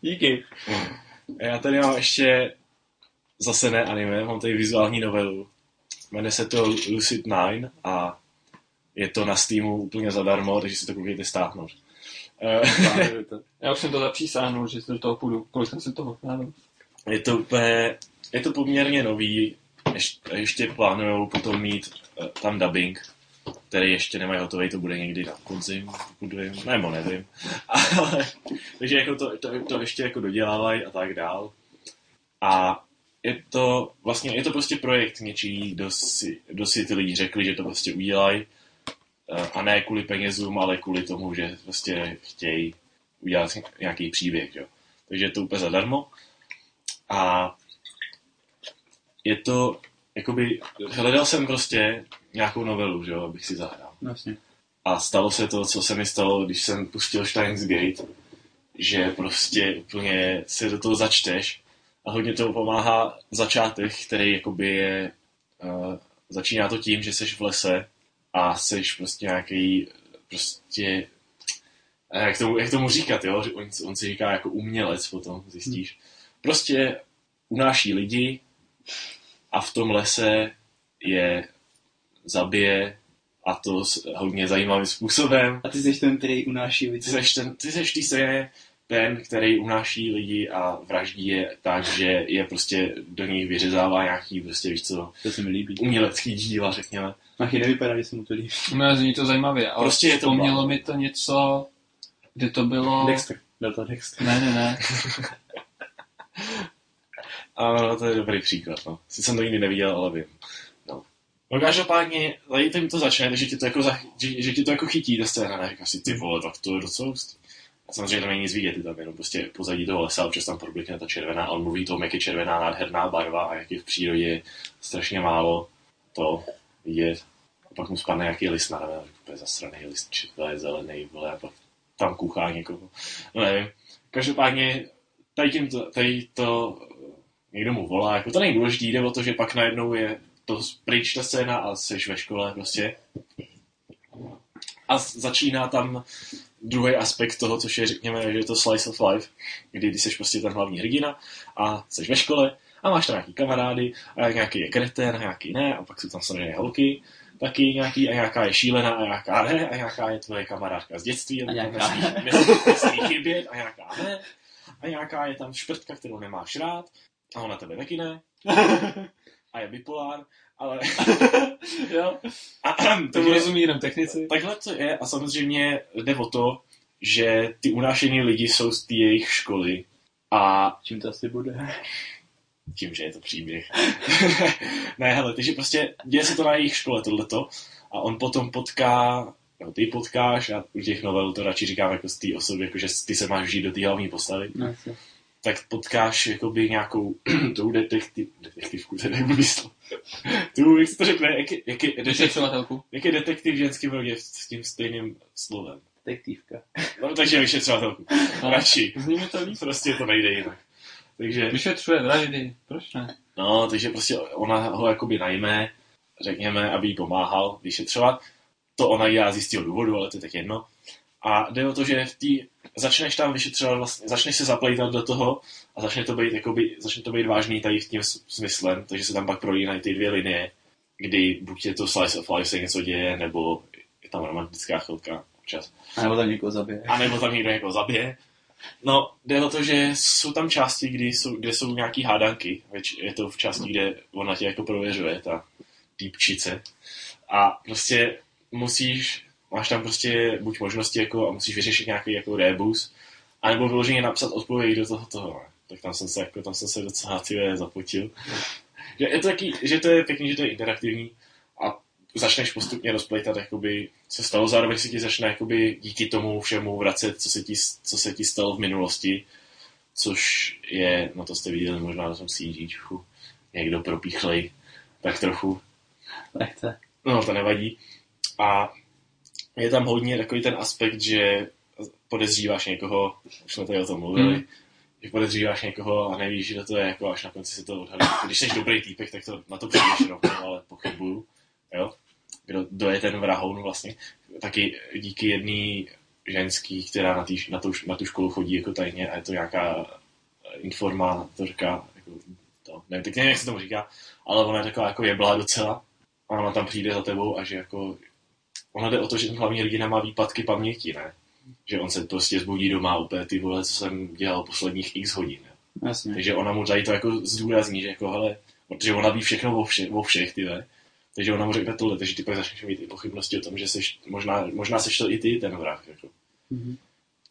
díky. já tady mám ještě zase ne anime, mám tady vizuální novelu. Jmenuje se to Lucid 9 a je to na Steamu úplně zadarmo, takže si to koukejte stáhnout. Eh. Já už jsem to zapřísáhnul, že do toho půjdu. Kolik jsem si toho plánoval? Je to úplně, je to poměrně nový, ještě, ještě plánujou potom mít eh, tam dubbing, který ještě nemají hotový, to bude někdy na podzim, pokud vím, nebo nevím. Ale, takže jako to, to, to, ještě jako dodělávají a tak dál. A je to vlastně, je to prostě projekt něčí, kdo si, kdo si ty lidi řekli, že to prostě udělají eh, a ne kvůli penězům, ale kvůli tomu, že prostě chtějí udělat nějaký příběh, jo. Takže je to úplně zadarmo. A je to, jakoby, hledal jsem prostě nějakou novelu, že jo, abych si zahrál. Vlastně. A stalo se to, co se mi stalo, když jsem pustil Steins Gate, že prostě úplně se do toho začteš a hodně to pomáhá začátek, který jakoby je, uh, začíná to tím, že seš v lese a seš prostě nějaký prostě, eh, jak tomu, jak tomu říkat, jo, on, on si říká jako umělec potom, zjistíš. Prostě unáší lidi a v tom lese je zabije a to s hodně zajímavým způsobem. A ty jsi ten, který unáší Ty lidi. seš, ten, ty tý scéně ten, který unáší lidi a vraždí je tak, že je prostě do nich vyřezává nějaký, prostě víš co, To se mi líbí. umělecký díla, řekněme. Machy nevypadá, že se mu to líbí. No, zní to zajímavě, ale Prostě je to vzpomnělo blá. mi to něco, kdy to bylo... Dexter. Byl to Dexter. Ne, ne, ne. A to je dobrý příklad, no. Sice jsem to nikdy neviděl, ale vím. No. No každopádně, tady to začne, že ti to jako, za, že, že ti to jako chytí ta scéna, ne? Říkáš si, ty vole, tak to je docela hustý. A samozřejmě tam není nic vidět, je tam jenom prostě pozadí toho lesa, občas tam problikne ta červená, on mluví o tom, jak je červená nádherná barva a jak je v přírodě strašně málo to vidět. A pak mu spadne nějaký list na ramen, úplně zasraný list, či to je zelený, vole, a pak tam kouchá někoho. No nevím. Každopádně, tady, tím to, tady to někdo mu volá, jako to není důležitý, jde o to, že pak najednou je to pryč ta scéna a seš ve škole prostě. A začíná tam druhý aspekt toho, což je, řekněme, že je to slice of life, kdy ty jsi prostě ten hlavní hrdina a jsi ve škole a máš tam nějaký kamarády a nějaký je kretén a nějaký ne a pak jsou tam samozřejmě holky taky nějaký a nějaká je šílená a nějaká ne a nějaká je tvoje kamarádka z dětství A nějaká nesmí chybět a nějaká ne a nějaká je tam šprtka, kterou nemáš rád a ona tebe taky ne. A je bipolár, ale jo, a, tomu rozumí jenom technici. Takhle to je a samozřejmě jde o to, že ty unášení lidi jsou z té jejich školy a Čím to asi bude? tím, že je to příběh. ne, hele, takže prostě děje se to na jejich škole tohleto a on potom potká, no ty potkáš a u těch novel to radši říkám jako z té osoby, jako že ty se máš žít do té hlavní postavy, No, asi. tak potkáš jakoby nějakou tou detektiv, detektivku, to. tu, jak se to řekne, jak, je- jak, je detektiv, jak je detektiv ženský v rodě s tím stejným slovem. Detektívka. No, takže vyšetřovatelku. Radši. Zní mi to líp. Prostě to nejde jinak. Takže, Vyšetřuje vraždy, proč ne? no, takže prostě ona ho jakoby najme, řekněme, aby jí pomáhal vyšetřovat. To ona dělá z jistého důvodu, ale to je tak jedno. A jde o to, že v tý, začneš tam vyšetřovat, vlastně, začneš se zaplejtat do toho a začne to být, jakoby, začne to být vážný tady s tím smyslem, takže se tam pak prolínají ty dvě linie, kdy buď je to slice of life, se něco děje, nebo je tam romantická chvilka občas. A nebo tam někoho zabije. A nebo tam někdo někoho zabije. No, jde o to, že jsou tam části, kdy jsou, kde jsou nějaký hádanky. Je to v části, kde ona tě jako prověřuje, ta týpčice. A prostě musíš, máš tam prostě buď možnosti jako a musíš vyřešit nějaký jako rebus, anebo vyloženě napsat odpověď do toho toho. ne. Tak tam jsem se, jako, tam jsem se docela ty vole, zapotil. Že je to taky, že to je pěkný, že to je interaktivní a začneš postupně rozplejtat, jakoby, co stalo, zároveň si ti začne jakoby, díky tomu všemu vracet, co se, ti, co se ti stalo v minulosti, což je, no to jste viděli možná na tom CG, fu, někdo propíchlej, tak trochu, Nechce. no to nevadí. A je tam hodně takový ten aspekt, že podezříváš někoho, už jsme tady o tom mluvili, Hmm. že podezříváš někoho a nevíš, že to je, jako až na konci se to odhalí. Když jsi dobrý týpek, tak to na to přijdeš rovnou, ale pochybuju. Jo? Kdo, kdo je ten vrahoun vlastně? Taky díky jedné ženský, která na, tý, na, tu, na tu školu chodí jako tajně a je to nějaká informátorka, jako to, nevím, teď nevím, jak se tomu říká, ale ona je taková jako jeblá docela a ona tam přijde za tebou a že jako ona jde o to, že ten hlavní hrdina má výpadky paměti, ne? Že on se prostě zbudí doma úplně ty vole, co jsem dělal posledních x hodin. Jasně. Takže ona mu tady to jako zdůrazní, že jako hele, protože ona ví všechno o, vše, o všech, ty ne? Takže ona mu řekne tohle, takže ty pak začneš mít i pochybnosti o tom, že seš, možná, možná seš to i ty ten vrah, jako. Mhm.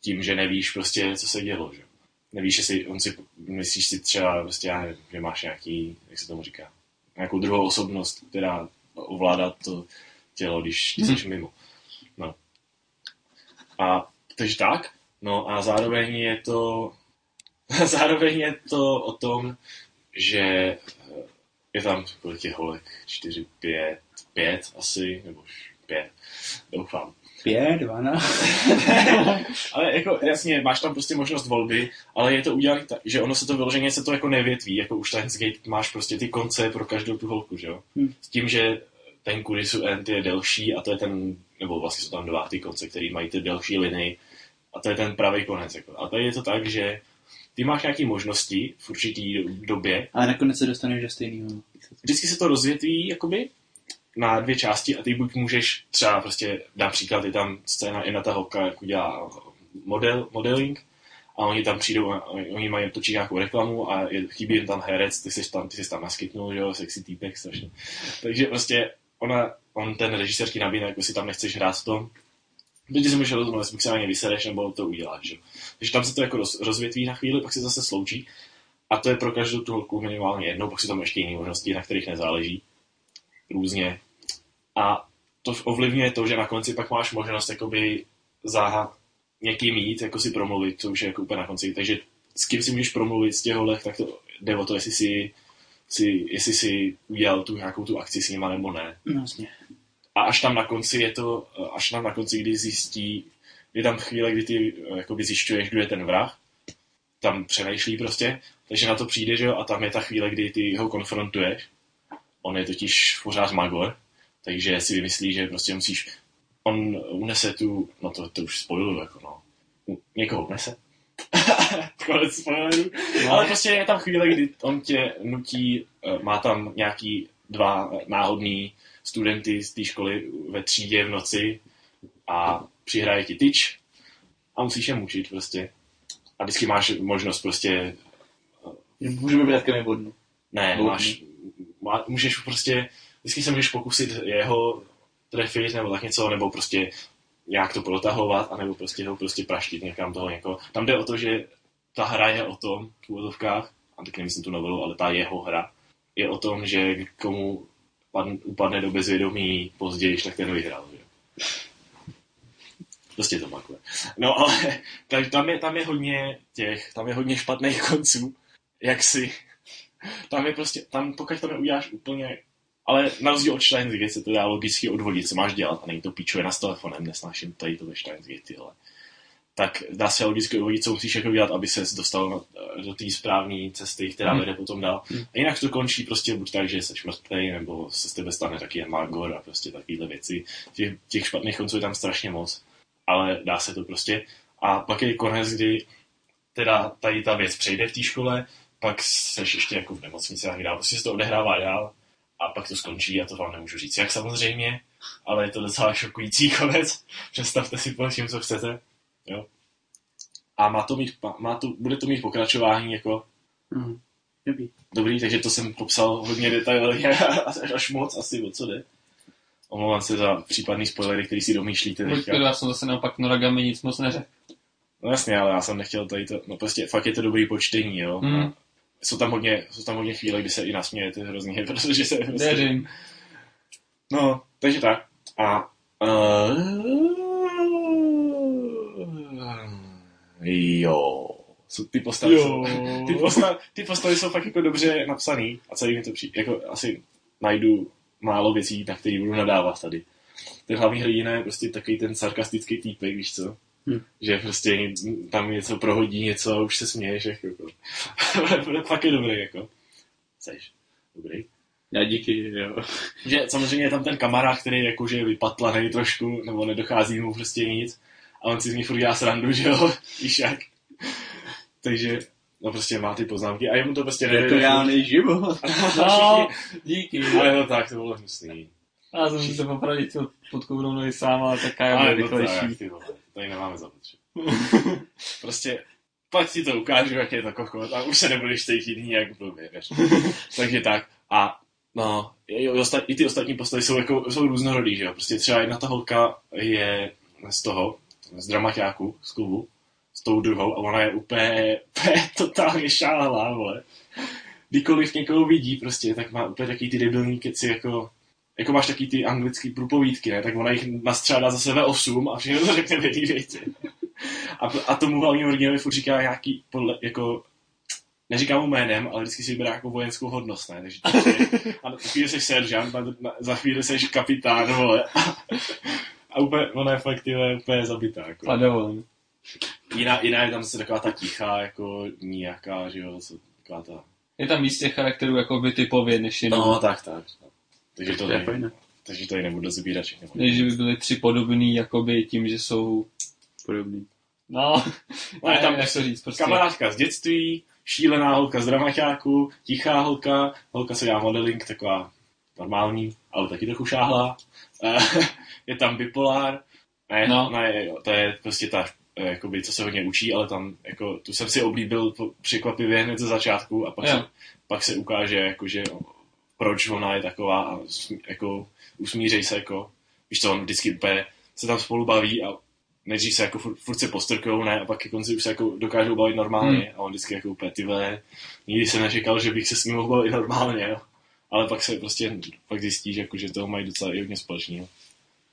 Tím, že nevíš prostě, co se dělo, že? Nevíš, jestli on si, myslíš si třeba, prostě já nevím, že máš nějaký, jak se tomu říká, nějakou druhou osobnost, která ovládá to tělo, když ty jsi mimo. No. A takže tak, no a zároveň je to zároveň je to o tom, že eh, je tam kolik těch holek, čtyři, pět, pět asi, nebo už pět, doufám. Pět, dvanáct. Ale jako jasně, máš tam prostě možnost volby, ale je to udělané tak, že ono se to vyloženě se to jako nevětví, jako už Gate máš prostě ty konce pro každou tu holku, že jo? Hmm. S tím, že ten Kurisu End je delší a to je ten, nebo vlastně jsou tam dva ty konce, který mají ty delší linii a to je ten pravý konec. Jako. A tady je to tak, že ty máš nějaké možnosti v určitý době, Ale nakonec se dostaneš do stejného. vždycky se to rozvětví jakoby na dvě části a ty buď můžeš třeba prostě, například je tam scéna i na ta holka, jako dělá model, modeling a oni tam přijdou, oni oni mají točí nějakou reklamu a je, chybí jim tam herec, ty jsi tam, ty jsi tam naskytnul, že jo, sexy týpek strašně. Takže prostě ona, on ten režisér ti nabídne, jako si tam nechceš hrát tom, Teď si můžeš rozhodnout, jestli se na ně vysereš, nebo to uděláš. Že? Takže tam se to jako roz, rozvětví na chvíli, pak se zase sloučí. A to je pro každou tu holku minimálně jednou, pak jsou tam ještě jiné možnosti, na kterých nezáleží. Různě. A to ovlivňuje to, že na konci pak máš možnost jakoby za někým jít, jako si promluvit, co už je jako úplně na konci. Takže s kým si můžeš promluvit z těch tak to jde o to, jestli si, si, jestli si udělal tu nějakou tu akci s nima nebo ne. No. A až tam na konci je to, až tam na konci, kdy zjistí, je tam chvíle, kdy ty eh, jakoby zjišťuješ, kdo je ten vrah, tam přemýšlí prostě, takže na to přijde, že jo, a tam je ta chvíle, kdy ty ho konfrontuješ. On je totiž pořád magor, takže si vymyslí, že prostě musíš, on unese tu, no to, to už spoiluju, jako no, někoho unese. Konec spoilerů. No. Ale prostě je tam chvíle, kdy on tě nutí, eh, má tam nějaký dva náhodný studenty z té školy ve třídě v noci a přihraje ti tyč a musíš je mučit prostě. a vždycky máš možnost prostě, Můžeme kam je vodno. ne, Vodný. máš, má, můžeš prostě, vždycky se můžeš pokusit jeho trefit nebo tak něco, nebo prostě nějak to protahovat, anebo prostě ho prostě praštit někam toho někoho. Tam jde o to, že ta hra je o tom, v úvodovkách, a teď nemyslím tu novelu, ale ta jeho hra, je o tom, že komu padn, upadne do bezvědomí později, tak ten vyhrál. Že? Prostě to makuje. No ale tak tam je, tam je hodně těch, tam je hodně špatných konců, jak si, tam je prostě, tam pokud to neuděláš úplně, ale na rozdíl od Steins Gate se to dá logicky odvodit, co máš dělat a není to píčuje na s telefonem, nesnáším tady to ve Steins Gate tyhle. Tak dá se logicky odvodit, co musíš jako dělat, aby se dostal na, do té správné cesty, která Hmm. vede potom dál. A jinak to končí prostě buď tak, že jsi mrtvý, nebo se z tebe stane taky Magor a prostě takovéhle věci. Těch, těch špatných konců je tam strašně moc, ale dá se to prostě. A pak je konec, kdy teda tady ta věc přejde v té škole, pak seš ještě jako v nemocnici a dál. Prostě se to odehrává dál a pak to skončí a to vám nemůžu říct, jak samozřejmě, ale je to docela šokující konec. Představte si po čím, co chcete. Jo. A má to mít, má to, bude to mít pokračování jako Mhm. Dobrý. Dobrý, takže to jsem popsal hodně detailně, až, až moc asi, o co jde. Omlouvám se za případný spoilery, který si domýšlíte teďka. já jsem zase naopak Noragami nic moc neřekl. No jasně, ale já jsem nechtěl tady to, no prostě fakt je to dobrý počtení, jo. Hmm. Jsou tam hodně, jsou tam hodně chvíle, kdy se i nasmějete hrozně, protože se prostě... Věřím. No, takže tak. A... Uh, jo. Jsou ty postavy, jsou, ty, postavy, ty postavy jsou fakt jako dobře napsaný a celý mi to přijde, jako asi najdu málo věcí, na které budu nadávat tady. Ten hlavní hrdina je prostě takový ten sarkastický týpek, víš co? Hm. Že prostě tam něco prohodí, něco a už se směješ, jako. jako. fakt je dobrý, jako. Seš. Dobrý. Já díky, jo. Že samozřejmě je tam ten kamarád, který jakože je vypatlaný trošku, nebo nedochází mu prostě nic. A on si z ní furt dělá srandu, že jo, víš jak. Takže, no prostě má ty poznámky a jemu to prostě Je to nejde. reálný život. No, díky. Ale no tak, to bylo hnusný. Já jsem si to popravdě chtěl pod kourou nohy sám, ale taká je Ale bude no tak, rychlejší. ty vole, tady nemáme zapotřebí. prostě, pak ti to ukážu, jak je to kokot a už se nebudeš cítit nějak blbě. Takže tak. A no, i, osta- i ty ostatní postavy jsou, jako, jsou různorodý, že jo. Prostě třeba jedna ta holka je z toho, z dramaťáku, z klubu, s tou druhou a ona je úplně, úplně totálně šáhlá, vole. Kdykoliv někoho vidí prostě, tak má úplně takový ty debilní keci, jako, jako máš taky ty anglický průpovídky, ne? tak ona jich nastřádá za sebe osm a všechno to řekne v jedné větě. A, a tomu hlavnímu hrdinovi furt říká nějaký, podle, jako, neříkám mu jménem, ale vždycky si vybere jako vojenskou hodnost, ne? Takže a za chvíli jsi seržant, na- na- za chvíli jsi kapitán, vole. A úplně, ona je fakt, vole, úplně zabitá, jako. Padovan. Jiná, jiná je tam zase taková ta tichá, jako nějaká, že jo, taková ta... Je tam víc těch charakterů jakoby typově, než jenom. No, tak, tak. Takže to, To je fajn. takže to i nebudu rozebírat všechny. Než že by byly tři podobný, jakoby tím, že jsou... Podobný. No, No, ne, je tam jak to říct, prostě. Kamarádka z dětství, šílená holka z dramaťáku, tichá holka, holka se dělá modeling, taková normální, ale taky trochu šáhlá. Eh, je tam bipolár, ne, No. ne, jo, to je prostě ta, eh, jakoby, co se hodně učí, ale tam, jako, tu jsem si oblíbil překvapivě hned ze začátku a pak, Jo. se, pak se ukáže, jakože, proč ona je taková a jako, usmířej se, jako, víš co, on vždycky úplně se tam spolu baví a nejdřív se jako furt, furt se postrkujou, ne, a pak ke konci už se jako dokážou bavit normálně Hmm. a on vždycky jako úplně ty vole, nikdy jsem nečekal, že bych se s ním mohl bavit normálně, jo. Ale pak se prostě pak zjistí, že, jako, že toho mají docela i hodně společného.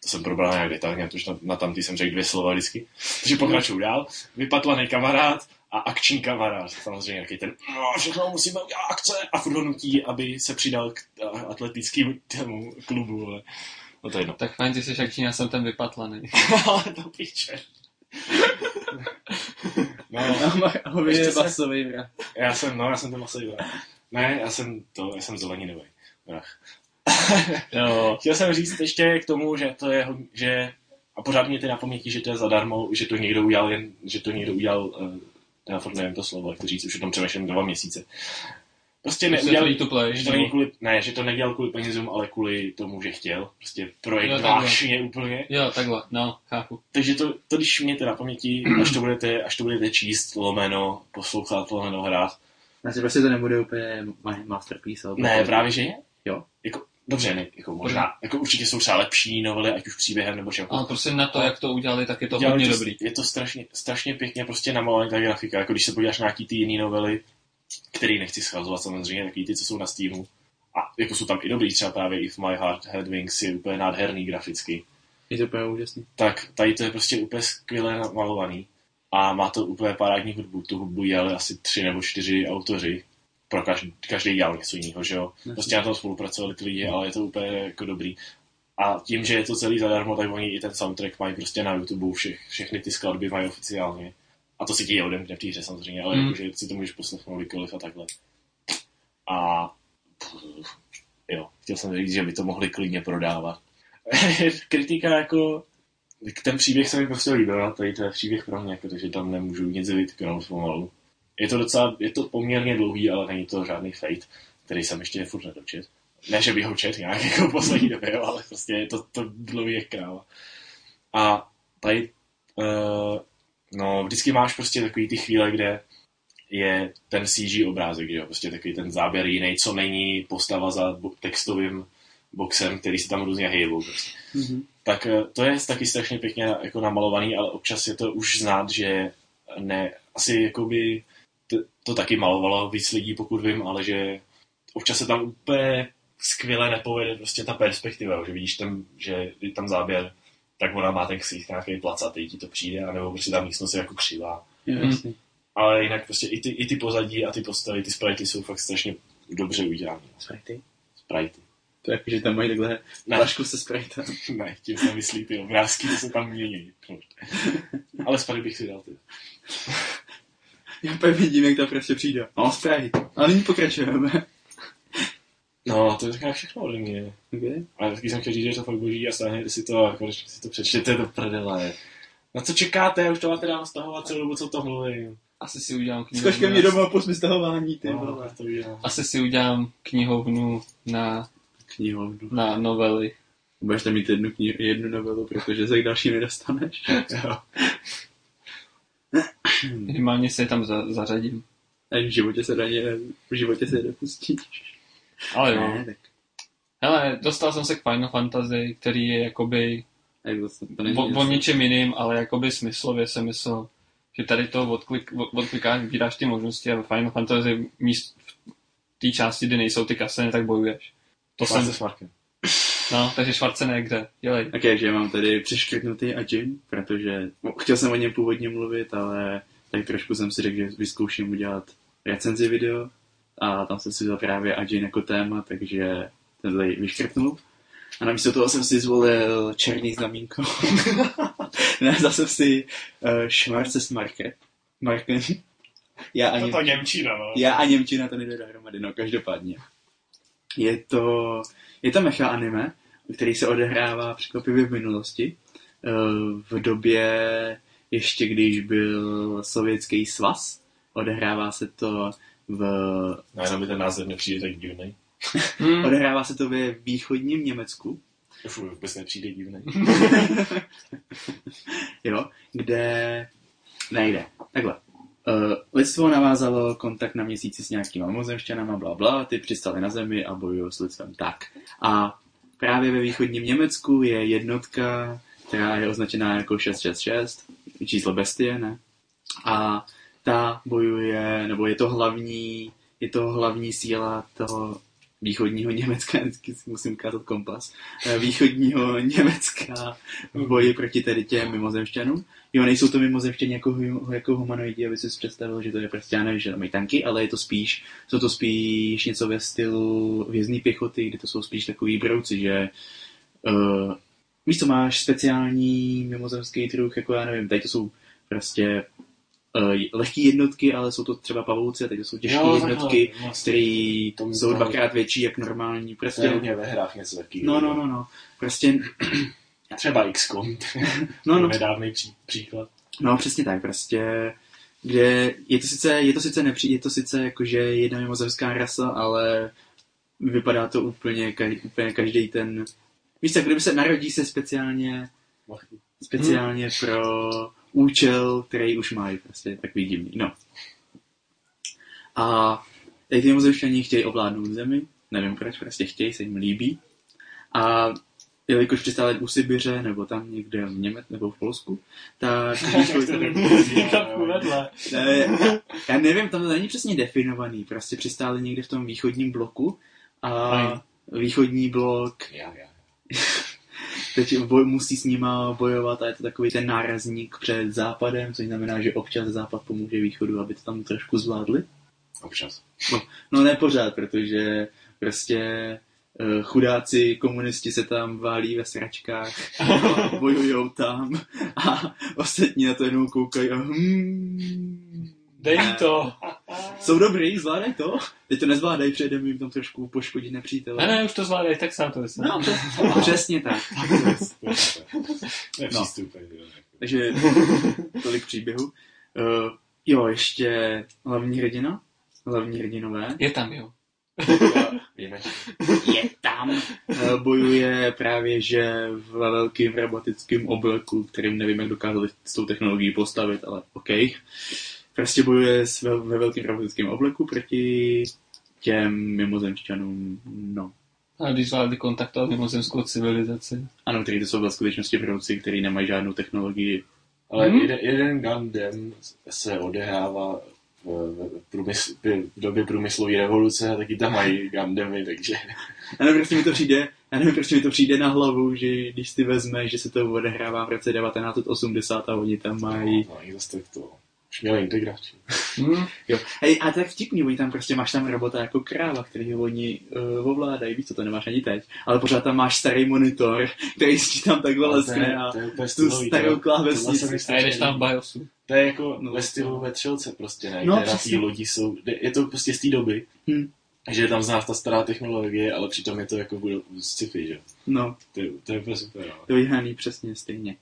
To jsem probral nějak detailně, protože na, na tamtý jsem řekl dvě slova vždycky. Takže pokračuju dál. Vypatlaný kamarád a akční kamarád. Samozřejmě jaký ten, no, všechno musíme udělat akce a furt ho nutí, aby se přidal k atletickému tému klubu. Ale. No to je jedno. Tak fajn, ty jsi akční, já jsem ten vypatlaný. ale to piče. no, Ahoj, Ještě je se- basový vrah. já jsem, no, já jsem ten masový vrah. Ne, já jsem to, já jsem zeleninový vrah. Jo. Chtěl jsem říct ještě k tomu, že to je, hodně- že a pořád mě ty na paměti, že to je zadarmo, že to někdo udělal jen, že to někdo udělal, uh, já fakt nevím to slovo, jak to říct, už o tom přemýšlím dva měsíce. prostě Prostě neudělal, to play, že to není kvůli, ne, že to nedělal kvůli penězům, ale kvůli tomu, že chtěl. Prostě projekt Jo, vášně úplně. Jo, takhle, no, chápu. Takže to, to když mějte na paměti, až to budete, až to budete číst, lomeno, poslouchat, lomeno hrát. Asi prostě to nebude úplně ma- masterpiece. ale Ne, bude- právě že je. Jo. Jako, dobře, ne, jako možná, jako určitě jsou třeba lepší novely, ať už příběhem nebo čem. Ale prostě na to, jak to udělali, tak je to hodně to, dobrý. Je to strašně, strašně pěkně prostě namalovaný ta grafika, jako když se podíváš na nějaký ty jiný novely, který nechci schazovat samozřejmě, takový ty, co jsou na Steamu. A jako jsou tam i dobrý, třeba právě If My Heart Had Wings je úplně nádherný graficky. Je to úplně úžasný. Tak tady to je prostě úplně skvěle namalovaný. A má to úplně parádní hudbu. Tu hudbu dělali asi tři nebo čtyři autoři. Pro každý, každý dělal něco jiného, že jo. Prostě na tom spolupracovali ty lidi, ale je to úplně jako dobrý. A tím, že je to celý zadarmo, tak oni i ten soundtrack mají prostě na YouTube, všech, všechny ty skladby mají oficiálně. A to si ti odemkne v té hře samozřejmě, ale Mm. jakože si to můžeš poslechnout kdykoliv a takhle. A jo, chtěl jsem říct, že by to mohli klidně prodávat. Kritika jako ten příběh se mi prostě líbil, a tady to je příběh pro mě, protože tam nemůžu nic vytknout pomalu. Je to docela, je to poměrně dlouhý, ale není to žádný fate, který jsem ještě furt nedočet. Ne, že bych ho čet nějak jako poslední době, ale prostě je to, to dlouhý jak kráva. A tady, uh, no, vždycky máš prostě takový ty chvíle, kde je ten CG obrázek, že jo, prostě takový ten záběr jiný, co není postava za textovým boxem, který se tam různě hejbou. Prostě Mhm. tak eh, to je taky strašně pěkně jako namalovaný, ale občas je to už znát, že ne, asi jakoby to taky malovalo víc lidí, pokud vím, ale že občas se tam úplně skvěle nepovede prostě ta perspektiva, že vidíš tam, že je tam záběr, tak ona má ten ksích nějaký placatý, ti to přijde, anebo prostě ta místnost je jako křivá. Jo, jasný. Ale jinak prostě i ty, i ty pozadí a ty postavy, ty sprite jsou fakt strašně dobře udělané. Sprite? Sprite. To je jako, že tam mají takhle flašku se Sprite. Ne, tím se myslí ty obrázky, to se tam mění. Ale sprite bych si dal ty. Já úplně vidím, jak to prostě přijde. No, Sprite. Ale nyní pokračujeme. No, to je taková všechno ode mě. Okay. Ale taky jsem chtěl říct, že to fakt boží a stáhněte si to a konečně si to přečtěte do prdele. Na co čekáte? Už to máte dám stahovat celou dobu, co to mluvím. Asi si udělám knihovnu. na- domů, pusť mi stahování, ty No, vole. to udělám. Asi si udělám knihovnu na, Knihovnu. na novely. Budeš tam mít jednu, kni- jednu novelu, protože se k další nedostaneš. Jo. Minimálně si je tam za, zařadím. A v životě se na ně, v životě se nedopustíš. Ale jo. Ne, tak, Hele, dostal jsem se k Final Fantasy, který je jakoby není o, o něčem jiným, ale jakoby smyslově jsem myslel, že tady to odklik, od- odklikáš, vybíráš ty možnosti a ve Final Fantasy míst v té části, kdy nejsou ty kaseny, tak bojuješ. To Jsem jsem, se s Markem. no, takže Schwarzenegger, dělej. Ok, že mám tady přeškrtnutý Ajin, protože no, chtěl jsem o něm původně mluvit, ale tak trošku jsem si řekl, že vyzkouším udělat recenzi video a tam jsem si vzal právě Ajin jako téma, takže tenhle vyškrtnul. A namísto toho jsem si zvolil černý znamínko. ne, zase si uh, Schwarze s Marke. Marken. Já ani, to Němčina, no. já a Němčina to nejde dohromady, no každopádně. Je to, je to mecha anime, který se odehrává překvapivě v minulosti. Eh, V době ještě když byl sovětský svaz. Odehrává se to v, No, jenom mi ten název nepřijde tak divný. Hmm. odehrává se to ve východním Německu, Fuj, vůbec nepřijde divný. jo, kde nejde. Takhle. Uh, lidstvo navázalo kontakt na měsíci s nějakýma mimozemšťanama, bla, bla, ty přistali na zemi a bojují s lidstvem. Tak. A právě ve východním Německu je jednotka, která je označená jako 666, číslo bestie, ne? A ta bojuje, nebo je to hlavní, je to hlavní síla toho východního Německa, musím ukázat kompas, eh, východního Německa v boji proti tady těm mimozemšťanům. Jo, nejsou to mimozemšťani jako, jako humanoidi, aby si představil, že to je prostě, já nevím, že mají tanky, ale je to spíš, jsou to spíš něco ve stylu vězný pěchoty, kde to jsou spíš takový brouci, že uh, víš co, máš speciální mimozemský druh, jako já nevím, tady to jsou prostě uh, lehké jednotky, ale jsou to třeba pavouci, tady to jsou těžké takhle, jednotky, vlastně. které jsou dvakrát větší jak normální. To je Prostě, hodně ve hrách něco takového. no, no, no, no. Prostě, Třeba XCOM. no, no, Nedávný pří, příklad. No, přesně tak, prostě kde je to sice, je to sice, nepří, je to sice jakože jedna mimozemská rasa, ale vypadá to úplně, každý, úplně každý ten... Víš co, kdyby se narodí se speciálně, speciálně hmm. pro účel, který už mají, prostě takový divný. No. A tady ty mimozemšťani chtějí ovládnout zemi, nevím proč, prostě chtějí, se jim líbí. A jelikož přistáli u Sibiře, nebo tam někde v Němec, nebo v Polsku, tak já nevím, tam to není přesně definovaný, prostě přistáli někde v tom východním bloku a východní blok teď boj, musí s nima bojovat a je to takový ten nárazník před západem, což znamená, že občas západ pomůže východu, aby to tam trošku zvládli. Občas. No, no ne pořád, protože prostě uh, chudáci komunisti se tam válí ve sračkách, bojujou tam a ostatní na to jenom koukají a hmm, Dej to. jsou dobrý, zvládají to. Teď to nezvládají, přejdeme jim tam trošku poškodit nepřítele. Ne, ne, už to zvládají, tak sám to myslím. No, přesně tak. Ne, No. Takže tolik příběhu. Uh, jo, ještě hlavní hrdina, hlavní hrdinové. Je tam, jo. Víme, je tam. Eh, Bojuje právě, že v velkým robotickým obleku, kterým nevím, jak dokázali s tou technologií postavit, ale OK. Prostě bojuje s ve, ve velkým robotickém obleku proti těm mimozemšťanům, no. A když zvládli kontaktovat mimozemskou civilizaci. Ano, který to jsou ve skutečnosti brouci, který nemají žádnou technologii. Ale Hmm. jeden, jeden Gundam se odehrává v, v, průmysl, v době průmyslové revoluce a taky tam mají Gundamy, takže Já nevím, proč mi to přijde, já nevím, proč mi to přijde na hlavu, že když si vezme, že se to odehrává v roce 1980 a oni tam mají no, no, to už měli integraci. Hm? Jo. Hej, a to je tak vtipný, oni tam prostě máš tam robota jako kráva, který ho oni uh, ovládají, víš co, to nemáš ani teď, ale pořád tam máš starý monitor, který si tam takhle Ale to je- leskne a to je úplně tu stylový, starou klávesnici. A jdeš tam v. BIOSu. To je jako No. ve stylu ve třelce prostě, ne? No, No, Kde na přesně. té lodi jsou, je to prostě z té doby, Hm. že je tam zná ta stará technologie, ale přitom je to jako sci-fi, že? No, To je, to je super, no. to je přesně stejně.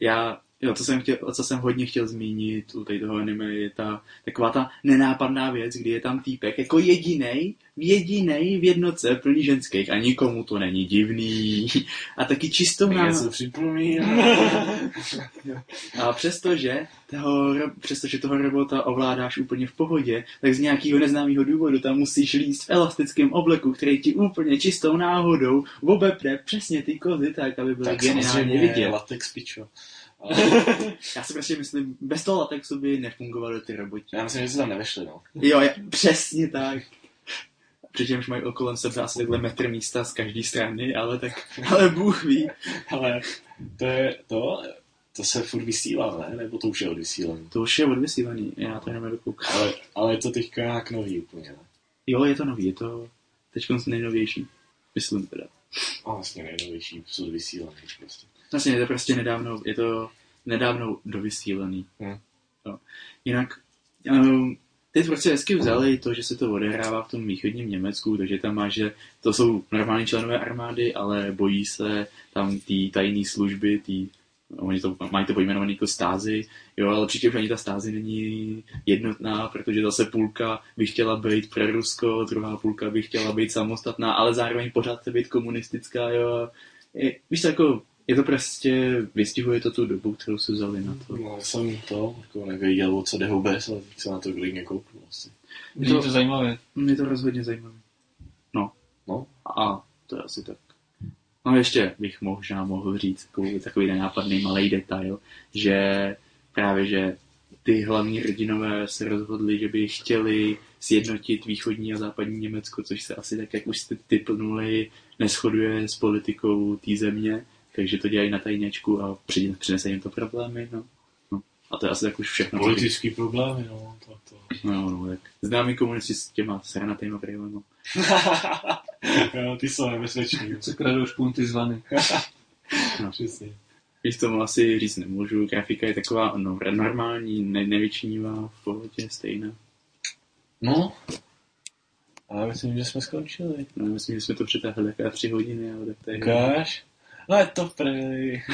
Já, jo, co jsem, chtěl, co jsem hodně chtěl zmínit u tady toho anime, je ta taková ta nenápadná věc, kdy je tam týpek jako jedinej, jedinej v jednoce plný ženských a nikomu to není divný. A taky čistou nám... A přestože toho, přestože toho robota ovládáš úplně v pohodě, tak z nějakého neznámého důvodu tam musíš líst v elastickém obleku, který ti úplně čistou náhodou obepne přesně ty kozy tak, aby byly tak geniálně vidět. latex pičo. Já si prostě myslím, bez toho latexu by nefungovaly ty roboti. já myslím, že se tam nevešli, no. Jo, je, přesně tak. Přičemž mají okolo sebe asi takhle metr místa z každé strany, ale tak, ale Bůh ví. Ale to je to, to se furt vysílá, ne? Nebo to už je odvysílaný. To už je odvysílaný, já to jenom dokoukám. Ale, ale je to teďka nějak nový úplně, ne? Jo, je to nový, je to teď nejnovější. Myslím teda. A vlastně nejnovější jsou odvysílaný prostě. Vlastně je to prostě nedávno, je to nedávno dovysílený. Hmm. Jo. Jinak, um, teď prostě hezky vzali to, že se to odehrává v tom východním Německu, takže tam má, že to jsou normální členové armády, ale bojí se tam ty tajné služby, ty Oni to, mají to pojmenované jako stázy, jo, ale přičemž ani ta stázy není jednotná, protože zase půlka by chtěla být pro Rusko, druhá půlka by chtěla být samostatná, ale zároveň pořád chce být komunistická, jo. Je, víš, jako, je to prostě, vystihuje to tu dobu, kterou si vzali na to. No, já jsem to jako nevěděl, o co jde vůbec, ale teď se na to klidně kouknu asi. Je to zajímavé. Je to rozhodně zajímavé. No. No. A to je asi tak. No ještě bych možná mohl říct takový, takový nenápadný malý detail, že právě, že ty hlavní hrdinové se rozhodli, že by chtěli sjednotit východní a západní Německo, což se asi tak, jak už jste typnuli, neschoduje s politikou té země, takže to dělají na tajněčku a při- přinese jim to problémy. No. No. A to je asi tak už všechno. Politický problémy, no, to, to. No, no, tak známý komunisti s těma sranatýma brýlema. jo, ty jsou nebezpečný. Co kradou špunty z vany. Přesně. Víc tomu asi říct nemůžu, grafika je taková no, normální, ne, nevyčnívá, v pohodě, stejná. No. Ale myslím, že jsme skončili. No, myslím, že jsme to přetáhli takové tři hodiny, ale tak to je... Ukáž. Leto v prdeli.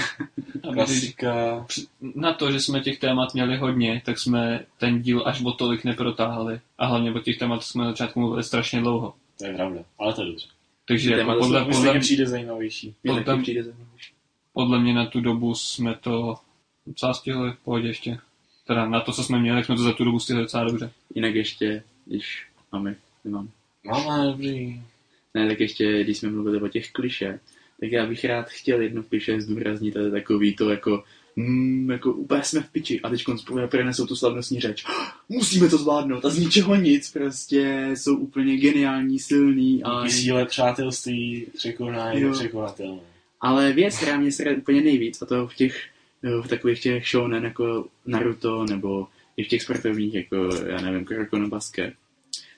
A na to, že jsme těch témat měli hodně, tak jsme ten díl až o tolik neprotáhli. A hlavně o těch témat jsme na začátku mluvili strašně dlouho. To je pravda, ale to je dobře. Takže jako podle, To mi podle, stejně přijde zajímavější. Taky přijde zajímavější. podle mě na tu dobu jsme to docela stihli v pohodě ještě. Teda na to, co jsme měli, jsme to za tu dobu stihli docela dobře. Jinak ještě, když máme, nemám. Máme dobrý. Ne, tak ještě, když jsme mluvili o těch kliše, tak já bych rád chtěl jedno kliše zdůraznit, ale takový to jako, mm, jako úplně jsme v piči a teď spolu prenesou tu slavnostní řeč. Musíme to zvládnout a z ničeho nic, prostě jsou úplně geniální, silný a Díky síle přátelství překoná je nepřekonatelné. Ale věc, která mě sere úplně nejvíc, a to v těch, v takových těch shonen jako Naruto, nebo i v těch sportovních, jako, já nevím, Kuroko no Basket,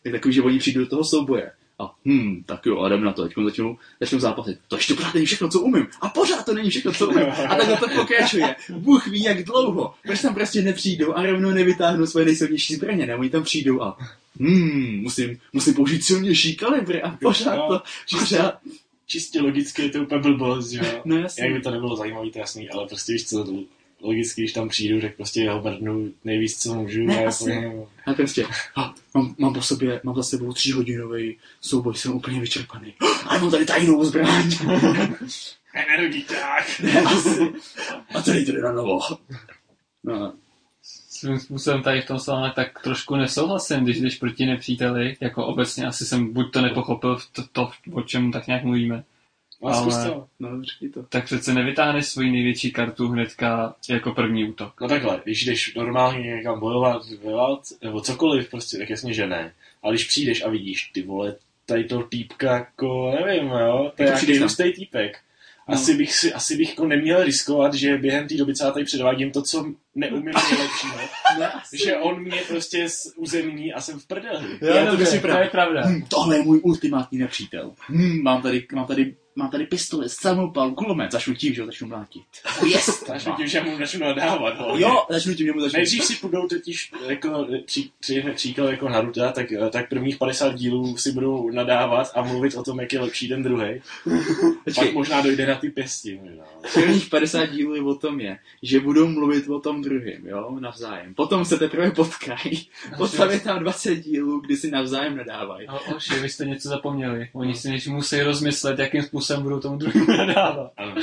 tak takový, že oni přijdou do toho souboje. A hm, tak jo, a jdem na to, teď začnou, začnou zápasit. To ještě pořád není všechno, co umím. A pořád to není všechno, co umím. A takhle to pokračuje. Bůh ví, jak dlouho. Proč tam prostě nepřijdou a rovnou nevytáhnou svoje nejsilnější zbraně, ne? Oni tam přijdou a hm, musím, musím použít silnější kalibry a pořád to, pořád, Čistě logicky je to úplně blbost, že jo? no jasně. Jak by to nebylo zajímavý, to jasný, ale prostě víš co, logicky, když tam přijdu, tak prostě ho mrdnu nejvíc, co můžu. Ne, a jako, asi. no, A prostě, a, mám, mám, po sobě, mám za sebou tříhodinový souboj, jsem úplně vyčerpaný. A mám tady tajnou zbraň. Energiťák! Ne, asi. A tady to jde na novo. No, Svým způsobem tady v tom s vámi tak trošku nesouhlasím, když jdeš proti nepříteli, jako obecně asi jsem buď to nepochopil v to, to o čem tak nějak mluvíme, No, Ale- to. no, to. tak přece nevytáhneš svoji největší kartu hnedka jako první útok. No takhle, když jdeš normálně někam bojovat válce, nebo cokoliv, prostě, tak jasně, že ne. Ale když přijdeš a vidíš, ty vole, tady to týpka, jako, nevím, jo, to je nějaký hustý týpek. No. Asi bych, si, asi bych jako neměl riskovat, že během té doby, co já tady předvádím to, co neumím nejlepšího, Ne, asi. že on mě prostě z územní a jsem v prdeli. Já to dobře, to pravda. je pravda. Hm, tohle je můj ultimátní nepřítel. Hm, mám tady, mám tady, mám tady pistoli, samopal, kulomet. Začnu tím, že ho začnu mlátit. Yes, Začnu tím, že mu začnu nadávat. hlavně. Jo, začnu tím, že mu začnu. Nejdřív si půjdou totiž, jako, pří, pří, příklad jako Naruto, tak, tak prvních 50 dílů si budou nadávat a mluvit o tom, jak je lepší ten druhý. Pak možná dojde na ty pěsti. Možná. Prvních 50 dílů je o tom je, že budou mluvit o tom druhým, jo, navzájem. Potom se teprve potkají. Potom je tam 20 dílů, kdy si navzájem nadávají. Oši, vy jste něco zapomněli. Oni si než musí rozmyslet, jakým způsobem budou tomu druhému nadávat. Ano.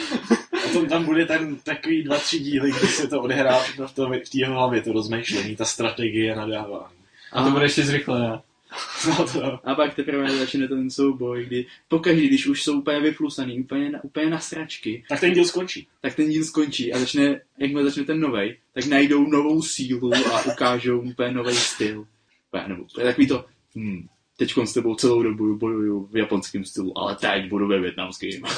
A to, tam bude ten takový dva, tři díly, kdy se to odehrá v, tom, v té jeho hlavě, to rozmýšlení, ta strategie nadávání. A to bude ještě zrychlené. No to, A pak teprve začne ten souboj, kdy pokaždý, když už jsou úplně vyflusaný, úplně na, úplně na sračky, tak ten díl skončí. tak ten díl skončí a začne, jakmile začne ten novej, tak najdou novou sílu a ukážou úplně nový styl. Úplně, nebo, to je takový to, hm, teď s tebou celou dobu bojuju v japonském stylu, ale teď budu ve větnamském.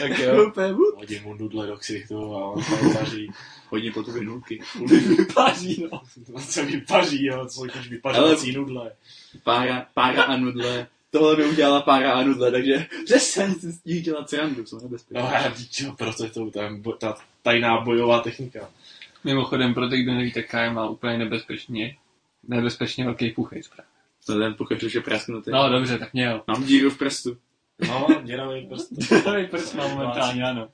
Tak jo. Buď. Hodím mu nudle do ksichtu a on tam vaří. Hodně po tu vinulky. Vypaří, no. No, co vypaří, jo, co když vypařovací nudle. Pára, pára a nudle. Tohle by udělala pára a nudle, takže přestaň si z nich dělat srandu, jsou nebezpečné. No a jo, proto je to tam, ta tajná bojová technika. Mimochodem, pro ty, kdo neví, tak Kai má úplně nebezpečně, nebezpečně velký puchejc. právě. To ten pokud už je prasknutý. No dobře, tak měl. Mám díru v prstu. No, děravý prst. To je prst mám momentálně, ano.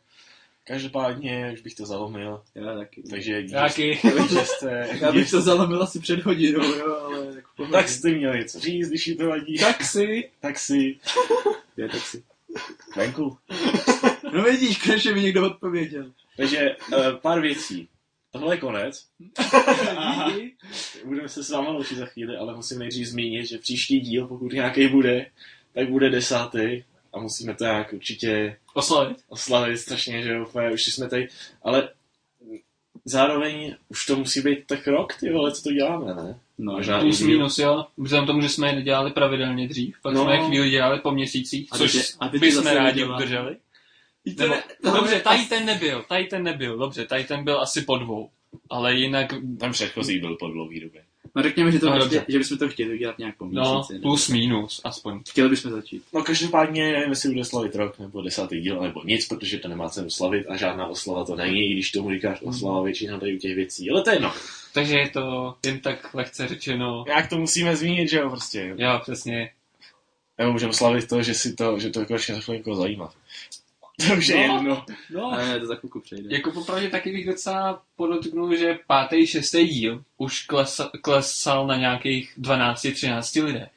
Každopádně už bych to zalomil, Já taky. takže díky, Jaký? že jste, Já bych to zalomil asi před hodinou, jo, ale tak v pohodě. tak jste měli něco říct, když jí to vadí. Taxi. Tak si Je taxi. venku. No vidíš, konečně mi někdo odpověděl. Takže uh, pár věcí. Tohle je konec. Budeme se s váma loučit za chvíli, ale musím nejdřív zmínit, že příští díl, pokud nějaký bude, tak bude desátý a musíme to nějak určitě Oslavit. oslavit strašně, že jo, úplně, už jsme tady, ale zároveň už to musí být tak rok, ty vole, co to děláme, ne? No, Možná Plus minus, jo. Vzhledem tomu, že jsme je nedělali pravidelně dřív, pak No. jsme je chvíli dělali po měsících, A což a zase rádi udrželi. Víte, Nebo, dobře, je tady ten nebyl, tady ten nebyl, dobře, tady ten byl asi po dvou. Ale jinak, Ten předchozí byl po dlouhý době. No řekněme, že, to No, dobře. že bychom to chtěli udělat nějak po no, měsíci. ne? plus minus, aspoň. Chtěli bychom začít. No každopádně nevím, jestli bude slavit rok nebo desátý díl, nebo nic, protože to nemá cenu slavit a žádná oslava to není, i když tomu říkáš oslava většina tady u těch věcí, ale to je jedno. Takže je to jen tak lehce řečeno. Jak to musíme zmínit, že jo, prostě. Jo, přesně. Nebo můžeme slavit to, že si to, že to konečně začalo někoho zajímat. To už je No. jedno. No, Ale ne, to za chvilku přejde. Jako popravdě taky bych docela podotknul, že pátý, šestý díl už klesal, klesal na nějakých 12-13 lidech.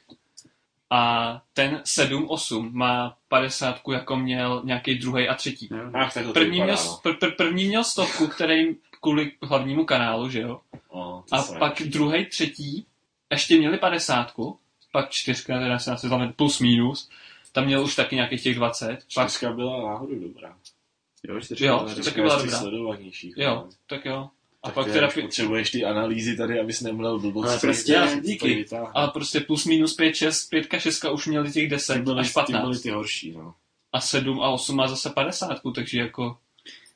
A ten 7-8 má 50 jako měl nějaký druhý a třetí. Ach, tak to První vypadá, měl, no. pr, pr, první měl stovku, který kvůli hlavnímu kanálu, že jo? To A pak druhý, třetí, ještě měli 50, pak čtyřka, teda se asi znamená plus minus, tam měl už taky nějakých těch 20, pak, Čtyřka byla náhodou dobrá. Jo, čtyřka Jo, byla taky byla dobrá. jo, tak jo. A Tak pak ty teda, potřebuješ ty analýzy tady, abys nemlel blbosti. Ale prostě- Já, díky. ale prostě plus minus 5, 6, 5, 6 už měli těch 10 ty byly, až ty 15. byly ty horší, no. A 7 a 8 má zase 50, takže jako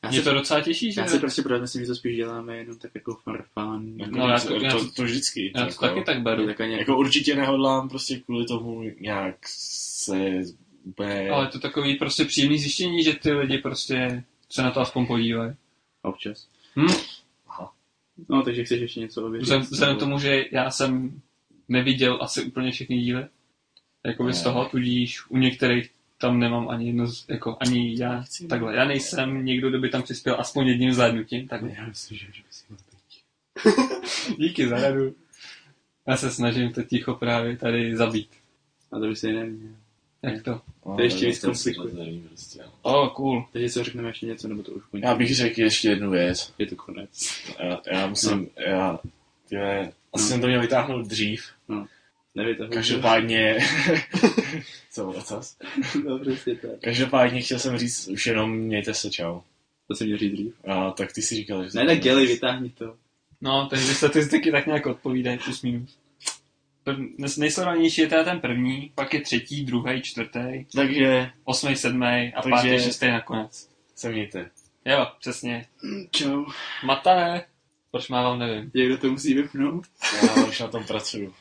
Já mě si, to docela těší, že já si prostě pořád myslím, že to spíš děláme jenom tak jako for fun. Jako No, já to, to- já to, to- to, vždycky. já to jako, taky tak beru. Tak ani Jako určitě nehodlám prostě kvůli tomu nějak se úplně... Ale to takový prostě příjemný zjištění, že ty lidi prostě se na to aspoň podívají. občas. Hm? No, takže chceš ještě něco ověřit? Vzhledem k tomu, že já jsem neviděl asi úplně všechny díly, jakoby z toho, tudíž u některých tam nemám ani jedno, z- jako ani já, Nechci takhle, já nejsem někdo, kdo by tam přispěl aspoň jedním zhlédnutím, takhle. Já myslím, že, teď. Díky za radu. Já se snažím to ticho právě tady zabít. A to by si neměl. Jak to? No, to ještě tak víc komplikuje. prostě, no. Oh, cool. Takže co řekneme ještě něco, nebo to už končí? Já bych řekl ještě jednu věc. Je to konec. Já, já musím, já, tyhle, asi No. jsem to měl vytáhnout dřív. Neví to. Každopádně, co, co? No, prostě tak. Každopádně chtěl jsem říct už jenom mějte se čau. To jsem měl říct dřív. A tak ty si říkal, že... Ne, ne, Geli, vytáhni to. No, takže statistiky tak nějak odpovídají, plus minus. Nejsledovanější je teda ten první, pak je třetí, druhý, čtvrtý, Takže osmý, sedmý a Takže- pátý, šestý nakonec. se mějte. Jo, přesně. Čau. Matané. Proč mávám, nevím. Někdo to musí vypnout. Já už na tom pracuju.